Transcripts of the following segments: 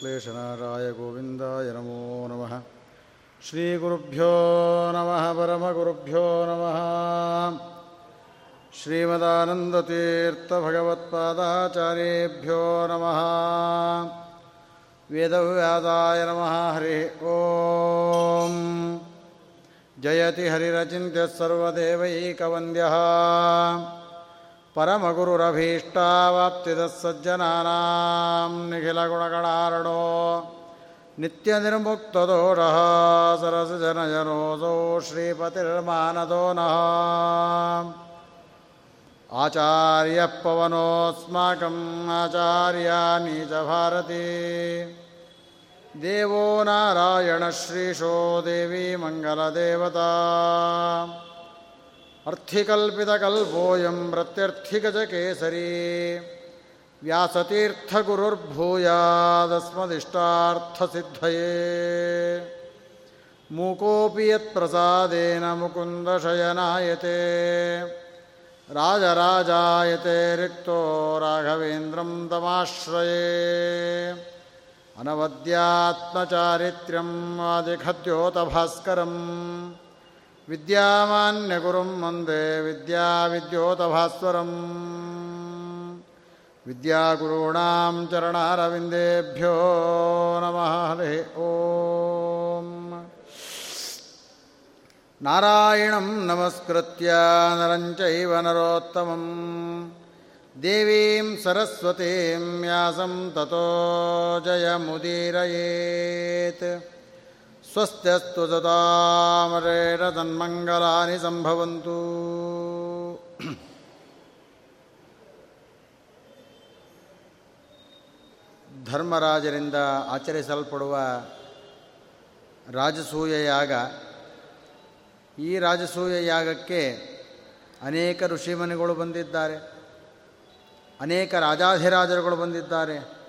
श्रीमदानन्दतीर्थभगवत्पादश्लेषनाराय गोविन्दाय नमो नमः श्रीगुरुभ्यो नमः परमगुरुभ्यो नमः श्रीमदानन्दतीर्थभगवत्पादाचार्येभ्यो नमः वेदव्यादाय नमः हरिः ॐ जयति हरिरचिन्त्यः सर्वदेवैकवन्द्यः परमगुरुरभीष्टावाप्तिदः सज्जनानां निखिलगुणगणारणो नित्यनिर्मुक्तदोषः सरसजनजनोऽसौ श्रीपतिर्मानदो नः आचार्यः पवनोऽस्माकम् आचार्यानि च भारती देवो नारायणश्रीशो देवी मङ्गलदेवता अर्थिकल्पितकल्पोऽयं प्रत्यर्थिगजकेसरी व्यासतीर्थगुरुर्भूयादस्मदिष्टार्थसिद्धये। मूकोऽपि यत्प्रसादेन मुकुन्दशयनायते। राजराजायते रिक्तो राघवेन्द्रं तमाश्रये। अनवद्यात्मचारित्र्यम् आदिखद्योतभास्करम्। ವಿದ್ಯಾಮಾನ್ಯಗುರುಂ ವಂದೇ ವಿದ್ಯಾವಿದ್ಯೋತಭಾಸ್ವರಂ ವಿದ್ಯಾಗುರುಣಾಂ ಚರಣಾರವಿಂದೇಭ್ಯೋ ನಮಃ, ಹರಿ ಓಂ. ನಾರಾಯಣಂ ನಮಸ್ಕೃತ್ಯ ನರಂಚೈವ ನರೋತ್ತಮಂ. ದೇವೀಂ ಸರಸ್ವತೀಂ ವ್ಯಾಸಂ ತಥೋ ಜಯಮುದೀರಯೇತ್. ಸ್ವಸ್ತಸ್ತು ಸದಾಮರೇಣ ತನ್ಮಂಗಲಾನಿ ಸಂಭವಂತು. ಧರ್ಮರಾಜರಿಂದ ಆಚರಿಸಲ್ಪಡುವ ರಾಜಸೂಯ ಯಾಗ, ಈ ರಾಜಸೂಯ ಯಾಗಕ್ಕೆ ಅನೇಕ ಋಷಿಮನಿಗಳು ಬಂದಿದ್ದಾರೆ, ಅನೇಕ ರಾಜಾಧಿರಾಜರುಗಳು ಬಂದಿದ್ದಾರೆ.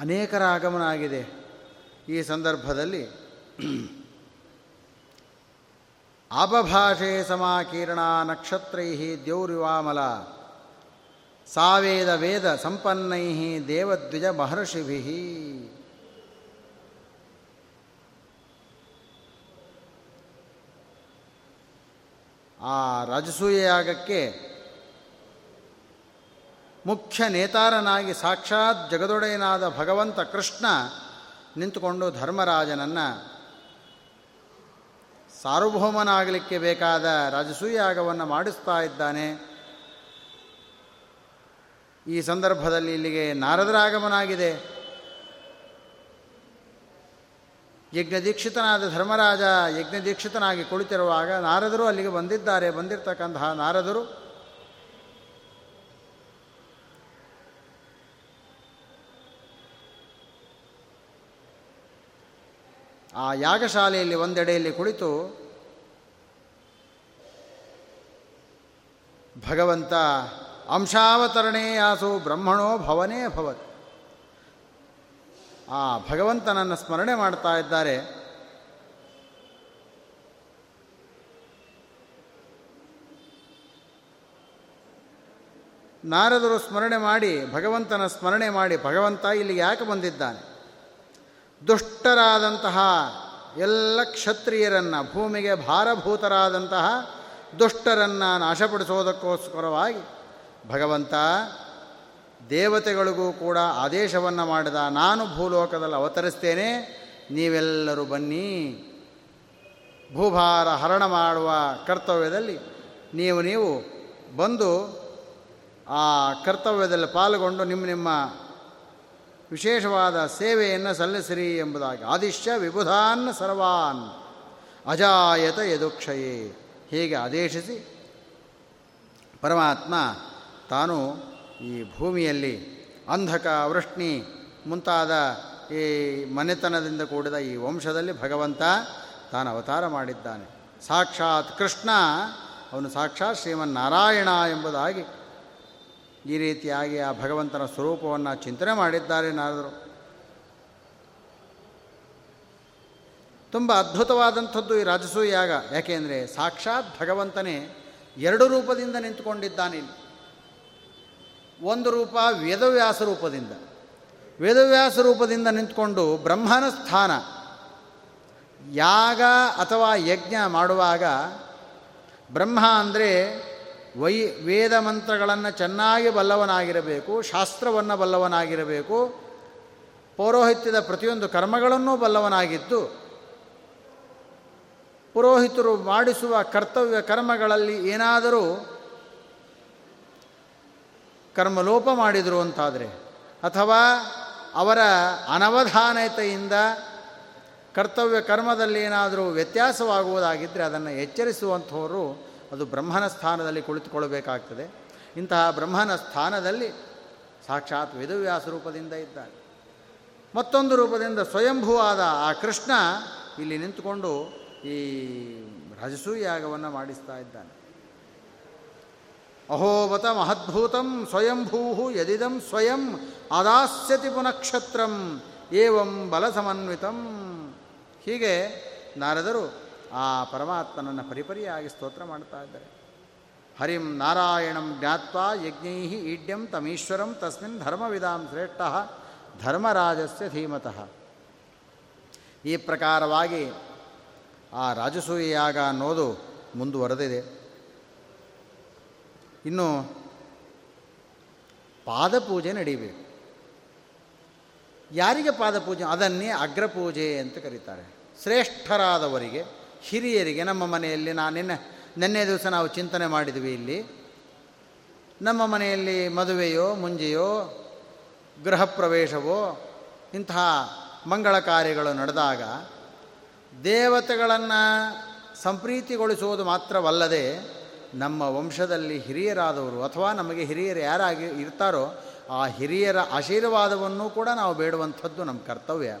ಅನೇಕರ ಆಗಮನ ಆಗಿದೆ ಈ ಸಂದರ್ಭದಲ್ಲಿ ಅಪಭಾಷೆ ಸಮಾಕೀರ್ಣ ನಕ್ಷತ್ರೈ ದ್ಯೌರಿವಾಮಲ, ಸಾವೇದ ವೇದ ಸಂಪನ್ನೈ ದೇವದ್ವಿಜ ಮಹರ್ಷಿಭಿ ಆ ರಾಜಸೂಯ ಯಾಗಕ್ಕೆ ಮುಖ್ಯ ನೇತಾರನಾಗಿ ಸಾಕ್ಷಾತ್ ಜಗದೊಡೆಯನಾದ ಭಗವಂತ ಕೃಷ್ಣ ನಿಂತುಕೊಂಡು ಧರ್ಮರಾಜನನ್ನು ಸಾರ್ವಭೌಮನಾಗಲಿಕ್ಕೆ ಬೇಕಾದ ರಾಜಸೂಯಾಗವನ್ನು ಮಾಡಿಸ್ತಾ ಇದ್ದಾನೆ. ಈ ಸಂದರ್ಭದಲ್ಲಿ ಇಲ್ಲಿಗೆ ನಾರದರ ಆಗಮನಾಗಿದೆ. ಯಜ್ಞದೀಕ್ಷಿತನಾದ ಧರ್ಮರಾಜ ಯಜ್ಞದೀಕ್ಷಿತನಾಗಿ ಕುಳಿತಿರುವಾಗ ನಾರದರು ಅಲ್ಲಿಗೆ ಬಂದಿದ್ದಾರೆ. ಬಂದಿರತಕ್ಕಂತಹ ನಾರದರು ಆ ಯಾಗಶಾಲೆಯಲ್ಲಿ ಒಂದೆಡೆಯಲ್ಲಿ ಕುಳಿತು ಭಗವಂತ ಅಂಶಾವತರಣೇ ಯಾಸು ಬ್ರಹ್ಮಣೋ ಭವನೇ ಭವತ್. ಆ ಭಗವಂತನನ್ನು ಸ್ಮರಣೆ ಮಾಡ್ತಾ ಇದ್ದಾರೆ. ನಾರದರು ಸ್ಮರಣೆ ಮಾಡಿ ಭಗವಂತನ ಸ್ಮರಣೆ ಮಾಡಿ ಭಗವಂತ ಇಲ್ಲಿ ಯಾಕೆ ಬಂದಿದ್ದಾನೆ? ದುಷ್ಟರಾದಂತಹ ಎಲ್ಲ ಕ್ಷತ್ರಿಯರನ್ನು, ಭೂಮಿಗೆ ಭಾರಭೂತರಾದಂತಹ ದುಷ್ಟರನ್ನು ನಾಶಪಡಿಸೋದಕ್ಕೋಸ್ಕರವಾಗಿ ಭಗವಂತ ದೇವತೆಗಳಿಗೂ ಕೂಡ ಆದೇಶವನ್ನು ಮಾಡಿದ, ನಾನು ಭೂಲೋಕದಲ್ಲಿ ಅವತರಿಸ್ತೇನೆ, ನೀವೆಲ್ಲರೂ ಬನ್ನಿ. ಭೂಭಾರ ಹರಣ ಮಾಡುವ ಕರ್ತವ್ಯದಲ್ಲಿ ನೀವು ನೀವು ಬಂದು ಆ ಕರ್ತವ್ಯದಲ್ಲಿ ಪಾಲ್ಗೊಂಡು ನಿಮ್ಮ ನಿಮ್ಮ ವಿಶೇಷವಾದ ಸೇವೆಯನ್ನು ಸಲ್ಲಿಸಿರಿ ಎಂಬುದಾಗಿ. ಆದಿಶ್ಯ ವಿಬುಧಾನ್ ಸರ್ವಾನ್. ಅಜಾಯತ ಯದುಕ್ಷಯೇ. ಹೀಗೆ ಆದೇಶಿಸಿ ಪರಮಾತ್ಮ ತಾನು ಈ ಭೂಮಿಯಲ್ಲಿ ಅಂಧಕ, ವೃಷ್ಣಿ ಮುಂತಾದ ಈ ಮನೆತನದಿಂದ ಕೂಡಿದ ಈ ವಂಶದಲ್ಲಿ ಭಗವಂತ ತಾನು ಅವತಾರ ಮಾಡಿದ್ದಾನೆ. ಸಾಕ್ಷಾತ್ ಕೃಷ್ಣ, ಅವನು ಸಾಕ್ಷಾತ್ ಶ್ರೀಮನ್ನಾರಾಯಣ ಎಂಬುದಾಗಿ ಈ ರೀತಿಯಾಗಿ ಆ ಭಗವಂತನ ಸ್ವರೂಪವನ್ನು ಚಿಂತನೆ ಮಾಡಿದ್ದಾರೆ ನಾರದರು. ತುಂಬ ಅದ್ಭುತವಾದಂಥದ್ದು ಈ ರಾಜಸೂಯ ಯಾಗ. ಯಾಕೆಂದರೆ ಸಾಕ್ಷಾತ್ ಭಗವಂತನೇ ಎರಡು ರೂಪದಿಂದ ನಿಂತುಕೊಂಡಿದ್ದಾನೆ ಒಂದು ರೂಪ ವೇದವ್ಯಾಸ ರೂಪದಿಂದ. ವೇದವ್ಯಾಸ ರೂಪದಿಂದ ನಿಂತ್ಕೊಂಡು ಬ್ರಹ್ಮನ ಸ್ಥಾನ. ಯಾಗ ಅಥವಾ ಯಜ್ಞ ಮಾಡುವಾಗ ಬ್ರಹ್ಮ ಅಂದರೆ ವೈ ವೇದ ಮಂತ್ರಗಳನ್ನು ಚೆನ್ನಾಗಿ ಬಲ್ಲವನಾಗಿರಬೇಕು, ಶಾಸ್ತ್ರವನ್ನು ಬಲ್ಲವನಾಗಿರಬೇಕು, ಪೌರೋಹಿತ್ಯದ ಪ್ರತಿಯೊಂದು ಕರ್ಮಗಳನ್ನೂ ಬಲ್ಲವನಾಗಿದ್ದು, ಪುರೋಹಿತರು ಮಾಡಿಸುವ ಕರ್ತವ್ಯ ಕರ್ಮಗಳಲ್ಲಿ ಏನಾದರೂ ಕರ್ಮಲೋಪ ಮಾಡಿದರು ಅಂತಾದರೆ, ಅಥವಾ ಅವರ ಅನವಧಾನತೆಯಿಂದ ಕರ್ತವ್ಯ ಕರ್ಮದಲ್ಲಿ ಏನಾದರೂ ವ್ಯತ್ಯಾಸವಾಗುವುದಾಗಿದ್ದರೆ ಅದನ್ನು ಎಚ್ಚರಿಸುವಂಥವರು ಅದು ಬ್ರಹ್ಮನ ಸ್ಥಾನದಲ್ಲಿ ಕುಳಿತುಕೊಳ್ಳಬೇಕಾಗ್ತದೆ. ಇಂತಹ ಬ್ರಹ್ಮನ ಸ್ಥಾನದಲ್ಲಿ ಸಾಕ್ಷಾತ್ ವೇದವ್ಯಾಸ ರೂಪದಿಂದ ಇದ್ದಾನೆ. ಮತ್ತೊಂದು ರೂಪದಿಂದ ಸ್ವಯಂಭೂವಾದ ಆ ಕೃಷ್ಣ ಇಲ್ಲಿ ನಿಂತುಕೊಂಡು ಈ ರಜಸೂಯಾಗವನ್ನು ಮಾಡಿಸ್ತಾ ಇದ್ದಾನೆ. ಅಹೋವತ ಮಹದ್ಭೂತಂ ಸ್ವಯಂಭೂ ಯದಿದಂ ಸ್ವಯಂ ಆದಾಸ್ಯತಿ ಪುನಕ್ಷತ್ರಂ ಏವಂ ಬಲಸಮನ್ವಿತಂ. ಹೀಗೆ ನಾರದರು ಆ ಪರಮಾತ್ಮನನ್ನು ಪರಿಪರಿಯಾಗಿ ಸ್ತೋತ್ರ ಮಾಡ್ತಾ ಇದ್ದಾರೆ. ಹರಿಂ ನಾರಾಯಣಂ ಜ್ಞಾತ್ವಾ ಯಜ್ಞೈ ಈಡ್ಯಂ ತಮೀಶ್ವರಂ ತಸ್ಮಿನ್ ಧರ್ಮವಿಧಾಂ ಶ್ರೇಷ್ಠ ಧರ್ಮರಾಜಸ್ಯ ಧೀಮತಃ. ಈ ಪ್ರಕಾರವಾಗಿ ಆ ರಾಜಸೂಯಾಗ ಅನ್ನೋದು ಮುಂದುವರೆದಿದೆ. ಇನ್ನು ಪಾದಪೂಜೆ ನಡೀಬೇಕು. ಯಾರಿಗೆ ಪಾದಪೂಜೆ? ಅದನ್ನೇ ಅಗ್ರಪೂಜೆ ಅಂತ ಕರೀತಾರೆ. ಶ್ರೇಷ್ಠರಾದವರಿಗೆ. ಹಿರಿಯರಿಗೆ ನಮ್ಮ ಮನೆಯಲ್ಲಿ ನಾನು ನಿನ್ನೆ ನಿನ್ನೆ ದಿವಸ ನಾವು ಚಿಂತನೆ ಮಾಡಿದ್ವಿ ಇಲ್ಲಿ. ನಮ್ಮ ಮನೆಯಲ್ಲಿ ಮದುವೆಯೋ, ಮುಂಜೆಯೋ ಗೃಹ ಪ್ರವೇಶವೋ ಇಂತಹ ಮಂಗಳ ಕಾರ್ಯಗಳು ನಡೆದಾಗ ದೇವತೆಗಳನ್ನು ಸಂಪ್ರೀತಿಗೊಳಿಸುವುದು ಮಾತ್ರವಲ್ಲದೆ ನಮ್ಮ ವಂಶದಲ್ಲಿ ಹಿರಿಯರಾದವರು ಅಥವಾ ನಮಗೆ ಹಿರಿಯರು ಯಾರಾಗಿ ಇರ್ತಾರೋ ಆ ಹಿರಿಯರ ಆಶೀರ್ವಾದವನ್ನು ಕೂಡ ನಾವು ಬೇಡುವಂಥದ್ದು ನಮ್ಮ ಕರ್ತವ್ಯ.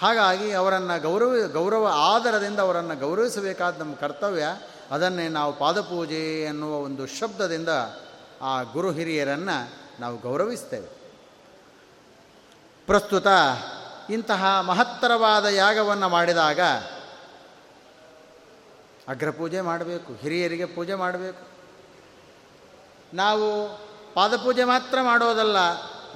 ಹಾಗಾಗಿ ಅವರನ್ನು ಗೌರವ ಗೌರವ ಆದರದಿಂದ ಅವರನ್ನು ಗೌರವಿಸಬೇಕಾದ ನಮ್ಮ ಕರ್ತವ್ಯ, ಅದನ್ನೇ ನಾವು ಪಾದಪೂಜೆ ಎನ್ನುವ ಒಂದು ಶಬ್ದದಿಂದ ಆ ಗುರು ಹಿರಿಯರನ್ನು ನಾವು ಗೌರವಿಸ್ತೇವೆ. ಪ್ರಸ್ತುತ ಇಂತಹ ಮಹತ್ತರವಾದ ಯಾಗವನ್ನು ಮಾಡಿದಾಗ ಅಗ್ರಪೂಜೆ ಮಾಡಬೇಕು, ಹಿರಿಯರಿಗೆ ಪೂಜೆ ಮಾಡಬೇಕು. ನಾವು ಪಾದಪೂಜೆ ಮಾತ್ರ ಮಾಡೋದಲ್ಲ,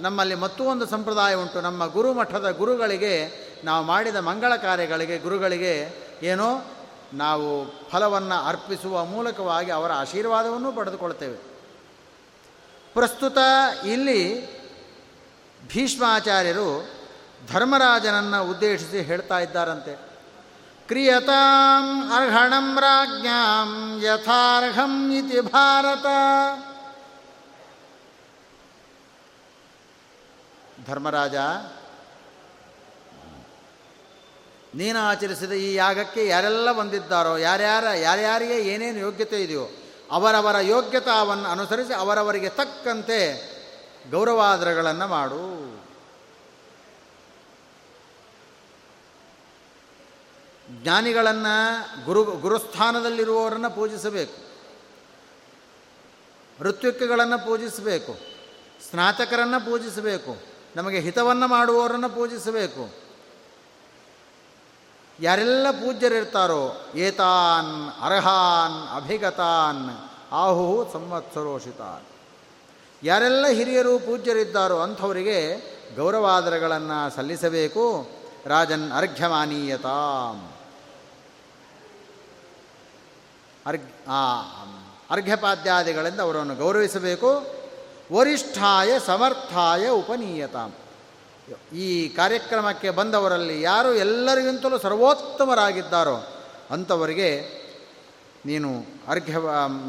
ನಮ್ಮಲ್ಲಿ ಮತ್ತೂ ಒಂದು ಸಂಪ್ರದಾಯ ಉಂಟು. ನಮ್ಮ ಗುರುಮಠದ ಗುರುಗಳಿಗೆ ನಾವು ಮಾಡಿದ ಮಂಗಳ ಕಾರ್ಯಗಳಿಗೆ ಗುರುಗಳಿಗೆ ಏನೋ ನಾವು ಫಲವನ್ನು ಅರ್ಪಿಸುವ ಮೂಲಕವಾಗಿ ಅವರ ಆಶೀರ್ವಾದವನ್ನು ಪಡೆದುಕೊಳ್ತೇವೆ ಪ್ರಸ್ತುತ ಇಲ್ಲಿ ಭೀಷ್ಮಾಚಾರ್ಯರು ಧರ್ಮರಾಜನನ್ನು ಉದ್ದೇಶಿಸಿ ಹೇಳ್ತಾ ಇದ್ದಾರಂತೆ. ಕ್ರಿಯತಾಂ ಅರ್ಹಣಂ ರಾಜ್ಞಾಂ ಯಥಾರ್ಹಂ ಇತಿ ಭಾರತ. ಧರ್ಮರಾಜ ನೀನು ಆಚರಿಸಿದ ಈ ಯಾಗಕ್ಕೆ ಯಾರೆಲ್ಲ ಬಂದಿದ್ದಾರೋ, ಯಾರ್ಯಾರ, ಯಾರ್ಯಾರಿಗೆ ಏನೇನು ಯೋಗ್ಯತೆ ಇದೆಯೋ, ಅವರವರ ಯೋಗ್ಯತಾವನ್ನು ಅನುಸರಿಸಿ ಅವರವರಿಗೆ ತಕ್ಕಂತೆ ಗೌರವಾದರಗಳನ್ನು ಮಾಡು. ಜ್ಞಾನಿಗಳನ್ನು ಗುರು, ಗುರುಸ್ಥಾನದಲ್ಲಿರುವವರನ್ನು ಪೂಜಿಸಬೇಕು. ಋತ್ವಿಕಗಳನ್ನು ಪೂಜಿಸಬೇಕು. ಸ್ನಾತಕರನ್ನು ಪೂಜಿಸಬೇಕು. ನಮಗೆ ಹಿತವನ್ನು ಮಾಡುವವರನ್ನು ಪೂಜಿಸಬೇಕು. ಯಾರೆಲ್ಲ ಪೂಜ್ಯರಿರ್ತಾರೋ ಏತಾನ್, ಅರ್ಹಾನ್, ಅಭಿಗತಾನ್, ಆಹು ಸಂವತ್ಸರೋಷಿತಾನ್ ಯಾರೆಲ್ಲ ಹಿರಿಯರು ಪೂಜ್ಯರಿದ್ದಾರೋ ಅಂಥವರಿಗೆ ಗೌರವಾದರಗಳನ್ನು ಸಲ್ಲಿಸಬೇಕು. ರಾಜನ್ ಅರ್ಘ್ಯಮಾನೀಯತಾಂ. ಅರ್ಘ್ ಅರ್ಘ್ಯಪಾದ್ಯಾದಿಗಳಿಂದ ಅವರನ್ನು ಗೌರವಿಸಬೇಕು. ವರಿಷ್ಠಾಯ ಸಮರ್ಥಾಯ ಉಪನೀಯತಾಂ. ಈ ಕಾರ್ಯಕ್ರಮಕ್ಕೆ ಬಂದವರಲ್ಲಿ ಯಾರು ಎಲ್ಲರಿಗಿಂತಲೂ ಸರ್ವೋತ್ತಮರಾಗಿದ್ದಾರೋ ಅಂಥವರಿಗೆ ನೀನು ಅರ್ಘ್ಯ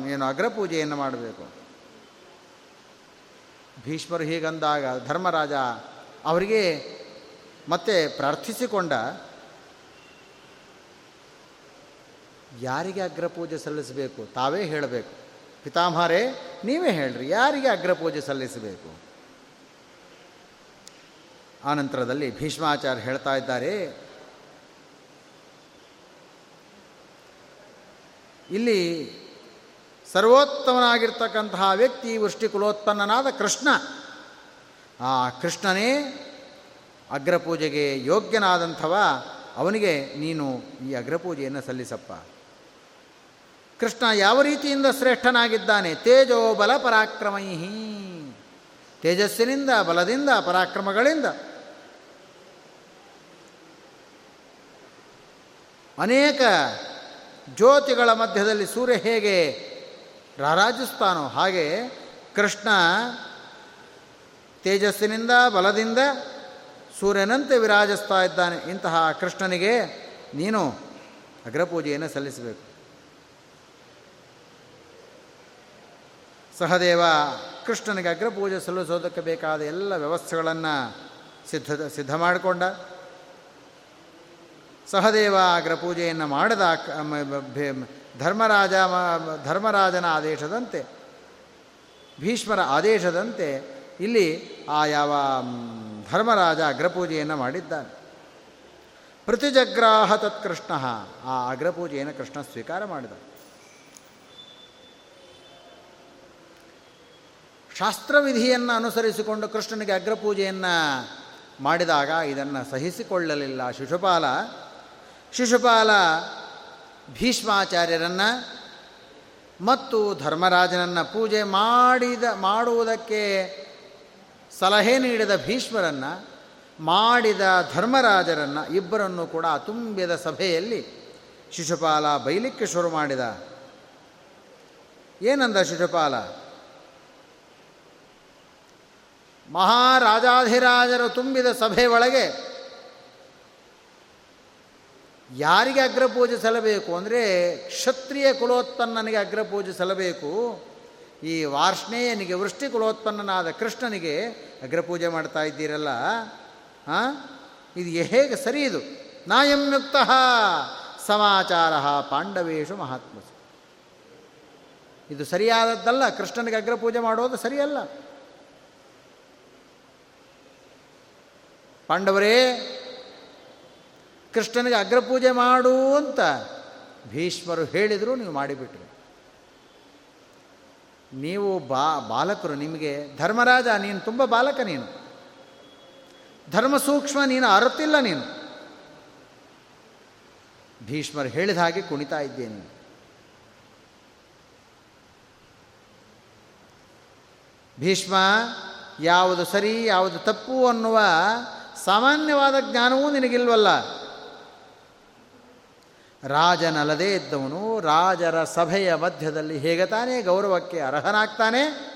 ಏನು ಅಗ್ರಪೂಜೆಯನ್ನು ಮಾಡಬೇಕು. ಭೀಷ್ಮರು ಹೀಗಂದಾಗ ಧರ್ಮರಾಜ ಅವರಿಗೆ ಮತ್ತೆ ಪ್ರಾರ್ಥಿಸಿಕೊಂಡ, ಯಾರಿಗೆ ಅಗ್ರಪೂಜೆ ಸಲ್ಲಿಸಬೇಕು? ತಾವೇ ಹೇಳಬೇಕು. ಪಿತಾಮಹರೇ, ನೀವೇ ಹೇಳ್ರಿ, ಯಾರಿಗೆ ಅಗ್ರಪೂಜೆ ಸಲ್ಲಿಸಬೇಕು? ಆನಂತರದಲ್ಲಿ ಭೀಷ್ಮಾಚಾರ್ಯ ಹೇಳ್ತಾ ಇದ್ದಾರೆ, ಇಲ್ಲಿ ಸರ್ವೋತ್ತಮನಾಗಿರ್ತಕ್ಕಂತಹ ವ್ಯಕ್ತಿ ವೃಷ್ಟಿ ಕುಲೋತ್ಪನ್ನನಾದ ಕೃಷ್ಣ. ಆ ಕೃಷ್ಣನೇ ಅಗ್ರಪೂಜೆಗೆ ಯೋಗ್ಯನಾದಂಥವ, ಅವನಿಗೆ ನೀನು ಈ ಅಗ್ರಪೂಜೆಯನ್ನು ಸಲ್ಲಿಸಪ್ಪ. ಕೃಷ್ಣ ಯಾವ ರೀತಿಯಿಂದ ಶ್ರೇಷ್ಠನಾಗಿದ್ದಾನೆ? ತೇಜೋ ಬಲ ಪರಾಕ್ರಮೈ ತೇಜಸ್ಸಿನಿಂದ, ಬಲದಿಂದ, ಪರಾಕ್ರಮಗಳಿಂದ. ಅನೇಕ ಜ್ಯೋತಿಗಳ ಮಧ್ಯದಲ್ಲಿ ಸೂರ್ಯ ಹೇಗೆ ರಾರಾಜಿಸ್ತಾನೋ ಹಾಗೆ ಕೃಷ್ಣ ತೇಜಸ್ಸಿನಿಂದ, ಬಲದಿಂದ ಸೂರ್ಯನಂತೆ ವಿರಾಜಿಸ್ತಾ ಇದ್ದಾನೆ. ಇಂತಹ ಕೃಷ್ಣನಿಗೆ ನೀನು ಅಗ್ರಪೂಜೆಯನ್ನು ಸಲ್ಲಿಸಬೇಕು. ಸಹದೇವ, ಕೃಷ್ಣನಿಗೆ ಅಗ್ರಪೂಜೆ ಸಲ್ಲಿಸೋದಕ್ಕೆ ಬೇಕಾದ ಎಲ್ಲ ವ್ಯವಸ್ಥೆಗಳನ್ನು ಸಿದ್ಧ ಸಿದ್ಧ ಮಾಡಿಕೊಂಡ. ಸಹದೇವ ಅಗ್ರಪೂಜೆಯನ್ನು ಮಾಡಿದ ಧರ್ಮರಾಜ ಧರ್ಮರಾಜನ ಆದೇಶದಂತೆ, ಭೀಷ್ಮರ ಆದೇಶದಂತೆ ಇಲ್ಲಿ ಆ ಯಾವ ಧರ್ಮರಾಜ ಅಗ್ರಪೂಜೆಯನ್ನು ಮಾಡಿದ್ದಾನೆ. ಪ್ರತಿಜಗ್ರಾಹ ತತ್ಕೃಷ್ಣ ಆ ಅಗ್ರಪೂಜೆಯನ್ನು ಕೃಷ್ಣ ಸ್ವೀಕಾರ ಮಾಡಿದ. ಶಾಸ್ತ್ರವಿಧಿಯನ್ನು ಅನುಸರಿಸಿಕೊಂಡು ಕೃಷ್ಣನಿಗೆ ಅಗ್ರಪೂಜೆಯನ್ನು ಮಾಡಿದಾಗ ಇದನ್ನು ಸಹಿಸಿಕೊಳ್ಳಲಿಲ್ಲ ಶಿಶುಪಾಲ. ಶಿಶುಪಾಲ ಭೀಷ್ಮಾಚಾರ್ಯರನ್ನು ಮತ್ತು ಧರ್ಮರಾಜನನ್ನು ಪೂಜೆ ಮಾಡಿದ, ಮಾಡುವುದಕ್ಕೆ ಸಲಹೆ ನೀಡಿದ ಭೀಷ್ಮರನ್ನು, ಮಾಡಿದ ಧರ್ಮರಾಜರನ್ನು ಇಬ್ಬರನ್ನು ಕೂಡ ತುಂಬಿದ ಸಭೆಯಲ್ಲಿ ಶಿಶುಪಾಲ ಬೈಲಿಕ್ಕೆ ಶುರು ಮಾಡಿದ. ಏನಂದ ಶಿಶುಪಾಲ? ಮಹಾರಾಜಾಧಿರಾಜರು ತುಂಬಿದ ಸಭೆ ಒಳಗೆ ಯಾರಿಗೆ ಅಗ್ರಪೂಜೆ ಸಲ್ಲಬೇಕು ಅಂದರೆ ಕ್ಷತ್ರಿಯ ಕುಲೋತ್ಪನ್ನನಿಗೆ ಅಗ್ರಪೂಜೆ ಸಲ್ಲಬೇಕು. ಈ ವಾರ್ಷ್ಣೇಯನಿಗೆ ವೃಷ್ಟಿ ಕುಲೋತ್ಪನ್ನನಾದ ಕೃಷ್ಣನಿಗೆ ಅಗ್ರಪೂಜೆ ಮಾಡ್ತಾ ಇದ್ದೀರಲ್ಲ? ಹಾಂ? ಇದು ಹೇಗೆ ಸರಿ ಇದು? ನಾಯಂಯುಕ್ತ ಸಮಾಚಾರ ಪಾಂಡವೇಶು ಮಹಾತ್ಮ ಇದು ಸರಿಯಾದದ್ದಲ್ಲ, ಕೃಷ್ಣನಿಗೆ ಅಗ್ರಪೂಜೆ ಮಾಡೋದು ಸರಿಯಲ್ಲ. ಪಾಂಡವರೇ ಕೃಷ್ಣನಿಗೆ ಅಗ್ರಪೂಜೆ ಮಾಡು ಅಂತ ಭೀಷ್ಮರು ಹೇಳಿದರು, ನೀವು ಮಾಡಿಬಿಟ್ರಿ. ನೀವು ಬಾ, ಬಾಲಕರು, ನಿಮಗೆ ಧರ್ಮರಾಜ, ನೀನು ತುಂಬ ಬಾಲಕ ನೀನು. ಧರ್ಮ ಸೂಕ್ಷ್ಮ, ನೀನು ಅರುತ್ತಿಲ್ಲ ನೀನು. ಭೀಷ್ಮರು ಹೇಳಿದ ಹಾಗೆ ಕುಣಿತಾ ಇದ್ದೇನೆ. ಭೀಷ್ಮ, ಯಾವುದು ಸರಿ, ಯಾವುದು ತಪ್ಪು ಅನ್ನುವ ಸಾಮಾನ್ಯವಾದ ಜ್ಞಾನವೂ ನಿನಗಿಲ್ವಲ್ಲ. ರಾಜನಲ್ಲದೇ ಇದ್ದವನು, ರಾಜರ ಸಭೆಯ ಮಧ್ಯದಲ್ಲಿ ಹೇಗೆ ತಾನೇ ಗೌರವಕ್ಕೆ ಅರ್ಹನಾಗ್ತಾನೆ?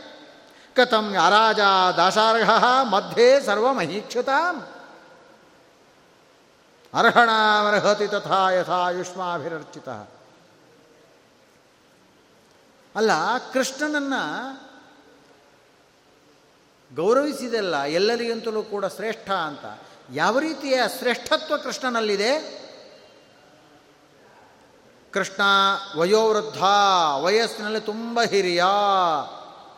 ಕಥಂ ಅರಾಜ ದಾಸಾರ್ಹ ಮಧ್ಯೆ ಸರ್ವಮಹೀಕ್ಷುತ. ಅರ್ಹಣಾಮರ್ಹತಿ ತಥಾ ಯಥಾ ಯುಷ್ಮಾಭಿರರ್ಚಿತ. ಅಲ್ಲ, ಕೃಷ್ಣನನ್ನು ಗೌರವಿಸಿದೆಲ್ಲ ಎಲ್ಲರಿಗಿಂತಲೂ ಕೂಡ ಶ್ರೇಷ್ಠ ಅಂತ. ಯಾವ ರೀತಿಯ ಶ್ರೇಷ್ಠತ್ವ ಕೃಷ್ಣನಲ್ಲಿದೆ? ಕೃಷ್ಣ ವಯೋವೃದ್ಧ, ವಯಸ್ಸಿನಲ್ಲಿ ತುಂಬ ಹಿರಿಯ.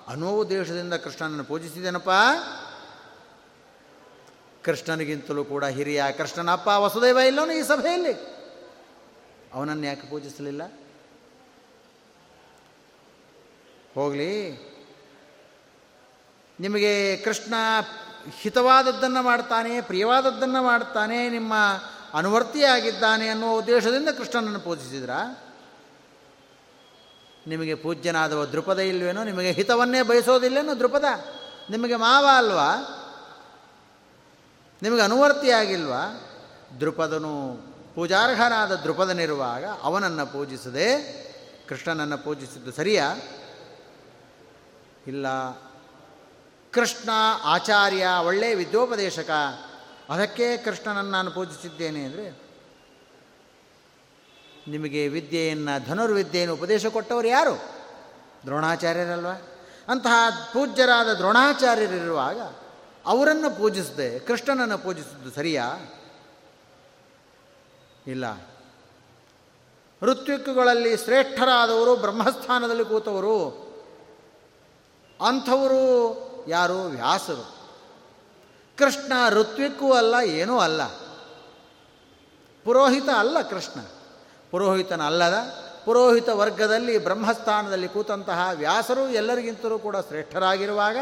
ಅನ್ನೋ ದೇಶದಿಂದ ಕೃಷ್ಣನನ್ನು ಪೂಜಿಸಿದೇನಪ್ಪ ಕೃಷ್ಣನಿಗಿಂತಲೂ ಕೂಡ ಹಿರಿಯ. ಕೃಷ್ಣನ ಅಪ್ಪ ವಸುದೇವ ಇಲ್ಲವನು ಈ ಸಭೆಯಲ್ಲಿ? ಅವನನ್ನು ಯಾಕೆ ಪೂಜಿಸಲಿಲ್ಲ? ಹೋಗಲಿ. ನಿಮಗೆ ಕೃಷ್ಣ ಹಿತವಾದದ್ದನ್ನು ಮಾಡ್ತಾನೆ, ಪ್ರಿಯವಾದದ್ದನ್ನು ಮಾಡ್ತಾನೆ, ನಿಮ್ಮ ಅನುವರ್ತಿಯಾಗಿದ್ದಾನೆ ಅನ್ನುವ ಉದ್ದೇಶದಿಂದ ಕೃಷ್ಣನನ್ನು ಪೂಜಿಸಿದ್ರ? ನಿಮಗೆ ಪೂಜ್ಯನಾದವ ದೃಪದ ಇಲ್ವೇನೋ? ನಿಮಗೆ ಹಿತವನ್ನೇ ಬಯಸೋದಿಲ್ಲೇನೋ ದೃಪದ ನಿಮಗೆ ಮಾವ ಅಲ್ವಾ? ನಿಮಗೆ ಅನುವರ್ತಿಯಾಗಿಲ್ವಾ? ದೃಪದನು ಪೂಜಾರ್ಹನಾದ ದೃಪದನಿರುವಾಗ ಅವನನ್ನು ಪೂಜಿಸದೆ ಕೃಷ್ಣನನ್ನು ಪೂಜಿಸಿದ್ದು ಸರಿಯಾ? ಇಲ್ಲ. ಕೃಷ್ಣ ಆಚಾರ್ಯ ಒಳ್ಳೆಯ ವಿದ್ಯೋಪದೇಶಕ. ಅದಕ್ಕೆ ಕೃಷ್ಣನನ್ನು ನಾನು ಪೂಜಿಸಿದ್ದೇನೆ ಅಂದರೆ, ನಿಮಗೆ ವಿದ್ಯೆಯನ್ನು, ಧನುರ್ವಿದ್ಯೆಯನ್ನು ಉಪದೇಶ ಕೊಟ್ಟವರು ಯಾರು? ದ್ರೋಣಾಚಾರ್ಯರಲ್ವ? ಅಂತಹ ಪೂಜ್ಯರಾದ ದ್ರೋಣಾಚಾರ್ಯರಿರುವಾಗ ಅವರನ್ನು ಪೂಜಿಸದೆ, ಕೃಷ್ಣನನ್ನು ಪೂಜಿಸಿದ್ದು ಸರಿಯಾ? ಇಲ್ಲ. ಋತ್ವಿಕ್ಕುಗಳಲ್ಲಿ ಶ್ರೇಷ್ಠರಾದವರು, ಬ್ರಹ್ಮಸ್ಥಾನದಲ್ಲಿ ಕೂತವರು, ಅಂಥವರು ಯಾರು? ವ್ಯಾಸರು. ಕೃಷ್ಣ ಋತ್ವಿಕ್ಕೂ ಅಲ್ಲ, ಏನೂ ಅಲ್ಲ. ಪುರೋಹಿತ ಅಲ್ಲ ಕೃಷ್ಣ. ಪುರೋಹಿತನಲ್ಲದ, ಪುರೋಹಿತ ವರ್ಗದಲ್ಲಿ, ಬ್ರಹ್ಮಸ್ಥಾನದಲ್ಲಿ ಕೂತಂತಹ ವ್ಯಾಸರು ಎಲ್ಲರಿಗಿಂತಲೂ ಕೂಡ ಶ್ರೇಷ್ಠರಾಗಿರುವಾಗ,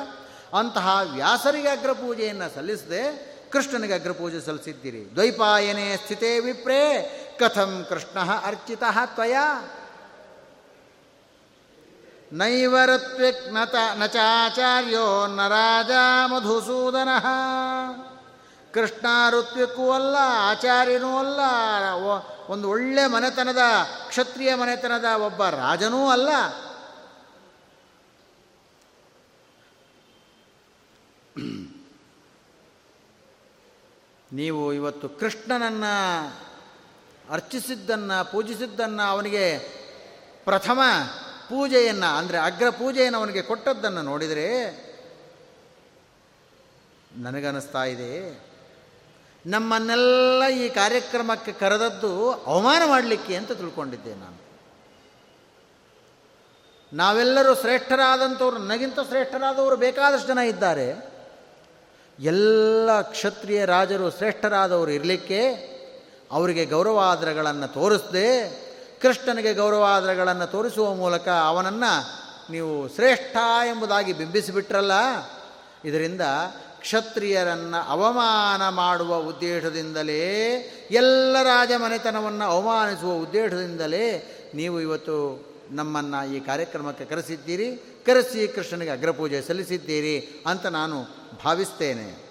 ಅಂತಹ ವ್ಯಾಸರಿಗೆ ಅಗ್ರಪೂಜೆಯನ್ನು ಸಲ್ಲಿಸದೆ ಕೃಷ್ಣನಿಗೆ ಅಗ್ರಪೂಜೆ ಸಲ್ಲಿಸಿದ್ದೀರಿ. ದ್ವೈಪಾಯನೇ ಸ್ಥಿತೇ ವಿಪ್ರೇ, ಕಥಂ ಕೃಷ್ಣ ಅರ್ಚಿತ ತ್ವಯ. ನೈವರತ್ವಿಕ್ ನತ ನಚಾಚಾರ್ಯೋ ನ ರಾಜ ಮಧುಸೂದನ. ಕೃಷ್ಣ ಋತ್ವಿಕ್ಕೂ ಅಲ್ಲ, ಆಚಾರ್ಯನೂ ಅಲ್ಲ ಒಂದು ಒಳ್ಳೆ ಮನೆತನದ, ಕ್ಷತ್ರಿಯ ಮನೆತನದ ಒಬ್ಬ ರಾಜನೂ ಅಲ್ಲ. ನೀವು ಇವತ್ತು ಕೃಷ್ಣನನ್ನು ಅರ್ಚಿಸಿದ್ದನ್ನು, ಪೂಜಿಸಿದ್ದನ್ನು ಅವನಿಗೆ ಪ್ರಥಮ ಪೂಜೆಯನ್ನು, ಅಂದರೆ ಅಗ್ರ ಪೂಜೆಯನ್ನು ಅವನಿಗೆ ಕೊಟ್ಟದ್ದನ್ನು ನೋಡಿದರೆ ನನಗನ್ನಿಸ್ತಾ ಇದೆ. ನಮ್ಮನ್ನೆಲ್ಲ ಈ ಕಾರ್ಯಕ್ರಮಕ್ಕೆ ಕರೆದದ್ದು ಅವಮಾನ ಮಾಡಲಿಕ್ಕೆ ಅಂತ ತಿಳ್ಕೊಂಡಿದ್ದೆ ನಾನು. ನಾವೆಲ್ಲರೂ ಶ್ರೇಷ್ಠರಾದಂಥವ್ರು ನನಗಿಂತ ಶ್ರೇಷ್ಠರಾದವರು ಬೇಕಾದಷ್ಟು ಜನ ಇದ್ದಾರೆ. ಎಲ್ಲ ಕ್ಷತ್ರಿಯ ರಾಜರು ಶ್ರೇಷ್ಠರಾದವರು ಇರಲಿಕ್ಕೆ ಅವರಿಗೆ ಗೌರವಾದರಗಳನ್ನು ತೋರಿಸದೆ ಕೃಷ್ಣನಿಗೆ ಗೌರವಾದರಗಳನ್ನು ತೋರಿಸುವ ಮೂಲಕ ಅವನನ್ನು ನೀವು ಶ್ರೇಷ್ಠ ಎಂಬುದಾಗಿ ಬಿಂಬಿಸಿಬಿಟ್ರಲ್ಲ. ಇದರಿಂದ ಕ್ಷತ್ರಿಯರನ್ನು ಅವಮಾನ ಮಾಡುವ ಉದ್ದೇಶದಿಂದಲೇ, ಎಲ್ಲ ರಾಜ ಮನೆತನವನ್ನು ಅವಮಾನಿಸುವ ಉದ್ದೇಶದಿಂದಲೇ ನೀವು ಇವತ್ತು ನಮ್ಮನ್ನು ಈ ಕಾರ್ಯಕ್ರಮಕ್ಕೆ ಕರೆಸಿದ್ದೀರಿ. ಕರೆಸಿ ಕೃಷ್ಣನಿಗೆ ಅಗ್ರಪೂಜೆ ಸಲ್ಲಿಸಿದ್ದೀರಿ ಅಂತ ನಾನು ಭಾವಿಸ್ತೇನೆ.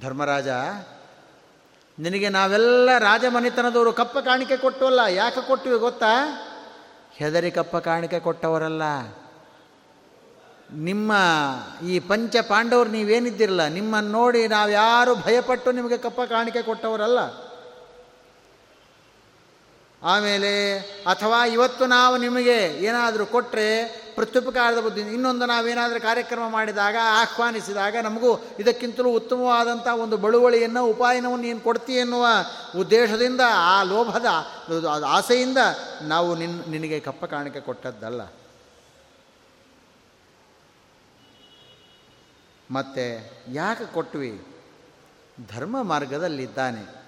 ಧರ್ಮರಾಜ, ನಿನಗೆ ನಾವೆಲ್ಲ ರಾಜಮನೆತನದವರು, ಕಪ್ಪ ಕಾಣಿಕೆ ಕೊಟ್ಟವಲ್ಲ, ಯಾಕೆ ಕೊಟ್ಟಿವೆ ಗೊತ್ತಾ? ಹೆದರಿ ಕಪ್ಪ ಕಾಣಿಕೆ ಕೊಟ್ಟವರಲ್ಲ. ನಿಮ್ಮ ಈ ಪಂಚ ಪಾಂಡವರು ನೀವೇನಿದ್ದಿರಲ್ಲ, ನಿಮ್ಮನ್ನು ನೋಡಿ ನಾವು ಯಾರು ಭಯಪಟ್ಟು ನಿಮಗೆ ಕಪ್ಪ ಕಾಣಿಕೆ ಕೊಟ್ಟವರಲ್ಲ. ಆಮೇಲೆ, ಅಥವಾ ಇವತ್ತು ನಾವು ನಿಮಗೆ ಏನಾದರೂ ಕೊಟ್ಟರೆ ಪ್ರತ್ಯುಪಕಾರದ ಬುದ್ಧಿ. ಇನ್ನೊಂದು ನಾವೇನಾದರೂ ಕಾರ್ಯಕ್ರಮ ಮಾಡಿದಾಗ, ಆಹ್ವಾನಿಸಿದಾಗ ನಮಗೂ ಇದಕ್ಕಿಂತಲೂ ಉತ್ತಮವಾದಂಥ ಒಂದು ಬಳುವಳಿಯನ್ನು ಉಪಾಯನವನ್ನು ನೀನು ಕೊಡ್ತಿ ಎನ್ನುವ ಉದ್ದೇಶದಿಂದ, ಆ ಲೋಭದ ಆಸೆಯಿಂದ ನಾವು ನಿನ್ನ ನಿನಗೆ ಕಪ್ಪ ಕಾಣಿಕೆ ಕೊಟ್ಟದ್ದಲ್ಲ. ಮತ್ತೆ ಯಾಕೆ ಕೊಟ್ವಿ? ಧರ್ಮ ಮಾರ್ಗದಲ್ಲಿದ್ದಾನೆ.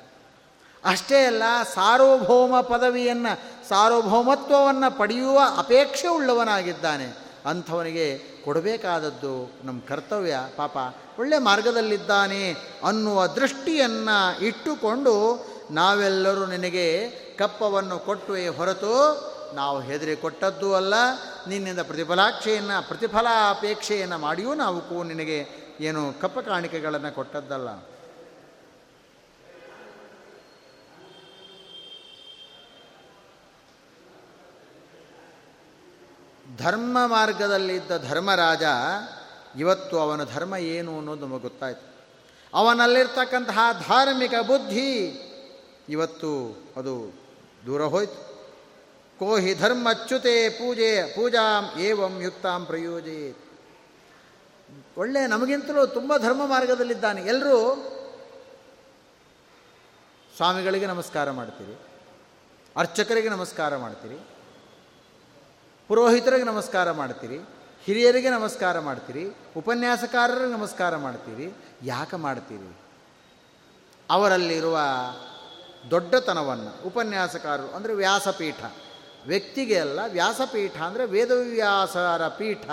ಅಷ್ಟೇ ಅಲ್ಲ, ಸಾರ್ವಭೌಮ ಪದವಿಯನ್ನು, ಸಾರ್ವಭೌಮತ್ವವನ್ನು ಪಡೆಯುವ ಅಪೇಕ್ಷೆ ಉಳ್ಳವನಾಗಿದ್ದಾನೆ. ಅಂಥವನಿಗೆ ಕೊಡಬೇಕಾದದ್ದು ನಮ್ಮ ಕರ್ತವ್ಯ. ಪಾಪ, ಒಳ್ಳೆ ಮಾರ್ಗದಲ್ಲಿದ್ದಾನೆ ಅನ್ನುವ ದೃಷ್ಟಿಯನ್ನು ಇಟ್ಟುಕೊಂಡು ನಾವೆಲ್ಲರೂ ನಿನಗೆ ಕಪ್ಪವನ್ನು ಕೊಟ್ಟುವೆ ಹೊರತು ನಾವು ಹೆದರಿ ಕೊಟ್ಟದ್ದೂ ಅಲ್ಲ, ನಿನ್ನಿಂದ ಪ್ರತಿಫಲಾಕ್ಷೆಯನ್ನು, ಪ್ರತಿಫಲಾಪೇಕ್ಷೆಯನ್ನು ಮಾಡಿಯೂ ನಾವು ಕೂ, ನಿನಗೆ ಏನು ಕಪ್ಪ ಕಾಣಿಕೆಗಳನ್ನು ಕೊಟ್ಟದ್ದಲ್ಲ. ಧರ್ಮ ಮಾರ್ಗದಲ್ಲಿದ್ದ ಧರ್ಮರಾಜ ಇವತ್ತು ಅವನ ಧರ್ಮ ಏನು ಅನ್ನೋದು ನಮಗೆ ಗೊತ್ತಾಯಿತು. ಅವನಲ್ಲಿರ್ತಕ್ಕಂತಹ ಧಾರ್ಮಿಕ ಬುದ್ಧಿ ಇವತ್ತು ಅದು ದೂರ ಹೋಯ್ತು. ಕೋಹಿ ಧರ್ಮಚ್ಯುತೆ ಪೂಜೆ ಪೂಜಾಂ ಏವಂ ಯುಕ್ತಾಂ ಪ್ರಯೋಜೆ ಒಳ್ಳೆ ನಮಗಿಂತಲೂ ತುಂಬ ಧರ್ಮ ಮಾರ್ಗದಲ್ಲಿದ್ದಾನೆ. ಎಲ್ಲರೂ ಸ್ವಾಮಿಗಳಿಗೆ ನಮಸ್ಕಾರ ಮಾಡ್ತೀರಿ. ಅರ್ಚಕರಿಗೆ ನಮಸ್ಕಾರ ಮಾಡ್ತೀರಿ. ಪುರೋಹಿತರಿಗೆ ನಮಸ್ಕಾರ ಮಾಡ್ತೀರಿ, ಹಿರಿಯರಿಗೆ ನಮಸ್ಕಾರ ಮಾಡ್ತೀರಿ, ಉಪನ್ಯಾಸಕಾರರಿಗೆ ನಮಸ್ಕಾರ ಮಾಡ್ತೀರಿ, ಯಾಕೆ ಮಾಡ್ತೀರಿ? ಅವರಲ್ಲಿರುವ ದೊಡ್ಡತನವನ್ನು, ಉಪನ್ಯಾಸಕಾರರು, ಅಂದರೆ ವ್ಯಾಸಪೀಠ, ವ್ಯಕ್ತಿಗೆ ಅಲ್ಲ, ವ್ಯಾಸಪೀಠ ಅಂದರೆ ವೇದವ್ಯಾಸರ ಪೀಠ,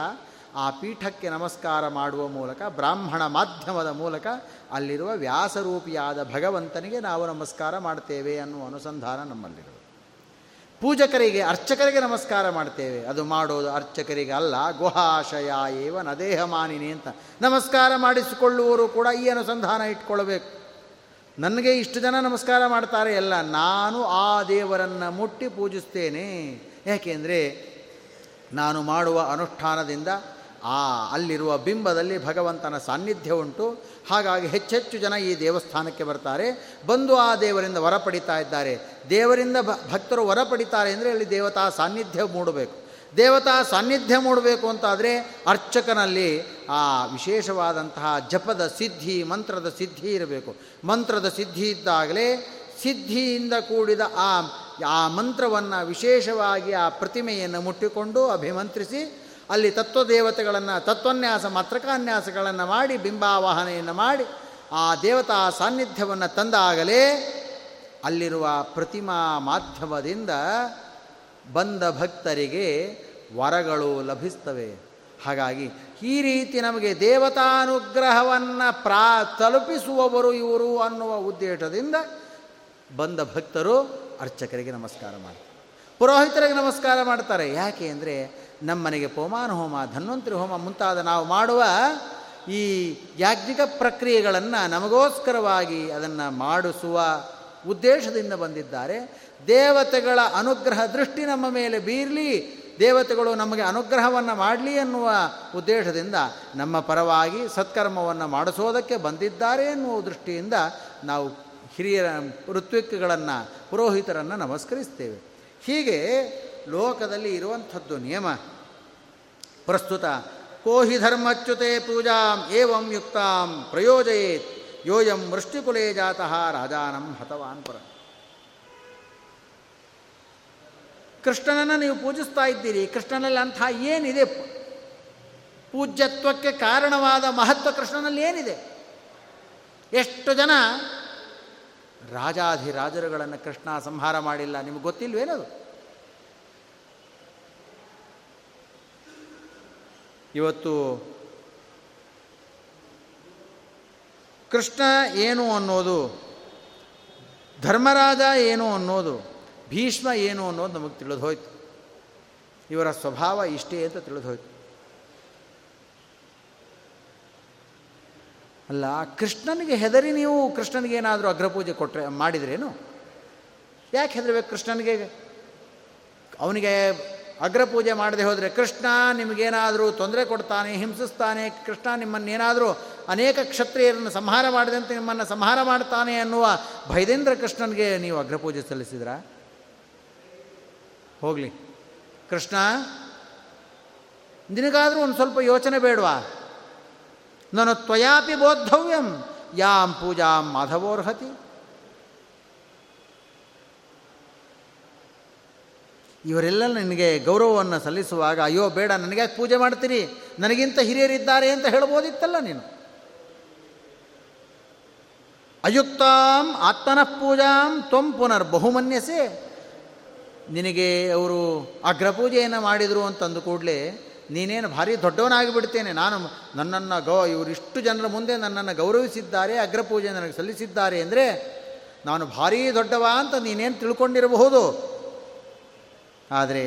ಆ ಪೀಠಕ್ಕೆ ನಮಸ್ಕಾರ ಮಾಡುವ ಮೂಲಕ, ಬ್ರಾಹ್ಮಣ ಮಾಧ್ಯಮದ ಮೂಲಕ ಅಲ್ಲಿರುವ ವ್ಯಾಸರೂಪಿಯಾದ ಭಗವಂತನಿಗೆ ನಾವು ನಮಸ್ಕಾರ ಮಾಡ್ತೇವೆ ಅನ್ನುವ ಅನುಸಂಧಾನ ನಮ್ಮಲ್ಲಿರುವುದು ಪೂಜಕರಿಗೆ, ಅರ್ಚಕರಿಗೆ ನಮಸ್ಕಾರ ಮಾಡ್ತೇವೆ. ಅದು ಮಾಡೋದು ಅರ್ಚಕರಿಗೆ ಅಲ್ಲ, ಗುಹಾಶಯ ಏವ ನದೇಹ ಮಾನಿನಿ ಅಂತ. ನಮಸ್ಕಾರ ಮಾಡಿಸಿಕೊಳ್ಳುವವರು ಕೂಡ ಈ ಅನುಸಂಧಾನ ಇಟ್ಕೊಳ್ಬೇಕು. ನನಗೆ ಇಷ್ಟು ಜನ ನಮಸ್ಕಾರ ಮಾಡ್ತಾರೆ, ಎಲ್ಲ ನಾನು ಆ ದೇವರನ್ನು ಮುಟ್ಟಿ ಪೂಜಿಸ್ತೇನೆ. ಯಾಕೆಂದರೆ ನಾನು ಮಾಡುವ ಅನುಷ್ಠಾನದಿಂದ ಆ ಅಲ್ಲಿರುವ ಬಿಂಬದಲ್ಲಿ ಭಗವಂತನ ಸಾನ್ನಿಧ್ಯ ಉಂಟು. ಹಾಗಾಗಿ ಹೆಚ್ಚೆಚ್ಚು ಜನ ಈ ದೇವಸ್ಥಾನಕ್ಕೆ ಬರ್ತಾರೆ. ಬಂದು ಆ ದೇವರಿಂದ ವರ ಪಡಿತಾ ಇದ್ದಾರೆ. ದೇವರಿಂದ ಭಕ್ತರು ವರ ಪಡಿತಾರೆ ಅಂದರೆ ಅಲ್ಲಿ ದೇವತಾ ಸಾನ್ನಿಧ್ಯ ಮೂಡಬೇಕು. ದೇವತಾ ಸಾನ್ನಿಧ್ಯ ಮೂಡಬೇಕು ಅಂತಾದರೆ ಅರ್ಚಕನಲ್ಲಿ ಆ ವಿಶೇಷವಾದಂತಹ ಜಪದ ಸಿದ್ಧಿ, ಮಂತ್ರದ ಸಿದ್ಧಿ ಇರಬೇಕು. ಮಂತ್ರದ ಸಿದ್ಧಿ ಇದ್ದಾಗಲೇ ಸಿದ್ಧಿಯಿಂದ ಕೂಡಿದ ಆ ಆ ಮಂತ್ರವನ್ನು ವಿಶೇಷವಾಗಿ ಆ ಪ್ರತಿಮೆಯನ್ನು ಮುಟ್ಟಿಕೊಂಡು ಅಭಿಮಂತ್ರಿಸಿ ಅಲ್ಲಿ ತತ್ವದೇವತೆಗಳನ್ನು, ತತ್ವನ್ಯಾಸ, ಮಾತ್ರಕಾನ್ಯಾಸಗಳನ್ನು ಮಾಡಿ, ಬಿಂಬಾವಾಹನೆಯನ್ನು ಮಾಡಿ, ಆ ದೇವತಾ ಸಾನ್ನಿಧ್ಯವನ್ನು ತಂದಾಗಲೇ ಅಲ್ಲಿರುವ ಪ್ರತಿಮಾ ಮಾಧ್ಯಮದಿಂದ ಬಂದ ಭಕ್ತರಿಗೆ ವರಗಳು ಲಭಿಸ್ತವೆ. ಹಾಗಾಗಿ ಈ ರೀತಿ ನಮಗೆ ದೇವತಾನುಗ್ರಹವನ್ನು ಪ್ರಾ, ತಲುಪಿಸುವವರು ಇವರು ಅನ್ನುವ ಉದ್ದೇಶದಿಂದ ಬಂದ ಭಕ್ತರು ಅರ್ಚಕರಿಗೆ ನಮಸ್ಕಾರ ಮಾಡ್ತಾರೆ. ಪುರೋಹಿತರಿಗೆ ನಮಸ್ಕಾರ ಮಾಡ್ತಾರೆ. ಯಾಕೆ ಅಂದರೆ ನಮ್ಮ ಮನೆಗೆ ಪೋಮಾನ ಹೋಮ, ಧನ್ವಂತರಿ ಹೋಮ ಮುಂತಾದ ನಾವು ಮಾಡುವ ಈ ಯಾಜ್ಞಿಕ ಪ್ರಕ್ರಿಯೆಗಳನ್ನು ನಮಗೋಸ್ಕರವಾಗಿ ಅದನ್ನು ಮಾಡಿಸುವ ಉದ್ದೇಶದಿಂದ ಬಂದಿದ್ದಾರೆ. ದೇವತೆಗಳ ಅನುಗ್ರಹ ದೃಷ್ಟಿ ನಮ್ಮ ಮೇಲೆ ಬೀರಲಿ, ದೇವತೆಗಳು ನಮಗೆ ಅನುಗ್ರಹವನ್ನು ಮಾಡಲಿ ಅನ್ನುವ ಉದ್ದೇಶದಿಂದ ನಮ್ಮ ಪರವಾಗಿ ಸತ್ಕರ್ಮವನ್ನು ಮಾಡಿಸೋದಕ್ಕೆ ಬಂದಿದ್ದಾರೆ ಎನ್ನುವ ದೃಷ್ಟಿಯಿಂದ ನಾವು ಹಿರಿಯರ ಋತ್ವಿಕ್ಗಳನ್ನು, ಪುರೋಹಿತರನ್ನು ನಮಸ್ಕರಿಸ್ತೇವೆ. ಹೀಗೆ ಲೋಕದಲ್ಲಿ ಇರುವಂಥದ್ದು ನಿಯಮ. ಪ್ರಸ್ತುತ. ಕೋಹಿ ಧರ್ಮಚ್ಯುತೆ ಪೂಜಾಂ ಏವಂ ಯುಕ್ತಾಂ ಪ್ರಯೋಜಯೇತ್. ಯೋಯಂ ವೃಷ್ಟಿಕುಲೇ ಜಾತಃ ರಾಜಾನಂ ಹತವಾನ್ ಪರ. ಕೃಷ್ಣನನ್ನು ನೀವು ಪೂಜಿಸ್ತಾ ಇದ್ದೀರಿ, ಕೃಷ್ಣನಲ್ಲಿ ಅಂಥ ಏನಿದೆ? ಪೂಜ್ಯತ್ವಕ್ಕೆ ಕಾರಣವಾದ ಮಹತ್ವ ಕೃಷ್ಣನಲ್ಲಿ ಏನಿದೆ? ಎಷ್ಟು ಜನ ರಾಜಾಧಿರಾಜರುಗಳನ್ನು ಕೃಷ್ಣ ಸಂಹಾರ ಮಾಡಿಲ್ಲ, ನಿಮಗೆ ಗೊತ್ತಿಲ್ವೇನದು? ಇವತ್ತು ಕೃಷ್ಣ ಏನು ಅನ್ನೋದು ಧರ್ಮರಾಜ ಏನು ಅನ್ನೋದು, ಭೀಷ್ಮ ಏನು ಅನ್ನೋದು ನಮಗೆ ತಿಳಿದು ಹೋಯ್ತು. ಇವರ ಸ್ವಭಾವ ಇಷ್ಟೇ ಅಂತ ತಿಳಿದು ಹೋಯ್ತು. ಅಲ್ಲ, ಕೃಷ್ಣನಿಗೆ ಹೆದರಿ ನೀವು ಕೃಷ್ಣನಿಗೆ ಏನಾದರೂ ಅಗ್ರಪೂಜೆ ಕೊಟ್ಟರೆ ಮಾಡಿದ್ರೇನು? ಯಾಕೆ ಹೆದರಬೇಕು ಕೃಷ್ಣನಿಗೆ? ಅವನಿಗೆ ಅಗ್ರಪೂಜೆ ಮಾಡದೆ ಹೋದರೆ ಕೃಷ್ಣ ನಿಮಗೇನಾದರೂ ತೊಂದರೆ ಕೊಡ್ತಾನೆ, ಹಿಂಸಿಸ್ತಾನೆ, ಕೃಷ್ಣ ನಿಮ್ಮನ್ನೇನಾದರೂ ಅನೇಕ ಕ್ಷತ್ರಿಯರನ್ನು ಸಂಹಾರ ಮಾಡಿದಂತೆ ನಿಮ್ಮನ್ನು ಸಂಹಾರ ಮಾಡ್ತಾನೆ ಅನ್ನುವ ಭೈದೇಂದ್ರ ಕೃಷ್ಣನಿಗೆ ನೀವು ಅಗ್ರಪೂಜೆ ಸಲ್ಲಿಸಿದ್ರ? ಹೋಗಲಿ. ಕೃಷ್ಣ, ನಿನಗಾದರೂ ಒಂದು ಸ್ವಲ್ಪ ಯೋಚನೆ ಬೇಡವಾ? ನಾನು ತ್ವಯಾಪಿ ಬೋದ್ಧವ್ಯಂ, ಯಾಂ ಪೂಜಾಂ ಮಾಧವೋರ್ಹತಿ. ಇವರೆಲ್ಲ ನನಗೆ ಗೌರವವನ್ನು ಸಲ್ಲಿಸುವಾಗ, ಅಯ್ಯೋ, ಬೇಡ, ನನಗ್ಯಾಕೆ ಪೂಜೆ ಮಾಡ್ತೀರಿ? ನನಗಿಂತ ಹಿರಿಯರಿದ್ದಾರೆ ಅಂತ ಹೇಳ್ಬೋದಿತ್ತಲ್ಲ ನೀನು? ಅಯುಕ್ತಾಂ ಆತ್ಮನಃ ಪೂಜಾಂ ತ್ವಂ ಪುನರ್ ಬಹುಮನ್ಯಸೆ. ನಿನಗೆ ಅವರು ಅಗ್ರಪೂಜೆಯನ್ನು ಮಾಡಿದರು ಅಂತಂದು ಕೂಡಲೇ, ನೀನೇನು ಭಾರಿ ದೊಡ್ಡವನಾಗಿಬಿಡ್ತೇನೆ. ನಾನು ನನ್ನನ್ನು ಗೌ ಇವರಿಷ್ಟು ಜನರ ಮುಂದೆ ನನ್ನನ್ನು ಗೌರವಿಸಿದ್ದಾರೆ, ಅಗ್ರಪೂಜೆ ನನಗೆ ಸಲ್ಲಿಸಿದ್ದಾರೆ ಅಂದರೆ, ನಾನು ಭಾರೀ ದೊಡ್ಡವ ಅಂತ ನೀನೇನು ತಿಳ್ಕೊಂಡಿರಬಹುದು? ಆದರೆ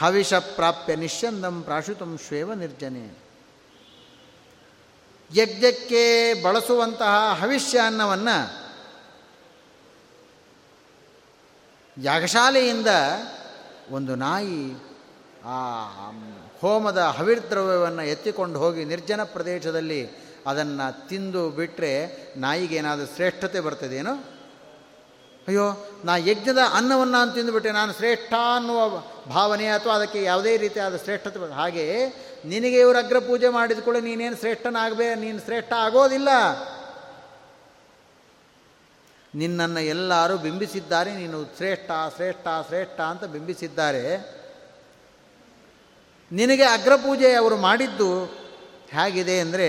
ಹವಿಷ ಪ್ರಾಪ್ಯ ನಿಶ್ಚಂದಂ ಪ್ರಾಶುತಂ ಶ್ವೇವ ನಿರ್ಜನೆ. ಯಜ್ಞಕ್ಕೆ ಬಳಸುವಂತಹ ಹವಿಷ್ಯ ಅನ್ನವನ್ನು ಯಾಗಶಾಲೆಯಿಂದ ಒಂದು ನಾಯಿ ಆ ಹೋಮದ ಹವಿರ್ದ್ರವ್ಯವನ್ನು ಎತ್ತಿಕೊಂಡು ಹೋಗಿ ನಿರ್ಜನ ಪ್ರದೇಶದಲ್ಲಿ ಅದನ್ನು ತಿಂದು ಬಿಟ್ಟರೆ ನಾಯಿಗೇನಾದರೂ ಶ್ರೇಷ್ಠತೆ ಬರ್ತದೇನೋ? ಅಯ್ಯೋ, ನಾ ಯಜ್ಞದ ಅನ್ನವನ್ನು ಅಂತ ತಿಂದುಬಿಟ್ಟೆ, ನಾನು ಶ್ರೇಷ್ಠ ಅನ್ನುವ ಭಾವನೆ ಅಥವಾ ಅದಕ್ಕೆ ಯಾವುದೇ ರೀತಿಯಾದ ಶ್ರೇಷ್ಠತೆ ಹಾಗೆ ನಿನಗೆ ಇವರು ಅಗ್ರ ಪೂಜೆ ಮಾಡಿದ ಕೂಡ ನೀನೇನು ಶ್ರೇಷ್ಠನಾಗಬೇ, ನೀನು ಶ್ರೇಷ್ಠ ಆಗೋದಿಲ್ಲ. ನಿನ್ನನ್ನು ಎಲ್ಲರೂ ಬಿಂಬಿಸಿದ್ದಾರೆ, ನೀನು ಶ್ರೇಷ್ಠ ಶ್ರೇಷ್ಠ ಶ್ರೇಷ್ಠ ಅಂತ ಬಿಂಬಿಸಿದ್ದಾರೆ. ನಿನಗೆ ಅಗ್ರಪೂಜೆ ಅವರು ಮಾಡಿದ್ದು ಹೇಗಿದೆ ಅಂದರೆ,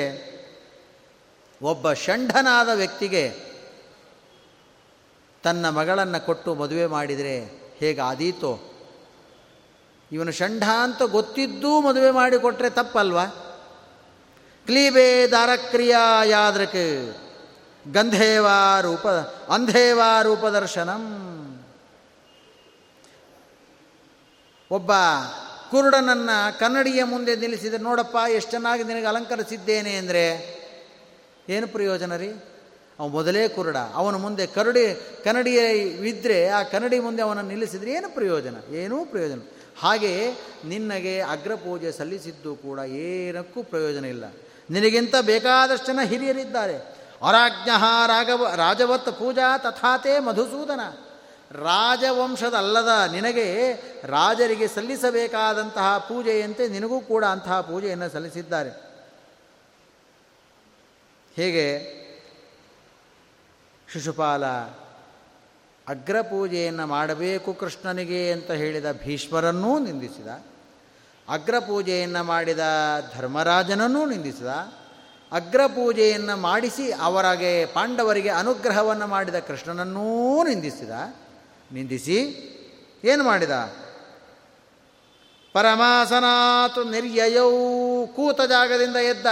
ಒಬ್ಬ ಷಂಡನಾದ ವ್ಯಕ್ತಿಗೆ ತನ್ನ ಮಗಳನ್ನು ಕೊಟ್ಟು ಮದುವೆ ಮಾಡಿದರೆ ಹೇಗಾದೀತೋ ಇವನು ಷಂಢ ಅಂತ ಗೊತ್ತಿದ್ದೂ ಮದುವೆ ಮಾಡಿಕೊಟ್ರೆ ತಪ್ಪಲ್ವಾ? ಕ್ಲೀಬೆ ದಾರಕ್ರಿಯಾ ಯಾದ್ರಕ್ ಗಂಧೇವಾ ರೂಪ, ಅಂಧೇವಾ ರೂಪದರ್ಶನಂ. ಒಬ್ಬ ಕುರುಡನನ್ನು ಕನ್ನಡಿಯ ಮುಂದೆ ನಿಲ್ಲಿಸಿದರೆ ನೋಡಪ್ಪ, ಎಷ್ಟು ಚೆನ್ನಾಗಿ ನಿನಗೆ ಅಲಂಕರಿಸಿದ್ದೇನೆ ಅಂದರೆ ಏನು ಪ್ರಯೋಜನ ರೀ? ಅವನು ಮೊದಲೇ ಕುರುಡ. ಅವನ ಮುಂದೆ ಕರಡಿ, ಕನ್ನಡಿಯ ಇದ್ದರೆ ಆ ಕನ್ನಡಿ ಮುಂದೆ ಅವನನ್ನು ನಿಲ್ಲಿಸಿದರೆ ಏನು ಪ್ರಯೋಜನ? ಏನೂ ಪ್ರಯೋಜನ ಹಾಗೆ ನಿನ್ನಗೆ ಅಗ್ರಪೂಜೆ ಸಲ್ಲಿಸಿದ್ದು ಕೂಡ ಏನಕ್ಕೂ ಪ್ರಯೋಜನ ಇಲ್ಲ. ನಿನಗಿಂತ ಬೇಕಾದಷ್ಟು ಜನ ಹಿರಿಯರಿದ್ದಾರೆ. ಅರಾಜ್ಞ ರಾಘವ, ರಾಜವತ್ ಪೂಜಾ ತಥಾತೆ ಮಧುಸೂದನ. ರಾಜವಂಶದಲ್ಲದ ನಿನಗೆ ರಾಜರಿಗೆ ಸಲ್ಲಿಸಬೇಕಾದಂತಹ ಪೂಜೆಯಂತೆ ನಿನಗೂ ಕೂಡ ಅಂತಹ ಪೂಜೆಯನ್ನು ಸಲ್ಲಿಸಿದ್ದಾರೆ. ಹೇಗೆ? ಶಿಶುಪಾಲ, ಅಗ್ರಪೂಜೆಯನ್ನು ಮಾಡಬೇಕು ಕೃಷ್ಣನಿಗೆ ಅಂತ ಹೇಳಿದ ಭೀಷ್ಮರನ್ನೂ ನಿಂದಿಸಿದ, ಅಗ್ರಪೂಜೆಯನ್ನು ಮಾಡಿದ ಧರ್ಮರಾಜನನ್ನೂ ನಿಂದಿಸಿದ, ಅಗ್ರಪೂಜೆಯನ್ನು ಮಾಡಿಸಿ ಅವರಿಗೆ ಪಾಂಡವರಿಗೆ ಅನುಗ್ರಹವನ್ನು ಮಾಡಿದ ಕೃಷ್ಣನನ್ನೂ ನಿಂದಿಸಿದ, ನಿಂದಿಸಿ ಏನು ಮಾಡಿದ? ಪರಮಾಸನಾತು ನಿರ್ಯಯೌ ಕೂತ ಜಾಗದಿಂದ ಎದ್ದ,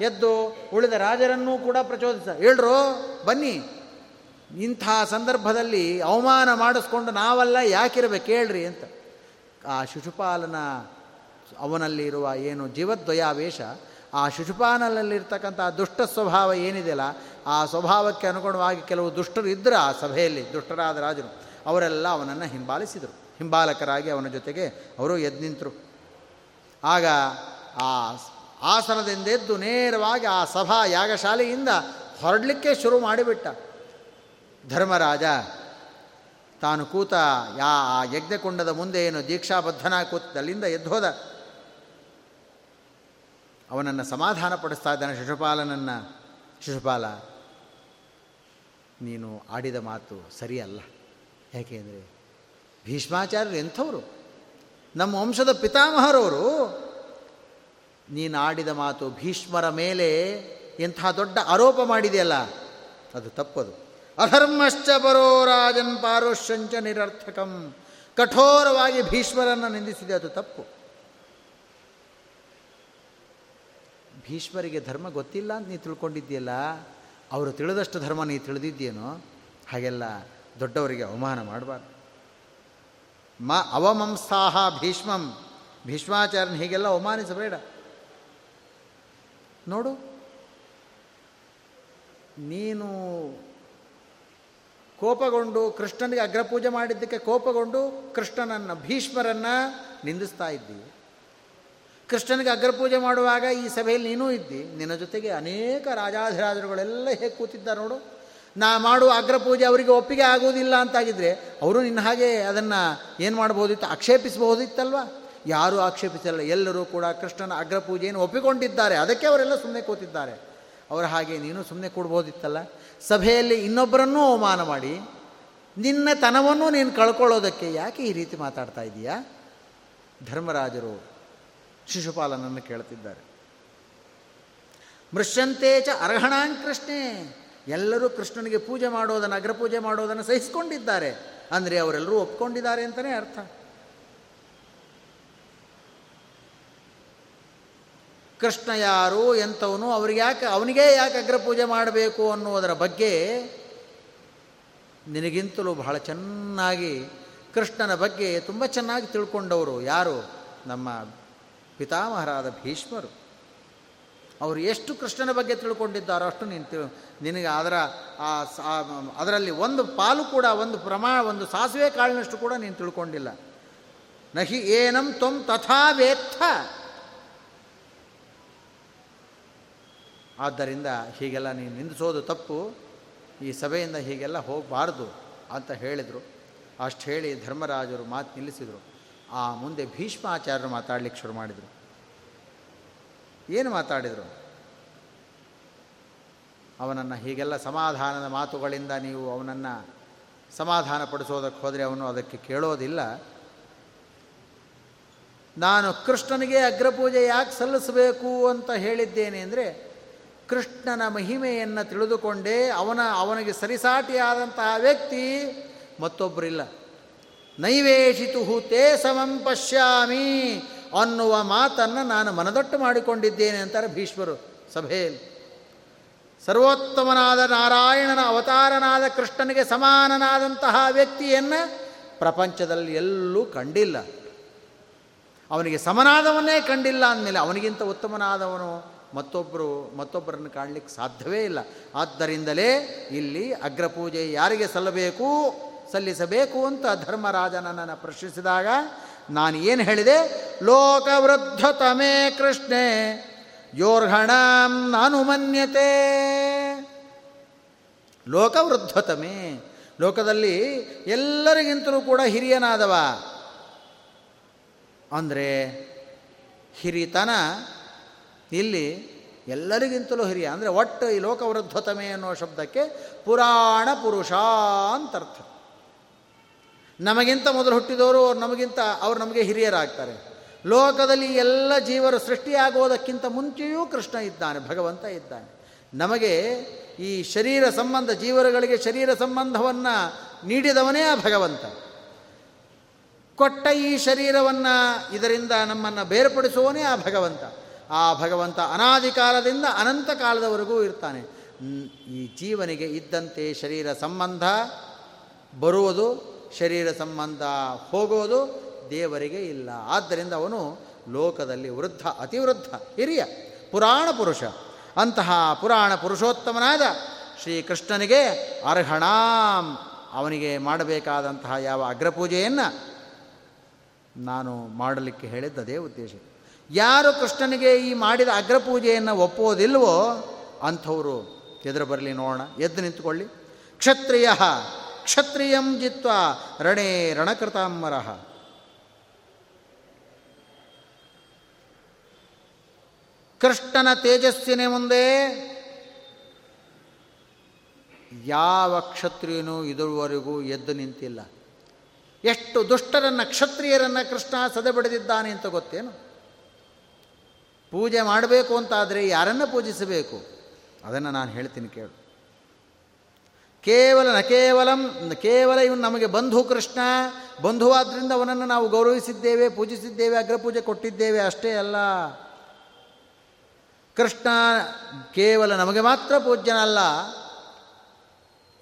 ಎದ್ದು ಉಳಿದ ರಾಜರನ್ನೂ ಕೂಡ ಪ್ರಚೋದಿಸ. ಹೇಳ್ರು, ಬನ್ನಿ. ಇಂಥ ಸಂದರ್ಭದಲ್ಲಿ ಅವಮಾನ ಮಾಡಿಸ್ಕೊಂಡು ನಾವೆಲ್ಲ ಯಾಕಿರಬೇಕು ಹೇಳ್ರಿ ಅಂತ. ಆ ಶಿಶುಪಾಲನ ಅವನಲ್ಲಿರುವ ಏನು ಜೀವದ್ವಯಾವೇಶ, ಆ ಶಿಶುಪಾಲನಲ್ಲಿರ್ತಕ್ಕಂಥ ದುಷ್ಟ ಸ್ವಭಾವ ಏನಿದೆಯಲ್ಲ, ಆ ಸ್ವಭಾವಕ್ಕೆ ಅನುಗುಣವಾಗಿ ಕೆಲವು ದುಷ್ಟರು ಇದ್ದರು ಆ ಸಭೆಯಲ್ಲಿ, ದುಷ್ಟರಾದ ರಾಜರು, ಅವರೆಲ್ಲ ಅವನನ್ನು ಹಿಂಬಾಲಿಸಿದರು. ಹಿಂಬಾಲಕರಾಗಿ ಅವನ ಜೊತೆಗೆ ಅವರು ಎದ್ದು ನಿಂತರು ಆಗ ಆ ಆಸನದಿಂದೆದ್ದು ನೇರವಾಗಿ ಆ ಸಭಾ ಯಾಗಶಾಲೆಯಿಂದ ಹೊರಡಲಿಕ್ಕೆ ಶುರು ಮಾಡಿಬಿಟ್ಟ. ಧರ್ಮರಾಜ, ತಾನು ಕೂತ ಯಾ ಆ ಯಜ್ಞಕುಂಡದ ಮುಂದೆ ಏನು ದೀಕ್ಷಾಬದ್ಧನ ಕೂತಲ್ಲಿಂದ ಎದ್ದೋದ. ಅವನನ್ನು ಸಮಾಧಾನ ಪಡಿಸ್ತಾ ಇದ್ದಾನೆ ಶಿಶುಪಾಲನನ್ನು. ಶಿಶುಪಾಲ, ನೀನು ಆಡಿದ ಮಾತು ಸರಿಯಲ್ಲ. ಯಾಕೆಂದರೆ ಭೀಷ್ಮಾಚಾರ್ಯರು ಎಂಥವರು? ನಮ್ಮ ವಂಶದ ಪಿತಾಮಹರವರು, ನೀನು ಆಡಿದ ಮಾತು ಭೀಷ್ಮರ ಮೇಲೆ ಎಂಥ ದೊಡ್ಡ ಆರೋಪ ಮಾಡಿದೆಯಲ್ಲ? ಅದು ತಪ್ಪದು. ಅಧರ್ಮಶ್ಚ ಬರೋ ರಾಜನ್ ಪಾರುಷ್ಯಂಚ ನಿರರ್ಥಕಂ. ಕಠೋರವಾಗಿ ಭೀಷ್ಮರನ್ನು ನಿಂದಿಸಿದೆ ಅದು ತಪ್ಪು. ಭೀಷ್ಮರಿಗೆ ಧರ್ಮ ಗೊತ್ತಿಲ್ಲ ಅಂತ ನೀ ತಿಳ್ಕೊಂಡಿದ್ದೀಯಲ್ಲ, ಅವರು ತಿಳಿದಷ್ಟು ಧರ್ಮ ನೀ ತಿಳಿದಿದ್ದೇನೋ ಹಾಗೆಲ್ಲ ದೊಡ್ಡವರಿಗೆ ಅವಮಾನ ಮಾಡಬಾರ್ದು. ಮ ಅವಮಂಸಾಹ ಭೀಷ್ಮಂ. ಭೀಷ್ಮಾಚಾರ್ಯನ ಹೀಗೆಲ್ಲ ಅವಮಾನಿಸಬೇಡ. ನೋಡು, ನೀನು ಕೋಪಗೊಂಡು ಕೃಷ್ಣನಿಗೆ ಅಗ್ರಪೂಜೆ ಮಾಡಿದ್ದಕ್ಕೆ ಕೋಪಗೊಂಡು ಕೃಷ್ಣನನ್ನು, ಭೀಷ್ಮರನ್ನು ನಿಂದಿಸ್ತಾ ಇದ್ದೀವಿ ಕೃಷ್ಣನಿಗೆ ಅಗ್ರಪೂಜೆ ಮಾಡುವಾಗ ಈ ಸಭೆಯಲ್ಲಿ ನೀನೂ ಇದ್ದಿ. ನಿನ್ನ ಜೊತೆಗೆ ಅನೇಕ ರಾಜಾಧಿರಾಜರುಗಳೆಲ್ಲ ಹೇಗೆ ಕೂತಿದ್ದಾರೆ ನೋಡು. ನಾ ಮಾಡುವ ಅಗ್ರಪೂಜೆ ಅವರಿಗೆ ಒಪ್ಪಿಗೆ ಆಗುವುದಿಲ್ಲ ಅಂತಾಗಿದ್ದರೆ ಅವರು ನಿನ್ನ ಹಾಗೆ ಅದನ್ನು ಏನು ಮಾಡ್ಬೋದಿತ್ತು ಆಕ್ಷೇಪಿಸಬಹುದಿತ್ತಲ್ವ? ಯಾರೂ ಆಕ್ಷೇಪಿಸಲ್ಲ ಎಲ್ಲರೂ ಕೂಡ ಕೃಷ್ಣನ ಅಗ್ರಪೂಜೆಯನ್ನು ಒಪ್ಪಿಕೊಂಡಿದ್ದಾರೆ. ಅದಕ್ಕೆ ಅವರೆಲ್ಲ ಸುಮ್ಮನೆ ಕೂತಿದ್ದಾರೆ. ಅವರ ಹಾಗೆ ನೀನು ಸುಮ್ಮನೆ ಕೊಡ್ಬೋದಿತ್ತಲ್ಲ? ಸಭೆಯಲ್ಲಿ ಇನ್ನೊಬ್ಬರನ್ನೂ ಅವಮಾನ ಮಾಡಿ, ನಿನ್ನ ತನವನ್ನು ನೀನು ಕಳ್ಕೊಳ್ಳೋದಕ್ಕೆ ಯಾಕೆ ಈ ರೀತಿ ಮಾತಾಡ್ತಾ ಇದೀಯಾ? ಧರ್ಮರಾಜರು ಶಿಶುಪಾಲನನ್ನು ಕೇಳ್ತಿದ್ದಾರೆ ಮೃಷ್ಯಂತೇಚ ಚ ಕೃಷ್ಣೆ, ಎಲ್ಲರೂ ಕೃಷ್ಣನಿಗೆ ಪೂಜೆ ಮಾಡೋದನ್ನು, ಅಗ್ರಪೂಜೆ ಮಾಡೋದನ್ನು ಸಹಿಸಿಕೊಂಡಿದ್ದಾರೆ. ಅಂದರೆ ಅವರೆಲ್ಲರೂ ಒಪ್ಕೊಂಡಿದ್ದಾರೆ ಅಂತಲೇ ಅರ್ಥ. ಕೃಷ್ಣ ಯಾರು ಎಂಥವನು, ಅವ್ರಿಗೆ ಯಾಕೆ, ಅವನಿಗೇ ಯಾಕೆ ಅಗ್ರಪೂಜೆ ಮಾಡಬೇಕು ಅನ್ನುವುದರ ಬಗ್ಗೆ ನಿನಗಿಂತಲೂ ಬಹಳ ಚೆನ್ನಾಗಿ ಕೃಷ್ಣನ ಬಗ್ಗೆ ತುಂಬ ಚೆನ್ನಾಗಿ ತಿಳ್ಕೊಂಡವರು ಯಾರು? ನಮ್ಮ ಪಿತಾಮಹರಾದ ಭೀಷ್ಮರು. ಅವರು ಎಷ್ಟು ಕೃಷ್ಣನ ಬಗ್ಗೆ ತಿಳ್ಕೊಂಡಿದ್ದಾರೋ ಅಷ್ಟು ನೀನು ತಿಳ್, ನಿನಗೆ ಅದರ, ಆ ಅದರಲ್ಲಿ ಒಂದು ಪಾಲು ಕೂಡ, ಒಂದು ಪ್ರಮಾಣ ಒಂದು ಸಾಸಿವೆ ಕಾಳಿನಷ್ಟು ಕೂಡ ನೀನು ತಿಳ್ಕೊಂಡಿಲ್ಲ. ನಹಿ ಏನಂ ತ್ವಂ ತಥಾ ವೇತ್ಥ. ಆದ್ದರಿಂದ ಹೀಗೆಲ್ಲ ನೀನು ನಿಂದಿಸೋದು ತಪ್ಪು, ಈ ಸಭೆಯಿಂದ ಹೀಗೆಲ್ಲ ಹೋಗಬಾರ್ದು ಅಂತ ಹೇಳಿದರು. ಅಷ್ಟು ಹೇಳಿ ಧರ್ಮರಾಜರು ಮಾತು ನಿಲ್ಲಿಸಿದರು. ಆ ಮುಂದೆ ಭೀಷ್ಮಾಚಾರ್ಯರು ಮಾತಾಡಲಿಕ್ಕೆ ಶುರು ಮಾಡಿದರು. ಏನು ಮಾತಾಡಿದರು? ಅವನನ್ನು ಹೀಗೆಲ್ಲ ಸಮಾಧಾನದ ಮಾತುಗಳಿಂದ ನೀವು ಅವನನ್ನು ಸಮಾಧಾನ ಪಡಿಸೋದಕ್ಕೆ ಹೋದರೆ ಅವನು ಅದಕ್ಕೆ ಕೇಳೋದಿಲ್ಲ. ನಾನು ಕೃಷ್ಣನಿಗೆ ಅಗ್ರಪೂಜೆ ಯಾಕೆ ಸಲ್ಲಿಸಬೇಕು ಅಂತ ಹೇಳಿದ್ದೇನೆ ಅಂದರೆ ಕೃಷ್ಣನ ಮಹಿಮೆಯನ್ನು ತಿಳಿದುಕೊಂಡೇ ಅವನ, ಅವನಿಗೆ ಸರಿಸಾಟಿಯಾದಂತಹ ವ್ಯಕ್ತಿ ಮತ್ತೊಬ್ಬರಿಲ್ಲ. ನೈವೇಶಿತು ಹೂತೇ ಸಮಂ ಪಶ್ಯಾಮಿ ಅನ್ನುವ ಮಾತನ್ನು ನಾನು ಮನದಟ್ಟು ಮಾಡಿಕೊಂಡಿದ್ದೇನೆ ಅಂತಾರೆ ಭೀಷ್ಮರು ಸಭೆಯಲ್ಲಿ. ಸರ್ವೋತ್ತಮನಾದ ನಾರಾಯಣನ ಅವತಾರನಾದ ಕೃಷ್ಣನಿಗೆ ಸಮಾನನಾದಂತಹ ವ್ಯಕ್ತಿಯನ್ನು ಪ್ರಪಂಚದಲ್ಲಿ ಎಲ್ಲೂ ಕಂಡಿಲ್ಲ. ಅವನಿಗೆ ಸಮನಾದವನ್ನೇ ಕಂಡಿಲ್ಲ ಅಂದಮೇಲೆ ಅವನಿಗಿಂತ ಉತ್ತಮನಾದವನು ಮತ್ತೊಬ್ಬರು ಮತ್ತೊಬ್ಬರನ್ನು ಕಾಣಲಿಕ್ಕೆ ಸಾಧ್ಯವೇ ಇಲ್ಲ. ಆದ್ದರಿಂದಲೇ ಇಲ್ಲಿ ಅಗ್ರಪೂಜೆ ಯಾರಿಗೆ ಸಲ್ಲಬೇಕು, ಸಲ್ಲಿಸಬೇಕು ಅಂತ ಧರ್ಮರಾಜನನ್ನು ಪ್ರಶ್ನಿಸಿದಾಗ ನಾನು ಏನು ಹೇಳಿದೆ? ಲೋಕವೃದ್ಧತಮೇ ಕೃಷ್ಣೆ, ಯೋರ್ಹಣಂ ನಾನು ಮನ್ಯತೆ. ಲೋಕವೃದ್ಧತಮೇ, ಲೋಕದಲ್ಲಿ ಎಲ್ಲರಿಗಿಂತಲೂ ಕೂಡ ಹಿರಿಯನಾದವ. ಅಂದರೆ ಹಿರಿತನ ಇಲ್ಲಿ ಎಲ್ಲರಿಗಿಂತಲೂ ಹಿರಿಯ, ಅಂದರೆ ಒಟ್ಟು ಈ ಲೋಕವೃದ್ಧತಮೆ ಅನ್ನುವ ಶಬ್ದಕ್ಕೆ ಪುರಾಣ ಪುರುಷ ಅಂತರ್ಥ ನಮಗಿಂತ ಮೊದಲು ಹುಟ್ಟಿದವರು ಅವ್ರು ನಮಗಿಂತ, ಅವ್ರು ನಮಗೆ ಹಿರಿಯರಾಗ್ತಾರೆ. ಲೋಕದಲ್ಲಿ ಎಲ್ಲ ಜೀವರು ಸೃಷ್ಟಿಯಾಗುವುದಕ್ಕಿಂತ ಮುಂಚೆಯೂ ಕೃಷ್ಣ ಇದ್ದಾನೆ, ಭಗವಂತ ಇದ್ದಾನೆ. ನಮಗೆ ಈ ಶರೀರ ಸಂಬಂಧ, ಜೀವರುಗಳಿಗೆ ಶರೀರ ಸಂಬಂಧವನ್ನು ನೀಡಿದವನೇ ಆ ಭಗವಂತ. ಕೊಟ್ಟ ಈ ಶರೀರವನ್ನು ಇದರಿಂದ ನಮ್ಮನ್ನು ಬೇರ್ಪಡಿಸುವವನೇ ಆ ಭಗವಂತ. ಆ ಭಗವಂತ ಅನಾದಿ ಕಾಲದಿಂದ ಅನಂತ ಕಾಲದವರೆಗೂ ಇರ್ತಾನೆ. ಈ ಜೀವನಿಗೆ ಇದ್ದಂತೆ ಶರೀರ ಸಂಬಂಧ ಬರುವುದು, ಶರೀರ ಸಂಬಂಧ ಹೋಗೋದು ದೇವರಿಗೆ ಇಲ್ಲ. ಆದ್ದರಿಂದ ಅವನು ಲೋಕದಲ್ಲಿ ವೃದ್ಧ, ಅತಿವೃದ್ಧ, ಹಿರಿಯ, ಪುರಾಣ ಪುರುಷ. ಅಂತಹ ಪುರಾಣ ಪುರುಷೋತ್ತಮನಾದ ಶ್ರೀಕೃಷ್ಣನಿಗೆ ಅರ್ಹಣಾಂ. ಅವನಿಗೆ ಮಾಡಬೇಕಾದಂತಹ ಯಾವ ಅಗ್ರಪೂಜೆಯನ್ನು ನಾನು ಮಾಡಲಿಕ್ಕೆ ಹೇಳಿದ್ದದೇ ಉದ್ದೇಶ. ಯಾರು ಕೃಷ್ಣನಿಗೆ ಈ ಮಾಡಿದ ಅಗ್ರಪೂಜೆಯನ್ನು ಒಪ್ಪೋದಿಲ್ವೋ ಅಂಥವರು ಎದುರು ಬರಲಿ ನೋಡೋಣ, ಎದ್ದು ನಿಂತುಕೊಳ್ಳಿ. ಕ್ಷತ್ರಿಯ, ಕ್ಷತ್ರಿಯಂ ಜಿತ್ವ ರಣೇ ರಣಕೃತಾಂಬರ. ಕೃಷ್ಣನ ತೇಜಸ್ಸಿನ ಮುಂದೆ ಯಾವ ಕ್ಷತ್ರಿಯನೂ ಇದುವರೆಗೂ ಎದ್ದು ನಿಂತಿಲ್ಲ. ಎಷ್ಟು ದುಷ್ಟರನ್ನು, ಕ್ಷತ್ರಿಯರನ್ನು ಕೃಷ್ಣ ಸದೆಬಡಿದಿದ್ದಾನೆ ಅಂತ ಗೊತ್ತೇನು? ಪೂಜೆ ಮಾಡಬೇಕು ಅಂತಾದರೆ ಯಾರನ್ನು ಪೂಜಿಸಬೇಕು? ಅದನ್ನು ನಾನು ಹೇಳ್ತೀನಿ ಕೇಳು. ಕೇವಲ ನ ಕೇವಲಂ, ಕೇವಲ ಇವನು ನಮಗೆ ಬಂಧು ಕೃಷ್ಣ ಬಂಧುವಾದ್ರಿಂದ ಅವನನ್ನು ನಾವು ಗೌರವಿಸಿದ್ದೇವೆ, ಪೂಜಿಸಿದ್ದೇವೆ, ಅಗ್ರಪೂಜೆ ಕೊಟ್ಟಿದ್ದೇವೆ, ಅಷ್ಟೇ ಅಲ್ಲ. ಕೃಷ್ಣ ಕೇವಲ ನಮಗೆ ಮಾತ್ರ ಪೂಜ್ಯನಲ್ಲ,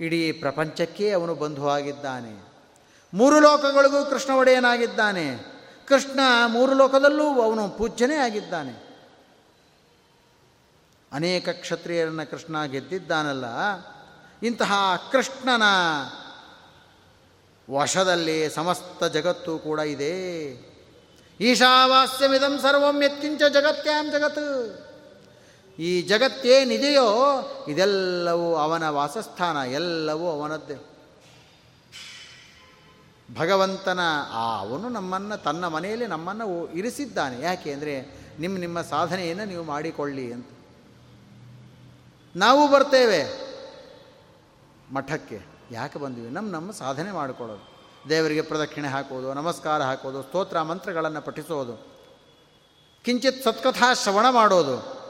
ಇಡೀ ಪ್ರಪಂಚಕ್ಕೆ ಅವನು ಬಂಧುವಾಗಿದ್ದಾನೆ ಮೂರು ಲೋಕಗಳಿಗೂ ಕೃಷ್ಣ ಒಡೆಯನಾಗಿದ್ದಾನೆ. ಕೃಷ್ಣ ಮೂರು ಲೋಕದಲ್ಲೂ ಅವನು ಪೂಜ್ಯನೇ ಆಗಿದ್ದಾನೆ. ಅನೇಕ ಕ್ಷತ್ರಿಯರನ್ನು ಕೃಷ್ಣ ಗೆದ್ದಿದ್ದಾನಲ್ಲ, ಇಂತಹ ಕೃಷ್ಣನ ವಶದಲ್ಲಿ ಸಮಸ್ತ ಜಗತ್ತು ಕೂಡ ಇದೆ. ಈಶಾವಾಸ್ಯಮಿದಂ ಸರ್ವಂ ಎತ್ತಿಂಚ ಜಗತ್ಯಾಂ ಜಗತ್ತು ಈ ಜಗತ್ತೇನಿದೆಯೋ ಇದೆಲ್ಲವೂ ಅವನ ವಾಸಸ್ಥಾನ, ಎಲ್ಲವೂ ಅವನದ್ದೇ. ಭಗವಂತನ ಆ ಅವನು ನಮ್ಮನ್ನು, ತನ್ನ ಮನೆಯಲ್ಲಿ ನಮ್ಮನ್ನು ಇರಿಸಿದ್ದಾನೆ. ಯಾಕೆ ಅಂದರೆ, ನಿಮ್ಮ ನಿಮ್ಮ ಸಾಧನೆಯನ್ನು ನೀವು ಮಾಡಿಕೊಳ್ಳಿ ಅಂತ. ನಾವು ಬರ್ತೇವೆ. ಮಠಕ್ಕೆ. ಯಾಕೆ ಬಂದ್ವಿ? ನಮ್ಮ ನಮ್ಮ ಸಾಧನೆ ಮಾಡಿಕೊಳ್ಳೋದು. ದೇವರಿಗೆ ಪ್ರದಕ್ಷಿಣೆ ಹಾಕೋದು, ನಮಸ್ಕಾರ ಹಾಕೋದು, ಸ್ತೋತ್ರ ಮಂತ್ರಗಳನ್ನು ಪಠಿಸೋದು. ಕಿಂಚಿತ್ ಸತ್ಕಥಾ ಶ್ರವಣ ಮಾಡೋದು.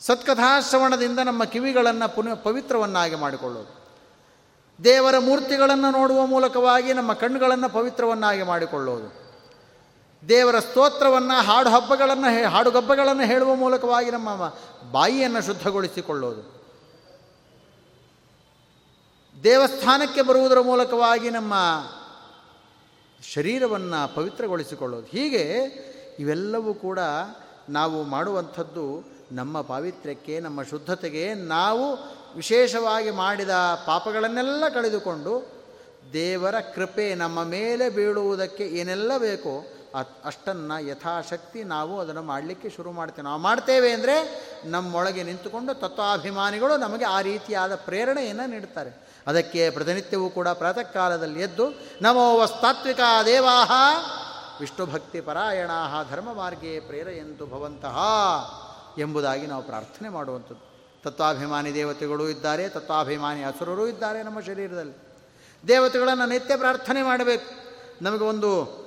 ಸತ್ಕಥಾಶ್ರವಣದಿಂದ ನಮ್ಮ ಕಿವಿಗಳನ್ನು ಪುನಃ ಪವಿತ್ರವನ್ನಾಗಿ ಮಾಡಿಕೊಳ್ಳೋದು. ದೇವರ ಮೂರ್ತಿಗಳನ್ನು ನೋಡುವ ಮೂಲಕವಾಗಿ ನಮ್ಮ ಕಣ್ಣುಗಳನ್ನು ಪವಿತ್ರವನ್ನಾಗಿ ಮಾಡಿಕೊಳ್ಳೋದು. ದೇವರ ಸ್ತೋತ್ರವನ್ನು ಹಾಡು ಹಬ್ಬಗಳನ್ನು ಹಾಡುಗಬ್ಬಗಳನ್ನು ಹೇಳುವ ಮೂಲಕವಾಗಿ ನಮ್ಮ ಬಾಯಿಯನ್ನು ಶುದ್ಧಗೊಳಿಸಿಕೊಳ್ಳೋದು. ದೇವಸ್ಥಾನಕ್ಕೆ ಬರುವುದರ ಮೂಲಕವಾಗಿ ನಮ್ಮ ಶರೀರವನ್ನು ಪವಿತ್ರಗೊಳಿಸಿಕೊಳ್ಳೋದು. ಹೀಗೆ ಇವೆಲ್ಲವೂ ಕೂಡ ನಾವು ಮಾಡುವಂಥದ್ದು ನಮ್ಮ ಪಾವಿತ್ರ್ಯಕ್ಕೆ, ನಮ್ಮ ಶುದ್ಧತೆಗೆ ನಾವು ವಿಶೇಷವಾಗಿ ಮಾಡಿದ ಪಾಪಗಳನ್ನೆಲ್ಲ ಕಳೆದುಕೊಂಡು ದೇವರ ಕೃಪೆ ನಮ್ಮ ಮೇಲೆ ಬೀಳುವುದಕ್ಕೆ ಏನೆಲ್ಲ ಬೇಕೋ ಅಷ್ಟನ್ನು ಯಥಾಶಕ್ತಿ ನಾವು ಅದನ್ನು ಮಾಡಲಿಕ್ಕೆ ಶುರು ಮಾಡ್ತೇವೆ. ನಾವು ಮಾಡ್ತೇವೆ ಅಂದರೆ ನಮ್ಮೊಳಗೆ ನಿಂತುಕೊಂಡು ತತ್ವಾಭಿಮಾನಿಗಳು ನಮಗೆ ಆ ರೀತಿಯಾದ ಪ್ರೇರಣೆಯನ್ನು ನೀಡುತ್ತಾರೆ ಅದಕ್ಕೆ ಪ್ರತಿನಿತ್ಯವೂ ಕೂಡ ಪ್ರಾತಃ ಕಾಲದಲ್ಲಿ ಎದ್ದು, ನಮೋ ವಸ್ತಾತ್ವಿಕ ದೇವಾಹ ವಿಷ್ಣುಭಕ್ತಿ ಪರಾಯಣ ಧರ್ಮ ಮಾರ್ಗೇ ಪ್ರೇರೆಯಂತು ಭವಂತಹ ಎಂಬುದಾಗಿ ನಾವು ಪ್ರಾರ್ಥನೆ ಮಾಡುವಂಥದ್ದು. ತತ್ವಾಭಿಮಾನಿ ದೇವತೆಗಳು ಇದ್ದಾರೆ, ತತ್ವಾಭಿಮಾನಿ ಹಸುರರೂ ಇದ್ದಾರೆ ನಮ್ಮ ಶರೀರದಲ್ಲಿ. ದೇವತೆಗಳನ್ನು ನಿತ್ಯ ಪ್ರಾರ್ಥನೆ ಮಾಡಬೇಕು. ನಮಗೆ ಒಂದು